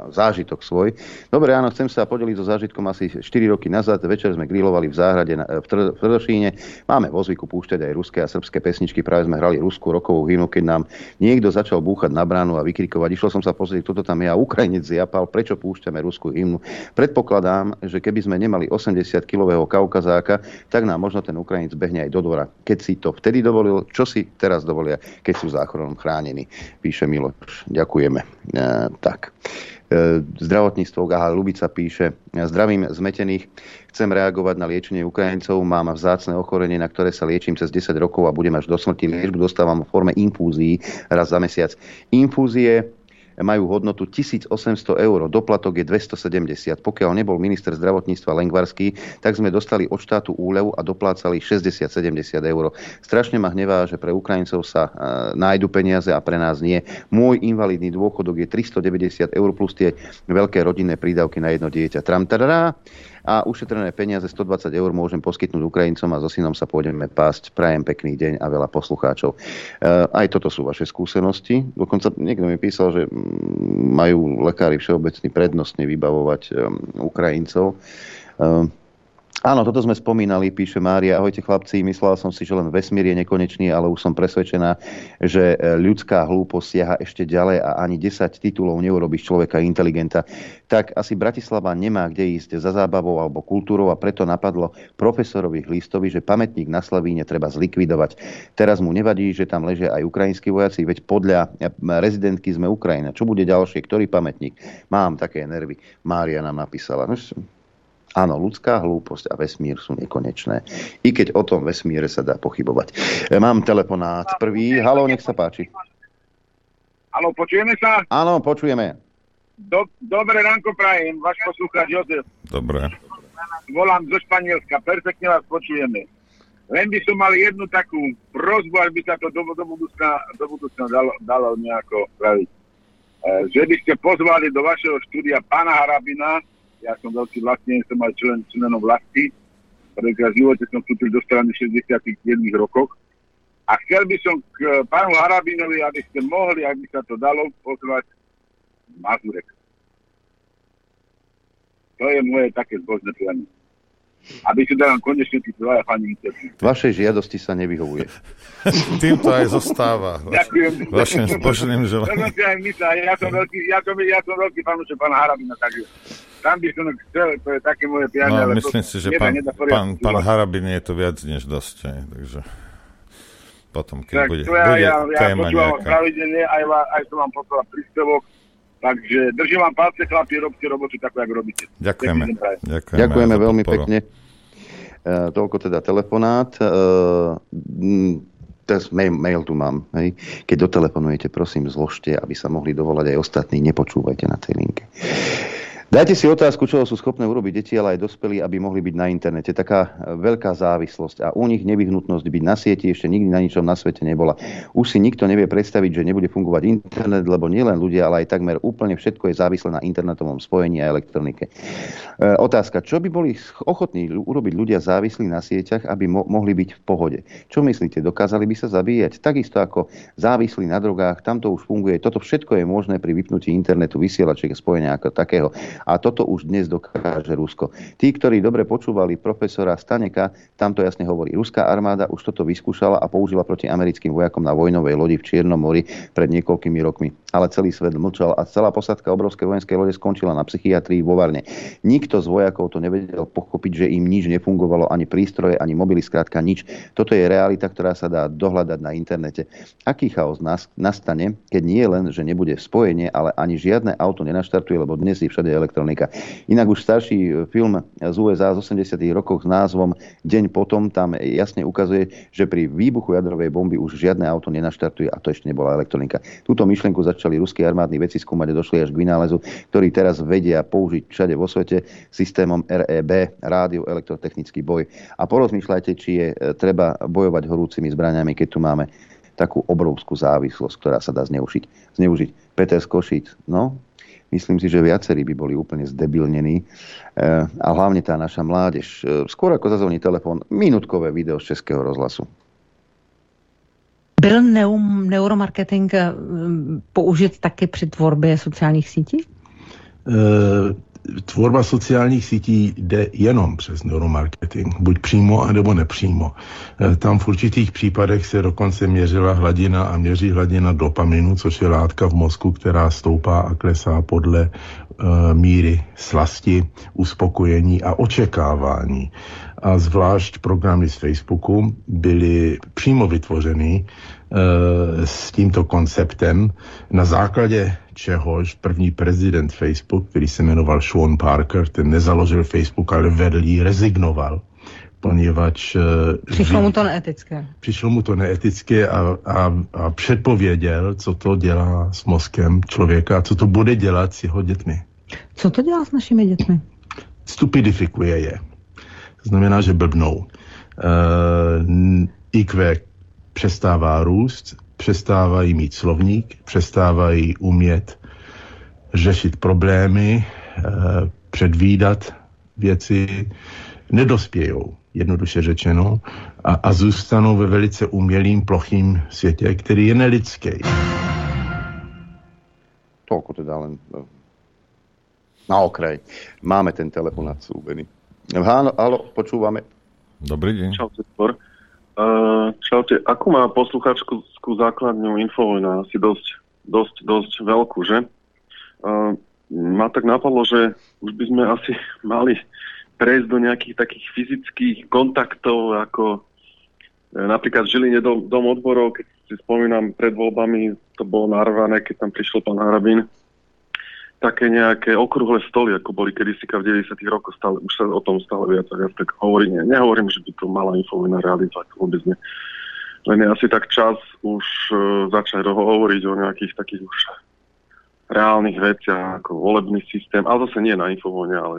zážitok svoj. Dobre, áno, chcem sa podeliť so zážitkom asi 4 roky nazad. Večer sme grilovali v záhrade na, v, Tr- v Trdošíne. Máme vo zvyku púšťať aj ruské a srbské pesničky. Práve sme hrali ruskú rokovú hymnu, keď nám niekto začal búchať na bránu a vykrikovať. Išlo som sa pozrieť, kto to tam je a Ukrajinec zjapal, prečo púšťame ruskú hymnu. Predpokladám, že keby sme nemali 80-kilového kaukazáka, tak nám možno ten Ukrajinec behne aj do dvora. Keď si to vtedy dovolil, čo si teraz dovolia, keď sú záchronom chránení, píše Miloš. Ďakujeme. E, tak. E, zdravotníctvo Gaha Lubica píše, zdravím zmetených, chcem reagovať na liečenie Ukrajincov, mám vzácne ochorenie, na ktoré sa liečím cez 10 rokov a budem až do smrti. Liečbu dostávam v forme infúzií raz za mesiac. Infúzie majú hodnotu 1800 eur, doplatok je 270. Pokiaľ nebol minister zdravotníctva Lengvarský, tak sme dostali od štátu úlevu a doplácali 60-70 eur. Strašne ma hnevá, že pre Ukrajincov sa e, nájdu peniaze a pre nás nie. Môj invalidný dôchodok je 390 eur plus tie veľké rodinné prídavky na jedno dieťa. Tram, tadadá a ušetrené peniaze 120 eur môžem poskytnúť Ukrajincom a so synom sa pôjdeme pásť. Prajem pekný deň a veľa poslucháčov. E, aj toto sú vaše skúsenosti. Dokonca niekto mi písal, že majú lekári všeobecný prednostne vybavovať e, Ukrajincov. Áno, toto sme spomínali, píše Mária. Ahojte chlapci, myslela som si, že len vesmír je nekonečný, ale už som presvedčená, že e, ľudská hlúposť siaha ešte ďalej a ani 10 titulov neurobi človeka inteligenta. Tak asi Bratislava nemá kde ísť za zábavou alebo kultúrou a preto napadlo profesorovi Hlistovi, že pamätník na Slavíne treba zlikvidovať. Teraz mu nevadí, že tam ležia aj ukrajinskí vojaci, veď podľa e, rezidentky sme Ukrajina. Čo bude ďalšie? Ktorý pamätník? Mám také nervy. Mária nám napísala. No, Áno, ľudská hlúposť a vesmír sú nekonečné. I keď o tom vesmíre sa dá pochybovať. E, mám telefonát prvý. Halo, nech sa páči. Halo, počujeme sa? Áno, počujeme. Do, dobré ránko prajem, váš poslúchač Jozef. Dobre. Volám zo Španielska, perfektne vás počujeme. Len by som mal jednu takú prozbu, aby sa to do, do budúcna, do budúcna dalo, dalo nejako spraviť. E, že by ste pozvali do vašeho štúdia pána Harabina, ja som veľký vlastne, som aj člen, členom vlasti. Prvýkrát v živote som vstúpil do strany v 67 rokoch. A chcel by som k eh, pánu Harabinovi, aby ste mohli, ak by sa to dalo, pozvať Mazurek. To je moje také zbožné prianie. Aby si dal konečne tí dvaja pani Vašej žiadosti sa nevyhovuje. Týmto aj zostáva. Ďakujem. Vašim zbožným želaním. Ja som veľký, ja som, ja som veľký fanúšek pána Harabina, takže tam by som chcel, to je také moje pianie. No, myslím si, že pán, pán, pán Harabin je to viac než dosť, aj, takže potom, keď tak, bude, ja, bude ja, ja téma nejaká. pravidelne, aj, aj som vám poslal príspevok, takže držím vám palce, chlapi, robte robotu takú, ako robíte. Ďakujeme. Ďakujeme, Ďakujeme veľmi podporu. pekne. Uh, toľko teda telefonát. Uh, teraz mail, mail tu mám. Hej. Keď dotelefonujete, prosím, zložte, aby sa mohli dovolať aj ostatní. Nepočúvajte na tej linke. Dajte si otázku, čo sú schopné urobiť deti, ale aj dospelí, aby mohli byť na internete. Taká e, veľká závislosť a u nich nevyhnutnosť byť na sieti ešte nikdy na ničom na svete nebola. Už si nikto nevie predstaviť, že nebude fungovať internet, lebo nielen ľudia, ale aj takmer úplne všetko je závislé na internetovom spojení a elektronike. E, otázka, čo by boli ochotní urobiť ľudia závislí na sieťach, aby mo- mohli byť v pohode? Čo myslíte, dokázali by sa zabíjať? Takisto ako závislí na drogách, tam to už funguje. Toto všetko je možné pri vypnutí internetu, vysielačiek, spojenia ako takého. A toto už dnes dokáže Rusko. Tí, ktorí dobre počúvali profesora Staneka, tam to jasne hovorí. Ruská armáda už toto vyskúšala a použila proti americkým vojakom na vojnovej lodi v Čiernom mori pred niekoľkými rokmi. Ale celý svet mlčal a celá posadka obrovskej vojenskej lode skončila na psychiatrii vo Varne. Nikto z vojakov to nevedel pochopiť, že im nič nefungovalo, ani prístroje, ani mobily, skrátka nič. Toto je realita, ktorá sa dá dohľadať na internete. Aký chaos nastane, keď nie len, že nebude spojenie, ale ani žiadne auto nenaštartuje, lebo dnes je všade elektronika. Inak už starší e, film z USA z 80. rokov s názvom Deň potom tam jasne ukazuje, že pri výbuchu jadrovej bomby už žiadne auto nenaštartuje a to ešte nebola elektronika. Túto myšlienku začali ruskí armádni veci skúmať a došli až k vynálezu, ktorý teraz vedia použiť všade vo svete systémom REB, rádio elektrotechnický boj. A porozmýšľajte, či je e, treba bojovať horúcimi zbraniami, keď tu máme takú obrovskú závislosť, ktorá sa dá zneužiť. zneužiť. Peter z Košic, no, Myslím si, že viacerí by boli úplne zdebilnení. Eh, a hlavne tá naša mládež. Eh, skôr ako zazvoní telefón, minutkové video z Českého rozhlasu. Byl neuromarketing eh, použit taky při tvorbě sociálních sítí? Tvorba sociálních sítí jde jenom přes neuromarketing, buď přímo, anebo nepřímo. E, tam v určitých případech se dokonce měřila hladina a měří hladina dopaminu, což je látka v mozku, která stoupá a klesá podle e, míry slasti, uspokojení a očekávání. A zvlášť programy z Facebooku byly přímo vytvořeny e, s tímto konceptem na základě čehož první prezident Facebook, který se jmenoval Sean Parker, ten nezaložil Facebook, ale vedl jí, rezignoval poněvadž... eh, Přišlo mu to neetické. přišlo mu to neetické a, a, a předpověděl, co to dělá s mozkem člověka a co to bude dělat s jeho dětmi. Co to dělá s našimi dětmi? Stupidifikuje je. To znamená, že blbnou. Uh, IQ přestává růst, přestávají mít slovník, přestávají umět řešit problémy, uh, předvídat věci, nedospějou, jednoduše řečeno, a, a zůstanou ve velice umělým, plochým světě, který je nelidský. Toľko teda len e, na okraj. Máme ten telefonát slúbený. Áno, áno, počúvame. Dobrý deň. Spor. Uh, čaute, akú má poslucháčskú základňu Infovojna? Asi dosť, dosť, dosť veľkú, že? Uh, ma tak napadlo, že už by sme asi mali prejsť do nejakých takých fyzických kontaktov, ako e, napríklad v dom, dom odborov, keď si spomínam pred voľbami, to bolo narvané, keď tam prišiel pán Harabín, také nejaké okrúhle stoly, ako boli kedysi v 90 rokoch, stále, už sa o tom stále viac a viac tak hovorí. Ne, nehovorím, že by to mala infovina realizovať, vôbec nie. Len je asi tak čas už uh, začať hovoriť o nejakých takých už reálnych veciach, ako volebný systém, ale zase nie na infovojne, ale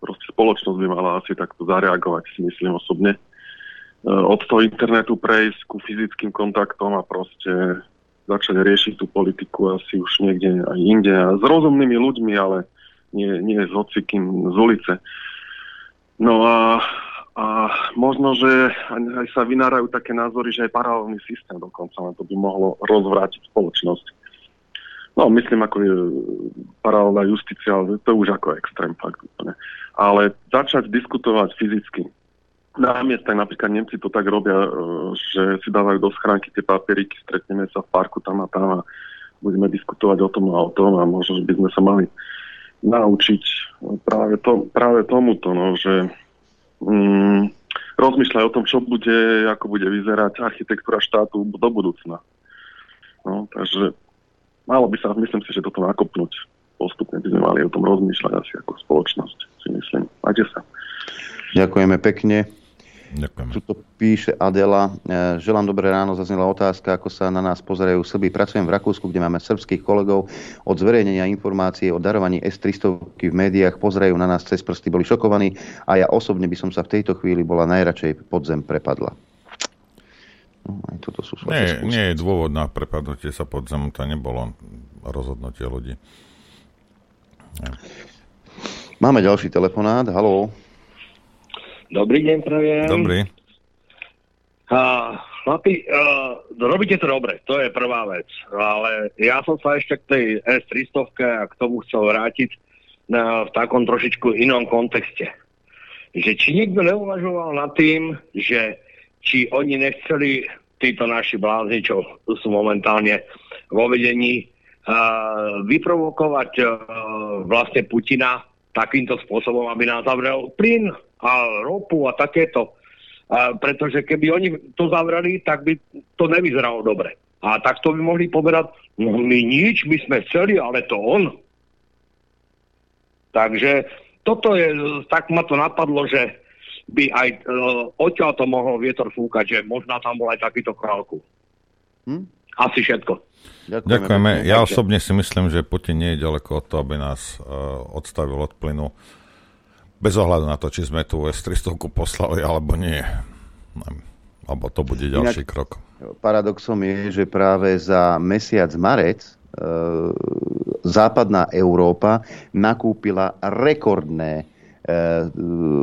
proste spoločnosť by mala asi takto zareagovať, si myslím osobne. E, Od toho internetu prejsť ku fyzickým kontaktom a proste začať riešiť tú politiku asi už niekde aj inde a s rozumnými ľuďmi, ale nie, nie s hocikým z ulice. No a, a možno, že aj sa vynárajú také názory, že aj paralelný systém dokonca, len to by mohlo rozvrátiť spoločnosť. No, myslím, ako je paralelná justícia, ale to je už ako extrém fakt úplne. Ale začať diskutovať fyzicky. Na miestach napríklad Nemci to tak robia, e, že si dávajú do schránky tie papieriky, stretneme sa v parku tam a tam a budeme diskutovať o tom a o tom a možno, že by sme sa mali naučiť práve, to, práve tomuto, no, že mm, rozmýšľaj o tom, čo bude, ako bude vyzerať architektúra štátu do budúcna. No, takže malo by sa, myslím si, že toto nakopnúť. Postupne by sme mali o tom rozmýšľať asi ako spoločnosť, si myslím. Majte sa. Ďakujeme pekne. Ďakujeme. Tuto píše Adela. E, Želám dobré ráno, zaznela otázka, ako sa na nás pozerajú Srby. Pracujem v Rakúsku, kde máme srbských kolegov. Od zverejnenia informácie o darovaní S-300 v médiách pozerajú na nás cez prsty, boli šokovaní a ja osobne by som sa v tejto chvíli bola najradšej pod zem prepadla. No, aj toto sú Nie, skúsenosti. nie je dôvod na prepadnutie sa pod zem, to nebolo rozhodnutie ľudí. Máme ďalší telefonát. Haló. Dobrý deň, prajem. Dobrý. A, chlapi, uh, robíte to dobre, to je prvá vec. Ale ja som sa ešte k tej S-300 a k tomu chcel vrátiť na, v takom trošičku inom kontexte. Že či niekto neuvažoval nad tým, že či oni nechceli títo naši blázni, čo sú momentálne vo vedení, uh, vyprovokovať uh, vlastne Putina takýmto spôsobom, aby nám zavrel plyn a ropu a takéto. A pretože keby oni to zavreli, tak by to nevyzeralo dobre. A takto by mohli povedať, no my nič, my sme chceli, ale to on. Takže toto je, tak ma to napadlo, že by aj uh, odtiaľ to mohol vietor fúkať, že možno tam bol aj takýto králku. Hm? Asi všetko. Ďakujeme. Ja Takže- osobne si myslím, že Putin nie je ďaleko od toho, aby nás uh, odstavil od plynu. Bez ohľadu na to, či sme tú S-300 poslali, alebo nie. Alebo to bude ďalší Inak- krok. Paradoxom je, že práve za mesiac marec e, západná Európa nakúpila rekordné e,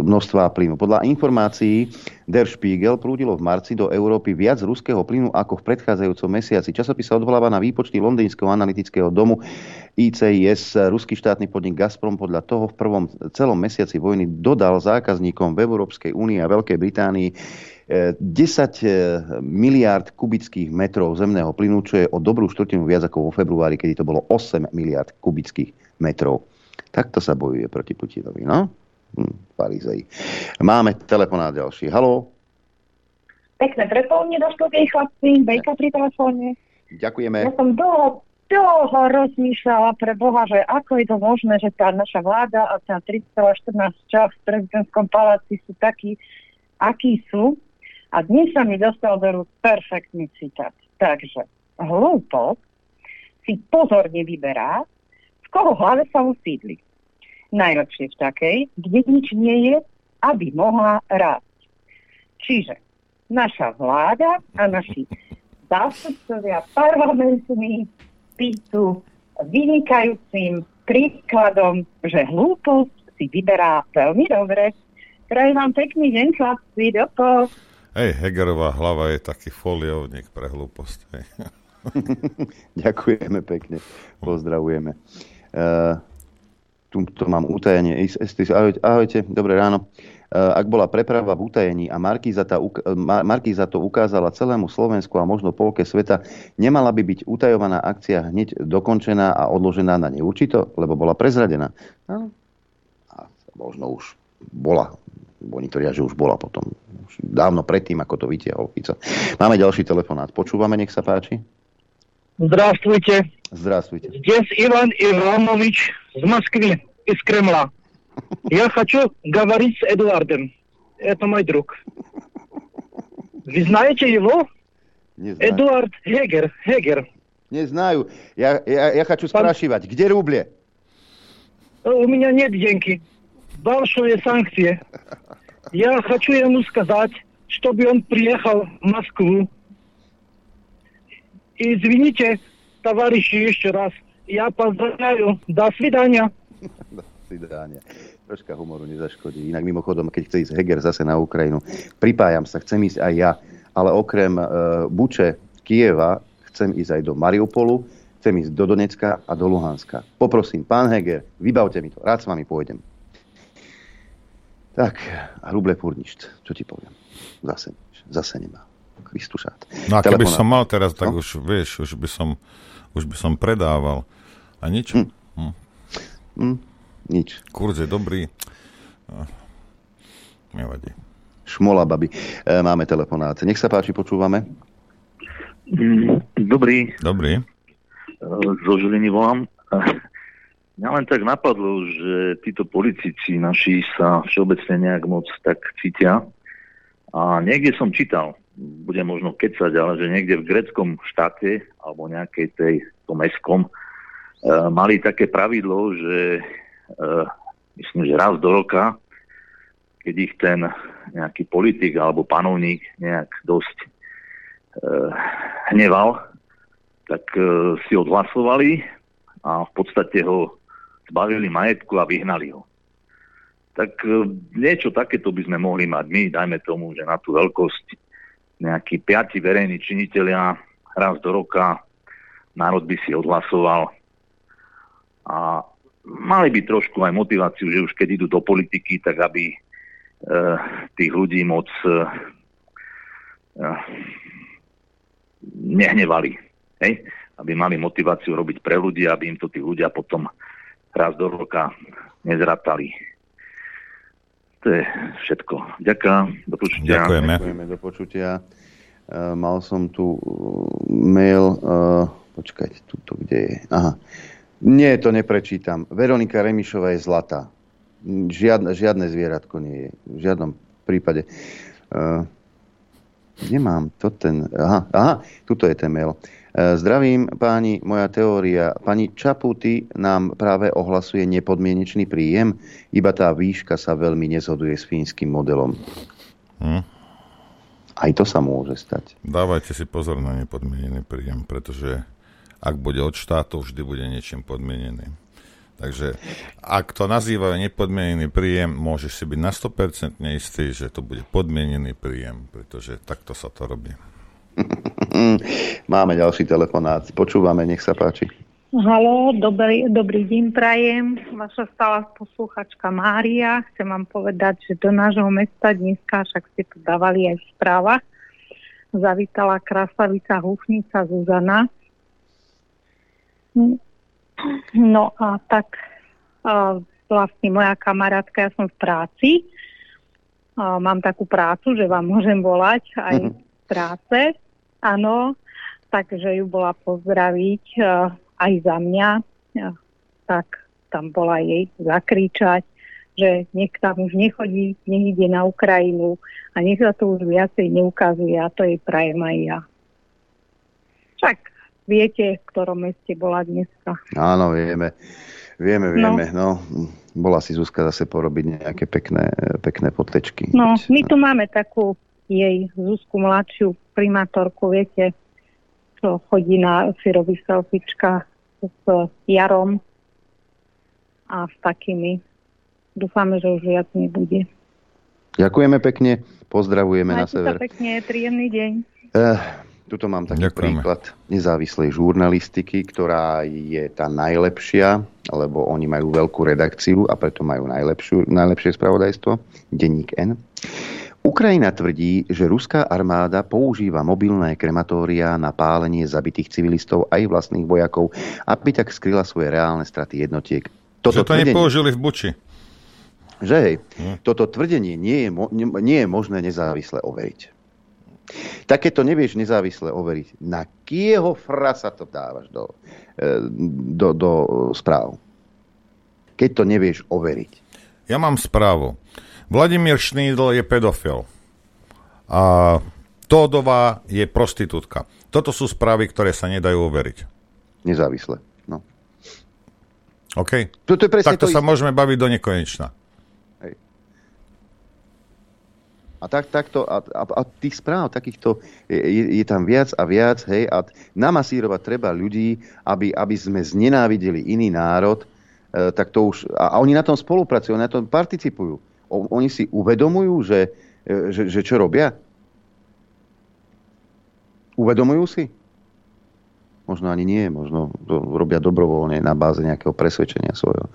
množstvá plynu. Podľa informácií Der Spiegel prúdilo v marci do Európy viac ruského plynu ako v predchádzajúcom mesiaci. Časopis sa odvoláva na výpočty londýnskeho analytického domu ICIS. Ruský štátny podnik Gazprom podľa toho v prvom celom mesiaci vojny dodal zákazníkom v Európskej únii a Veľkej Británii e, 10 e, miliárd kubických metrov zemného plynu, čo je o dobrú štvrtinu viac ako vo februári, kedy to bolo 8 miliárd kubických metrov. Takto sa bojuje proti Putinovi, no? Hm, farizej. Máme telefonát ďalší. Haló? Pekné prepoludne do štúdie, chlapci, Bejka pri telefóne. Ďakujeme. Ja som dlho, dlho rozmýšľala pre Boha, že ako je to možné, že tá naša vláda a tá 3,14 čas v prezidentskom paláci sú takí akí sú. A dnes sa mi dostal do rúk perfektný citát. Takže hlúpo si pozorne vyberá, v koho hlave sa usídli. Najlepšie v takej, kde nič nie je, aby mohla rásť. Čiže naša vláda a naši zástupcovia parlamentní tí sú vynikajúcim príkladom, že hlúposť si vyberá veľmi dobre. Prajem vám pekný deň, chlapci, dopo. Hej, Hegerová hlava je taký foliovník pre hlúposť. Ďakujeme pekne, pozdravujeme. Uh, tu to mám utajenie. Ahojte, ahojte, dobré ráno. Uh, ak bola preprava v utajení a Markíza, tá, Markíza to ukázala celému Slovensku a možno polke sveta, nemala by byť utajovaná akcia hneď dokončená a odložená na neurčito, lebo bola prezradená. No, a možno už bola. Oni tvrdia, že už bola potom. Už dávno predtým, ako to vytiahol Fico. Máme ďalší telefonát. Počúvame, nech sa páči. Здравствуйте. Здравствуйте. Здесь Иван Иванович с Москвы, из Кремля. Я хочу говорить с Эдуардом. Это мой друг. Вы знаете его? Не знаю. Эдуард Хегер. Хегер. Не знаю. Я, я, я хочу спрашивать, где рубли? У меня нет деньги. Большие санкции. Я хочу ему сказать, чтобы он приехал в Москву. Извините, товарищи, еще раз. Я поздравляю. До свидания. До свidania. Troška humoru nezaškodí. Inak mimochodom, keď chce ísť Heger zase na Ukrajinu, pripájam sa, chcem ísť aj ja, ale okrem uh, Buče, Kieva, chcem ísť aj do Mariupolu, chcem ísť do Donecka a do Luhanska. Poprosím, pán Heger, vybavte mi to, rád s vami pôjdem. Tak, a ruble furt čo ti poviem. Zase, zase nemá. Kristušát. No a keby som mal teraz, tak no? už vieš, už by som, už by som predával. A nič? Hm. Hm. Hm. Nič. Kurz je dobrý. Nevadí. Šmola, babi. E, máme telefonát. Nech sa páči, počúvame. Mm, dobrý. Dobrý. E, zo Žiliny volám. Mňa len tak napadlo, že títo politici naši sa všeobecne nejak moc tak cítia. A niekde som čítal, bude možno kecať, ale že niekde v greckom štáte alebo nejakej tej, tom e, mali také pravidlo, že Eh, myslím, že raz do roka, keď ich ten nejaký politik alebo panovník nejak dosť e, hneval, tak e, si odhlasovali a v podstate ho zbavili majetku a vyhnali ho. Tak e, niečo takéto by sme mohli mať my, dajme tomu, že na tú veľkosť nejakí piati verejní činiteľia raz do roka národ by si odhlasoval a mali by trošku aj motiváciu, že už keď idú do politiky, tak aby e, tých ľudí moc e, nehnevali. Hej? Aby mali motiváciu robiť pre ľudí, aby im to tí ľudia potom raz do roka nezratali. To je všetko. Ďakujem. Do počutia. Ďakujeme. Ďakujeme do počutia. Uh, mal som tu mail, uh, počkajte, tuto kde je. Aha. Nie, to neprečítam. Veronika Remišová je zlatá. Žiadne, žiadne zvieratko nie je. V žiadnom prípade. Uh, nemám to ten... Aha, aha, tuto je ten mail. Uh, zdravím páni, moja teória. Pani Čaputy nám práve ohlasuje nepodmienečný príjem, iba tá výška sa veľmi nezhoduje s fínskym modelom. Hm. Aj to sa môže stať. Dávajte si pozor na nepodmienený príjem, pretože ak bude od štátu, vždy bude niečím podmienený. Takže ak to nazývajú nepodmienený príjem, môžeš si byť na 100% istý, že to bude podmienený príjem, pretože takto sa to robí. Máme ďalší telefonát. Počúvame, nech sa páči. Halo, dobrý, dobrý deň prajem. Vaša stála posluchačka Mária. Chcem vám povedať, že do nášho mesta dneska, však ste to dávali aj v správach, zavítala krasavica húfnica Zuzana No a tak vlastne moja kamarátka, ja som v práci, mám takú prácu, že vám môžem volať aj z práce, áno, takže ju bola pozdraviť a, aj za mňa, a, tak tam bola jej zakričať, že nech tam už nechodí, nech ide na Ukrajinu a nech sa to už viacej neukazuje a to jej prajem aj ja. Však viete, v ktorom meste bola dneska. Áno, vieme. Vieme, vieme. No. no bola si Zuzka zase porobiť nejaké pekné, pekné potlečky. No, my tu máme takú jej Zuzku mladšiu primátorku, viete, čo chodí na si robí selfiečka s Jarom a s takými. Dúfame, že už viac nebude. Ďakujeme pekne, pozdravujeme Majte na sever. Sa pekne, príjemný deň. Uh, tuto mám taký Ďakujeme. príklad nezávislej žurnalistiky, ktorá je tá najlepšia, lebo oni majú veľkú redakciu a preto majú najlepšiu, najlepšie spravodajstvo, denník N. Ukrajina tvrdí, že ruská armáda používa mobilné krematória na pálenie zabitých civilistov aj vlastných vojakov, aby tak skryla svoje reálne straty jednotiek. Toto že to tvrdenie, nepoužili v Buči. Že hej, hm. toto tvrdenie nie je, mo- nie je možné nezávisle overiť. Tak keď to nevieš nezávisle overiť, na kieho frasa to dávaš do, e, do, do správ? Keď to nevieš overiť. Ja mám správu. Vladimír Šnídl je pedofil. A Tódová je prostitútka. Toto sú správy, ktoré sa nedajú overiť. Nezávisle. No. OK. To, to je Takto to sa isté. môžeme baviť do nekonečna. Hej. A, tak, takto, a, a, a tých správ takýchto je, je tam viac a viac, hej, a namasírovať treba ľudí, aby, aby sme znenávideli iný národ, e, tak to už, a, a oni na tom spolupracujú, na tom participujú oni si uvedomujú, že, e, že, že čo robia? Uvedomujú si? Možno ani nie, možno to robia dobrovoľne na báze nejakého presvedčenia svojho.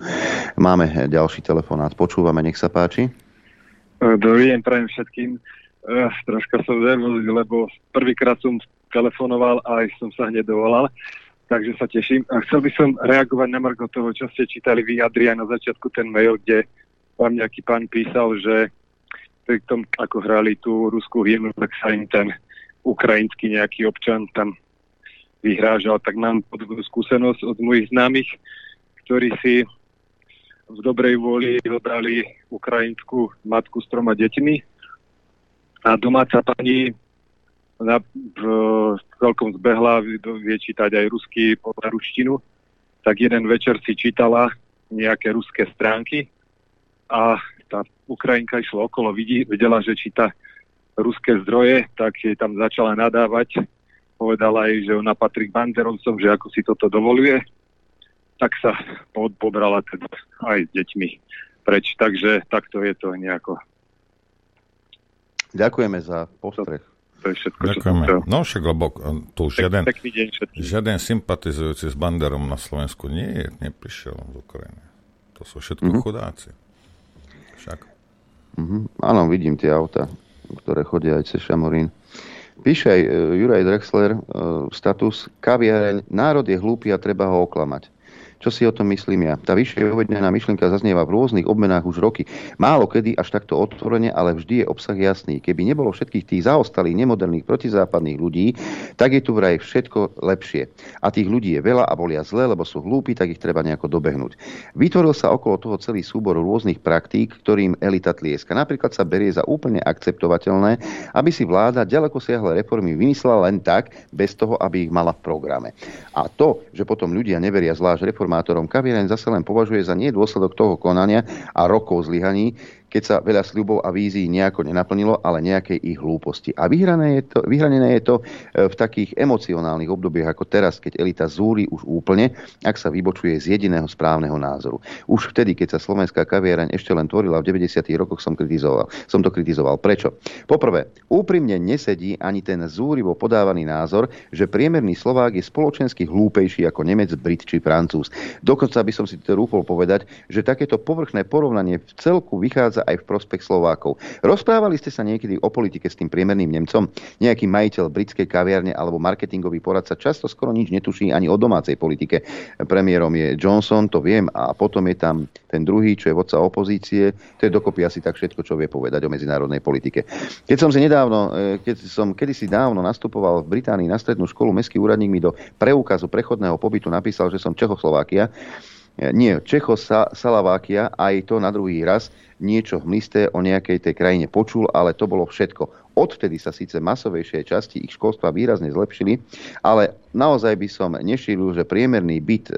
Máme ďalší telefonát, počúvame, nech sa páči. E, dobrý deň, prajem všetkým. Uh, troška som nervózny, lebo prvýkrát som telefonoval a aj som sa hneď dovolal, takže sa teším. A chcel by som reagovať na margo toho, čo ste čítali vy, Adrian, na začiatku ten mail, kde vám nejaký pán písal, že pri tom, ako hrali tú ruskú hymnu, tak sa im ten ukrajinský nejaký občan tam vyhrážal, tak mám podobnú skúsenosť od mojich známych, ktorí si v dobrej vôli vyhobrali ukrajinskú matku s troma deťmi. A domáca pani na, v, celkom zbehla, vie čítať aj rusky ruštinu, tak jeden večer si čítala nejaké ruské stránky a tá Ukrajinka išla okolo, vidí, videla, že číta ruské zdroje, tak jej tam začala nadávať. Povedala jej, že ona patrí k banderovcom, že ako si toto dovoluje. Tak sa pobrala teda aj s deťmi preč. Takže takto je to nejako. Ďakujeme za postreh. To je všetko, Ďakujeme. Čo no však, lebo tu už jeden, žiaden sympatizujúci s Banderom na Slovensku nie je, neprišiel z Ukrajiny. To sú všetko mm-hmm. chudáci však. Mm-hmm. Áno, vidím tie auta, ktoré chodia aj cez Šamorín. Píše aj uh, Juraj Drexler, uh, status kaviareň, národ je hlúpy a treba ho oklamať. Čo si o tom myslím ja? Tá vyššie uvedená myšlienka zaznieva v rôznych obmenách už roky. Málo kedy až takto otvorene, ale vždy je obsah jasný. Keby nebolo všetkých tých zaostalých, nemoderných, protizápadných ľudí, tak je tu vraj všetko lepšie. A tých ľudí je veľa a volia zle, lebo sú hlúpi, tak ich treba nejako dobehnúť. Vytvoril sa okolo toho celý súbor rôznych praktík, ktorým elita tlieska. Napríklad sa berie za úplne akceptovateľné, aby si vláda ďaleko siahle reformy vymyslela len tak, bez toho, aby ich mala v programe. A to, že potom ľudia neveria zvlášť reforma reformátorom. Kaviareň zase len považuje za nie dôsledok toho konania a rokov zlyhaní, keď sa veľa sľubov a vízií nejako nenaplnilo, ale nejakej ich hlúposti. A vyhrané je to, vyhranené je to e, v takých emocionálnych obdobiach ako teraz, keď elita zúri už úplne, ak sa vybočuje z jediného správneho názoru. Už vtedy, keď sa slovenská kaviareň ešte len tvorila v 90. rokoch, som, kritizoval, som to kritizoval. Prečo? Poprvé, úprimne nesedí ani ten zúrivo podávaný názor, že priemerný Slovák je spoločensky hlúpejší ako Nemec, Brit či Francúz. Dokonca by som si to rúfol povedať, že takéto povrchné porovnanie v celku vychádza aj v prospech Slovákov. Rozprávali ste sa niekedy o politike s tým priemerným Nemcom? Nejaký majiteľ britskej kaviarne alebo marketingový poradca často skoro nič netuší ani o domácej politike. Premiérom je Johnson, to viem, a potom je tam ten druhý, čo je vodca opozície. To je dokopy asi tak všetko, čo vie povedať o medzinárodnej politike. Keď som si nedávno, e, keď som kedysi dávno nastupoval v Británii na strednú školu, mestský úradník mi do preukazu prechodného pobytu napísal, že som Čechoslovákia nie, Čechoslovákia, aj to na druhý raz niečo hmlisté o nejakej tej krajine počul, ale to bolo všetko. Odvtedy sa síce masovejšie časti ich školstva výrazne zlepšili, ale naozaj by som nešíril, že priemerný byt, e,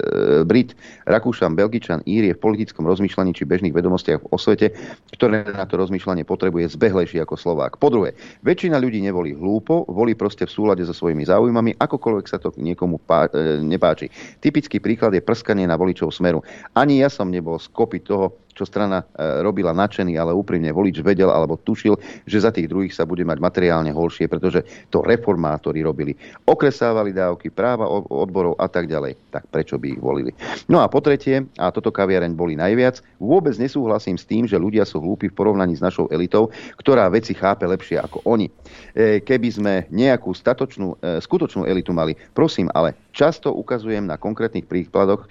Brit, Rakúšan, Belgičan, Ír je v politickom rozmýšľaní či bežných vedomostiach o svete, ktoré na to rozmýšľanie potrebuje zbehlejší ako Slovák. Po druhé, väčšina ľudí nevolí hlúpo, volí proste v súlade so svojimi záujmami, akokoľvek sa to niekomu pá, e, nepáči. Typický príklad je prskanie na voličov smeru. Ani ja som nebol skopy toho, čo strana e, robila nadšený, ale úprimne volič vedel alebo tušil, že za tých druhých sa bude mať materiálne horšie, pretože to reformátori robili. Okresávali dávky, práva odborov a tak ďalej. Tak prečo by ich volili? No a po tretie, a toto kaviareň boli najviac, vôbec nesúhlasím s tým, že ľudia sú hlúpi v porovnaní s našou elitou, ktorá veci chápe lepšie ako oni. E, keby sme nejakú statočnú, e, skutočnú elitu mali, prosím, ale často ukazujem na konkrétnych príkladoch,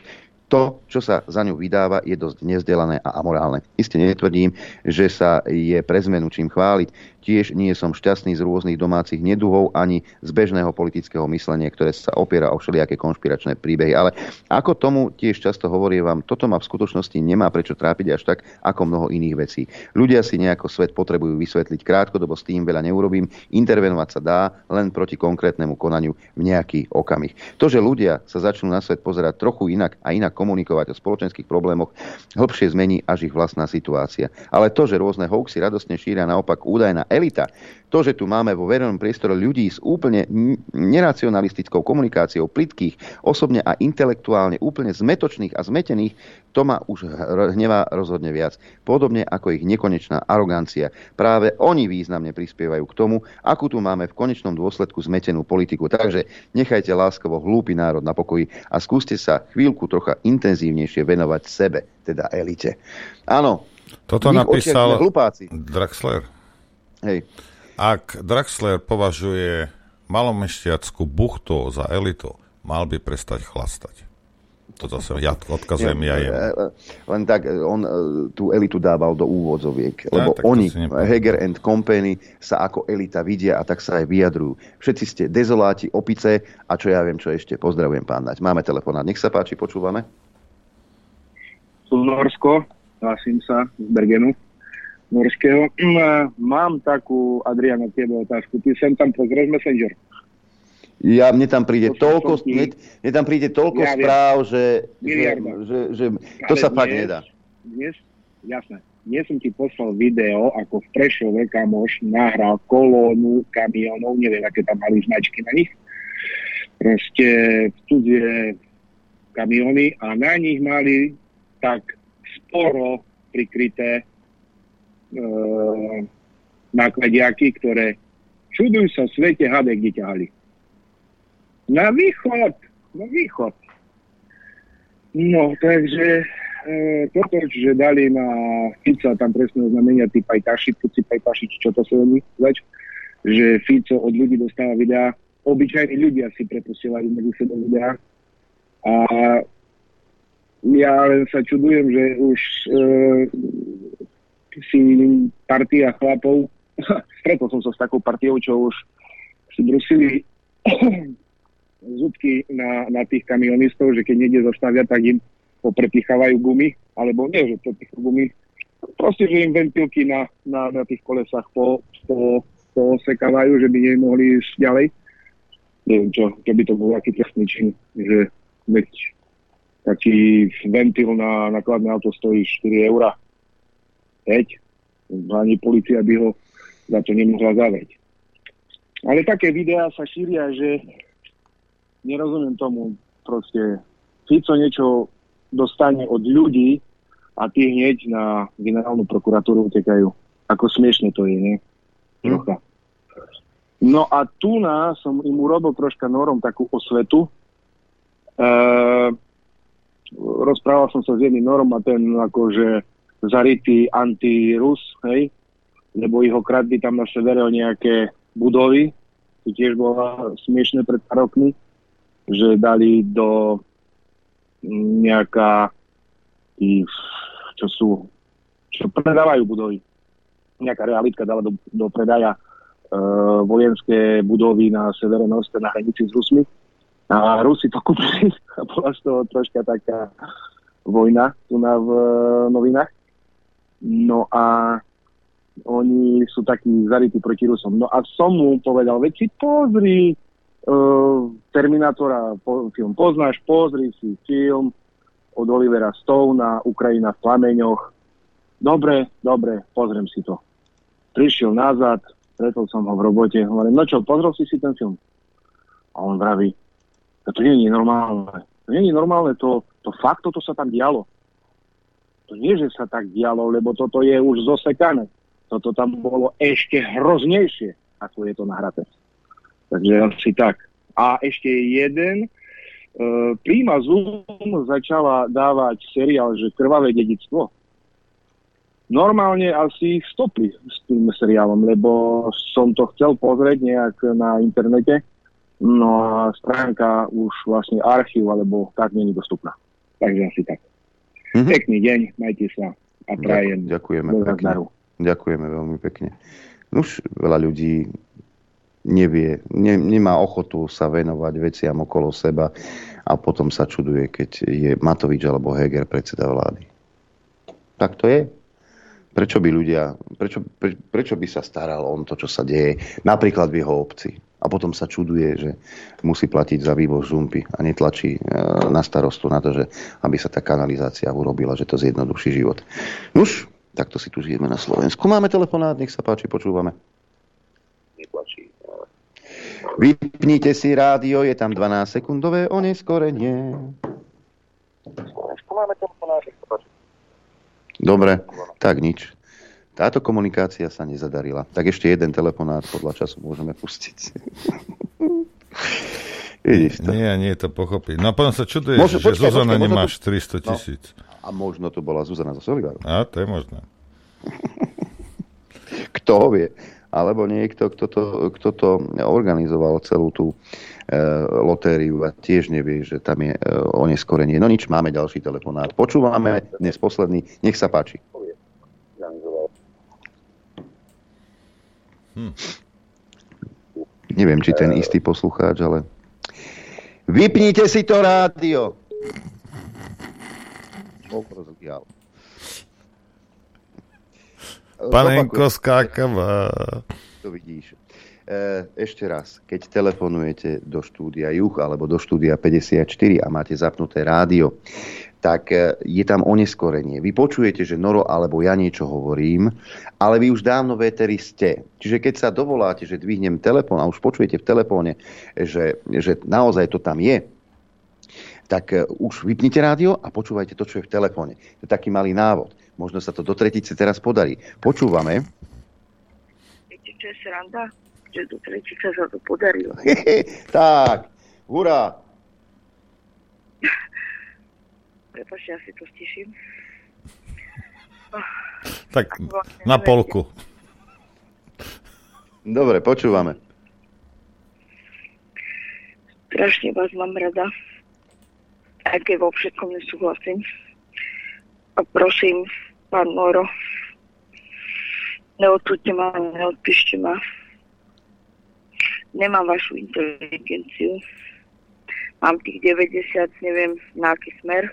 to, čo sa za ňu vydáva, je dosť nezdelané a amorálne. Isté netvrdím, že sa je pre zmenu čím chváliť. Tiež nie som šťastný z rôznych domácich neduhov ani z bežného politického myslenia, ktoré sa opiera o všelijaké konšpiračné príbehy. Ale ako tomu tiež často hovorí vám, toto ma v skutočnosti nemá prečo trápiť až tak, ako mnoho iných vecí. Ľudia si nejako svet potrebujú vysvetliť krátkodobo, s tým veľa neurobím, intervenovať sa dá len proti konkrétnemu konaniu v nejaký okamih. To, že ľudia sa začnú na svet pozerať trochu inak a inak komunikovať o spoločenských problémoch, hĺbšie zmení až ich vlastná situácia. Ale to, že rôzne hoaxy radostne šíria naopak údajná elita. To, že tu máme vo verejnom priestore ľudí s úplne nenacionalistickou komunikáciou, plitkých, osobne a intelektuálne úplne zmetočných a zmetených, to ma už hnevá rozhodne viac. Podobne ako ich nekonečná arogancia. Práve oni významne prispievajú k tomu, akú tu máme v konečnom dôsledku zmetenú politiku. Takže nechajte láskavo hlúpy národ na pokoji a skúste sa chvíľku trocha intenzívnejšie venovať sebe, teda elite. Áno, toto napísal Draxler. Hej. Ak Draxler považuje malomešťackú buchtu za elitu, mal by prestať chlastať. To zase ja odkazujem ja, ja e, e, Len tak, e, on tú elitu dával do úvodzoviek, lebo ja, oni, Heger and Company, sa ako elita vidia a tak sa aj vyjadrujú. Všetci ste dezoláti, opice a čo ja viem, čo ešte. Pozdravujem pán Nať. Máme telefonát. Nech sa páči, počúvame. Norsko, hlasím sa z Bergenu. Norského. Mm, mám takú, Adriana, tebe otázku. Ty sem tam pozrieš Messenger. Ja, mne tam príde to toľko, mne, mne tam príde toľko ja správ, že, že, že, že to Ale sa fakt nedá. Dnes, jasné. Dnes som ti poslal video, ako v Prešove kamoš nahral kolónu kamionov, neviem, aké tam mali značky na nich. Proste v cudzie kamiony a na nich mali tak sporo prikryté nákladiaky, ktoré čudujú sa svete hade, kde ťahali. Na východ, na východ. No, takže e, toto, že dali na Fica tam presne znamenia tí pajtaši, tí pajtaši, čo to sa veľmi zač, že Fico od ľudí dostáva videá, obyčajní ľudia si preposielajú medzi sebou videá a ja len sa čudujem, že už e, si partia chlapov, stretol som sa s takou partiou, čo už si brusili zubky na, na tých kamionistov, že keď niekde zastavia, tak im poprepichávajú gumy, alebo nie, že prepichajú gumy, proste, že im ventilky na, na, na tých kolesách po, po, poosekávajú, že by nemohli ísť ďalej. Neviem čo, čo by to bol aký trestný čin, že veď taký ventil na nakladné auto stojí 4 eurá. 5. Ani policia by ho za to nemohla zavrieť. Ale také videá sa šíria, že nerozumiem tomu. Proste Fico niečo dostane od ľudí a tí hneď na generálnu prokuratúru utekajú. Ako smiešne to je, nie? Hm. Trocha. No a tu na som im urobil troška norom takú osvetu. Ehm, rozprával som sa s jedným Norom a ten akože zarytý antirus, hej, lebo ich okradli tam na severe o nejaké budovy, to tiež bolo smiešne pred pár rokmi, že dali do nejaká tých, čo sú, čo predávajú budovy. Nejaká realitka dala do, do predaja e, vojenské budovy na severe Norske na hranici s Rusmi a Rusi to kúpili bola z toho troška taká vojna tu na v e, novinách. No a oni sú takí zarytí proti Rusom. No a som mu povedal, veď si pozri uh, Terminátora po, film poznáš, pozri si film od Olivera Stona, Ukrajina v plameňoch. Dobre, dobre, pozriem si to. Prišiel nazad, stretol som ho v robote, hovorím, no čo, pozrel si si ten film? A on vraví, to nie je normálne. To nie je normálne, to, to fakt toto sa tam dialo. To nie, že sa tak dialo, lebo toto je už zosekané. Toto tam bolo ešte hroznejšie, ako je to nahraté. Takže asi tak. A ešte jeden, e, Prima Zoom začala dávať seriál, že Krvavé dedictvo. Normálne asi stopli s tým seriálom, lebo som to chcel pozrieť nejak na internete, no a stránka už vlastne archív alebo tak není dostupná. Takže asi tak. Mm-hmm. Pekný deň, majte sa a prajem. Ďakujeme pekne. Ďakujeme veľmi pekne. Už veľa ľudí nevie, ne, nemá ochotu sa venovať veciam okolo seba a potom sa čuduje, keď je Matovič alebo Heger predseda vlády. Tak to je. Prečo by ľudia, prečo, pre, prečo by sa staral on to, čo sa deje, napríklad v jeho obci. A potom sa čuduje, že musí platiť za vývoz žumpy a netlačí e, na starostu na to, že aby sa tá kanalizácia urobila, že to zjednoduší život. Nuž, Takto si tu žijeme na Slovensku. Máme telefonát, nech sa páči, počúvame. Vypnite si rádio, je tam 12-sekundové oneskorenie. Dobre, tak nič. Táto komunikácia sa nezadarila. Tak ešte jeden telefonát podľa času môžeme pustiť. Vidíš to. Nie, nie to pochopiť. No a potom sa čuduješ, Môže, že počkaj, Zuzana počkaj, nemáš to... 300 tisíc. No. A možno to bola Zuzana zo Solidaru. A to je možné. Kto vie? Alebo niekto, kto to, kto to organizoval celú tú e, lotériu a tiež nevie, že tam je e, oneskorenie. No nič, máme ďalší telefonát. Počúvame dnes posledný. Nech sa páči. Hm. Neviem, či ten istý poslucháč, ale... Vypnite si to rádio! Panenko skákava. To vidíš. E, ešte raz, keď telefonujete do štúdia Juch alebo do štúdia 54 a máte zapnuté rádio, tak e, je tam oneskorenie. Vy počujete, že Noro alebo ja niečo hovorím, ale vy už dávno véteri ste. Čiže keď sa dovoláte, že dvihnem telefón a už počujete v telefóne, že, že naozaj to tam je, tak e, už vypnite rádio a počúvajte to, čo je v telefóne. To je taký malý návod. Možno sa to do tretice teraz podarí. Počúvame. Viete, čo je sranda? Že do tretice sa to podarilo. tak, hurá. Prepačte, ja si to stiším. Tak na polku. Dobre, počúvame. Strašne vás mám rada aj keď vo všetkom nesúhlasím. A prosím, pán Moro, neodsuďte ma, neodpíšte ma. Nemám vašu inteligenciu. Mám tých 90, neviem na aký smer.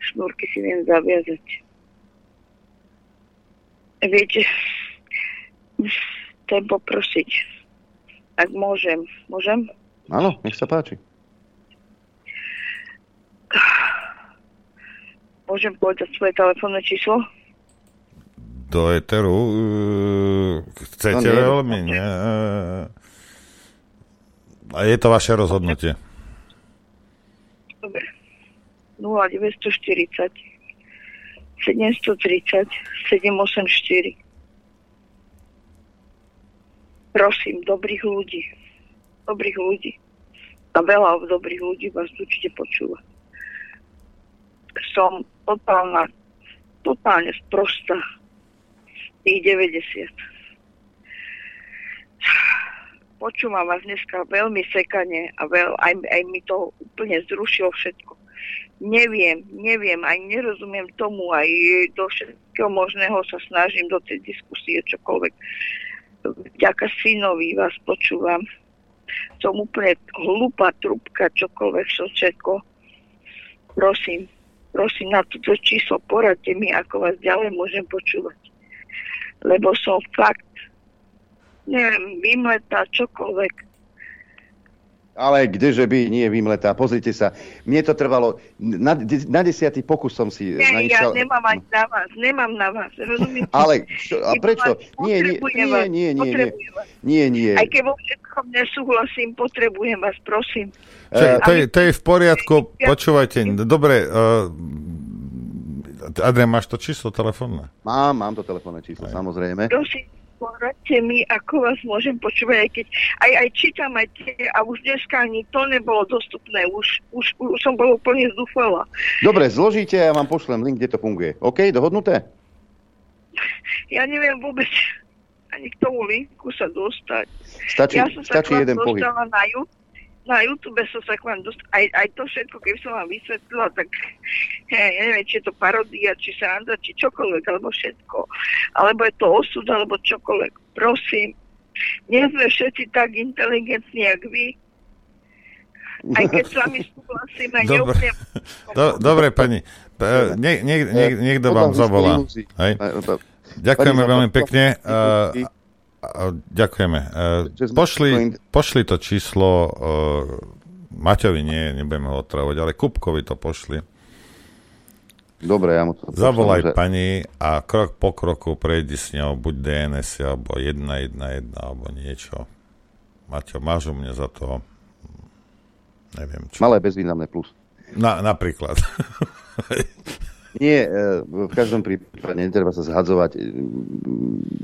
Šnúrky si viem zaviazať. Viete, chcem poprosiť, ak môžem. Môžem? Áno, nech sa páči. Môžem povedať svoje telefónne číslo? Do Eteru? Uh, chcete no, nie. veľmi? Nie. A je to vaše rozhodnutie. Dobre. 0940 730 784 Prosím, dobrých ľudí. Dobrých ľudí. A veľa dobrých ľudí vás určite počúva som totálna, totálne sprosta tých 90. Počúvam vás dneska veľmi sekane a veľ, aj, aj mi to úplne zrušilo všetko. Neviem, neviem, aj nerozumiem tomu, aj do všetkého možného sa snažím do tej diskusie čokoľvek. Vďaka synovi vás počúvam. Som úplne hlúpa trubka, čokoľvek som všetko. Prosím, prosím na toto číslo, poradte mi, ako vás ďalej môžem počúvať. Lebo som fakt, neviem, vymletá čokoľvek. Ale kdeže by nie vymletá, pozrite sa. Mne to trvalo, na, na desiatý pokus som si Nie, ja naišťal- nemám aj na vás, nemám na vás, rozumiete? Ale čo, a prečo? Nie, nie, nie, vás, nie, nie, nie, vás. nie, nie. Aj keď vo všetkom nesúhlasím, potrebujem vás, prosím. To, je- to, je, to je v poriadku, počúvajte. Dobre, uh, Adrian, máš to číslo telefónne? Mám, mám to telefónne číslo, samozrejme. Prosím, poradte mi, ako vás môžem počúvať, aj keď aj, aj čítam aj tie, a už dneska ani to nebolo dostupné, už, už, už som bol úplne zúfala. Dobre, zložíte a ja vám pošlem link, kde to funguje. OK, dohodnuté? Ja neviem vôbec ani k tomu linku sa dostať. Stačí- ja som sa stačí vám jeden pohyb. na, ju- na YouTube som sa k vám dostala. Aj, aj to všetko, keby som vám vysvetlila, tak ja, ja neviem, či je to parodia, či sranda, či čokoľvek, alebo všetko. Alebo je to osud, alebo čokoľvek. Prosím, nie sme všetci tak inteligentní, jak vy. Aj keď s vami súhlasím, aj Dobre, neúplne Do, dobre pani. Nie, nie, nie, niekto vám zavolá. Hej? Ďakujeme veľmi pekne. Uh, ďakujeme. Uh, pošli, pošli to číslo uh, Maťovi, nie, nebudeme ho otravovať, ale Kupkovi to pošli. Dobre, ja mu to Zavolaj pošlem, že- pani a krok po kroku prejdi s ňou buď DNS alebo 111 alebo niečo. Maťo, máš u mňa za to neviem čo. Malé bezvýznamné plus. Na, napríklad. Nie, e, v každom prípade netreba sa zhadzovať.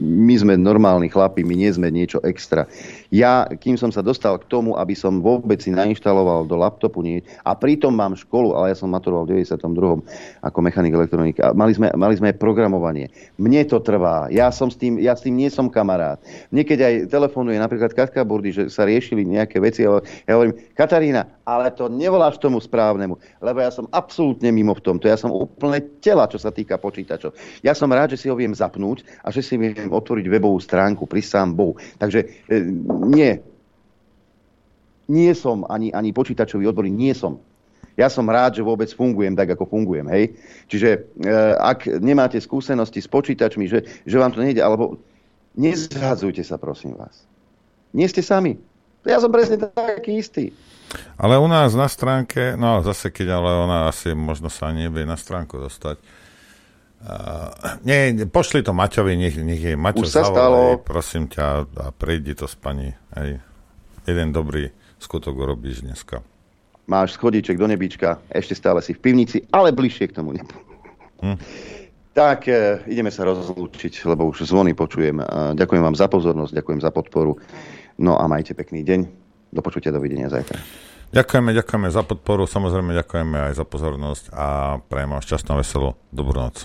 My sme normálni chlapi, my nie sme niečo extra. Ja, kým som sa dostal k tomu, aby som vôbec si nainštaloval do laptopu nie, a pritom mám školu, ale ja som maturoval v 92. ako mechanik elektronika. Mali sme, mali sme programovanie. Mne to trvá. Ja, som s tým, ja s tým nie som kamarát. Niekedy aj telefonuje napríklad Katka Burdy, že sa riešili nejaké veci. Ja hovorím, Katarína, ale to nevoláš tomu správnemu, lebo ja som absolútne mimo v tomto. Ja som úplne tela, čo sa týka počítačov. Ja som rád, že si ho viem zapnúť a že si viem otvoriť webovú stránku pri sám Bohu. Takže e, nie. Nie som ani, ani počítačový odborník, nie som. Ja som rád, že vôbec fungujem tak, ako fungujem. Hej? Čiže e, ak nemáte skúsenosti s počítačmi, že, že vám to nejde, alebo nezhadzujte sa, prosím vás. Nie ste sami. Ja som presne taký istý. Ale u nás na stránke, no zase keď, ale ona asi možno sa nevie na stránku dostať. Uh, nie, pošli to Maťovi, nech, nech jej Maťo Už sa zavolaj, stalo. prosím ťa, a prejdi to s pani. Hej. Jeden dobrý skutok urobíš dneska. Máš schodíček do nebička, ešte stále si v pivnici, ale bližšie k tomu. nebu. Hm. Tak, e, ideme sa rozlúčiť, lebo už zvony počujem. E, ďakujem vám za pozornosť, ďakujem za podporu. No a majte pekný deň. Do počutia, dovidenia zajtra. Ďakujeme, ďakujeme za podporu, samozrejme ďakujeme aj za pozornosť a prajem vám šťastnú, veselú, dobrú noc.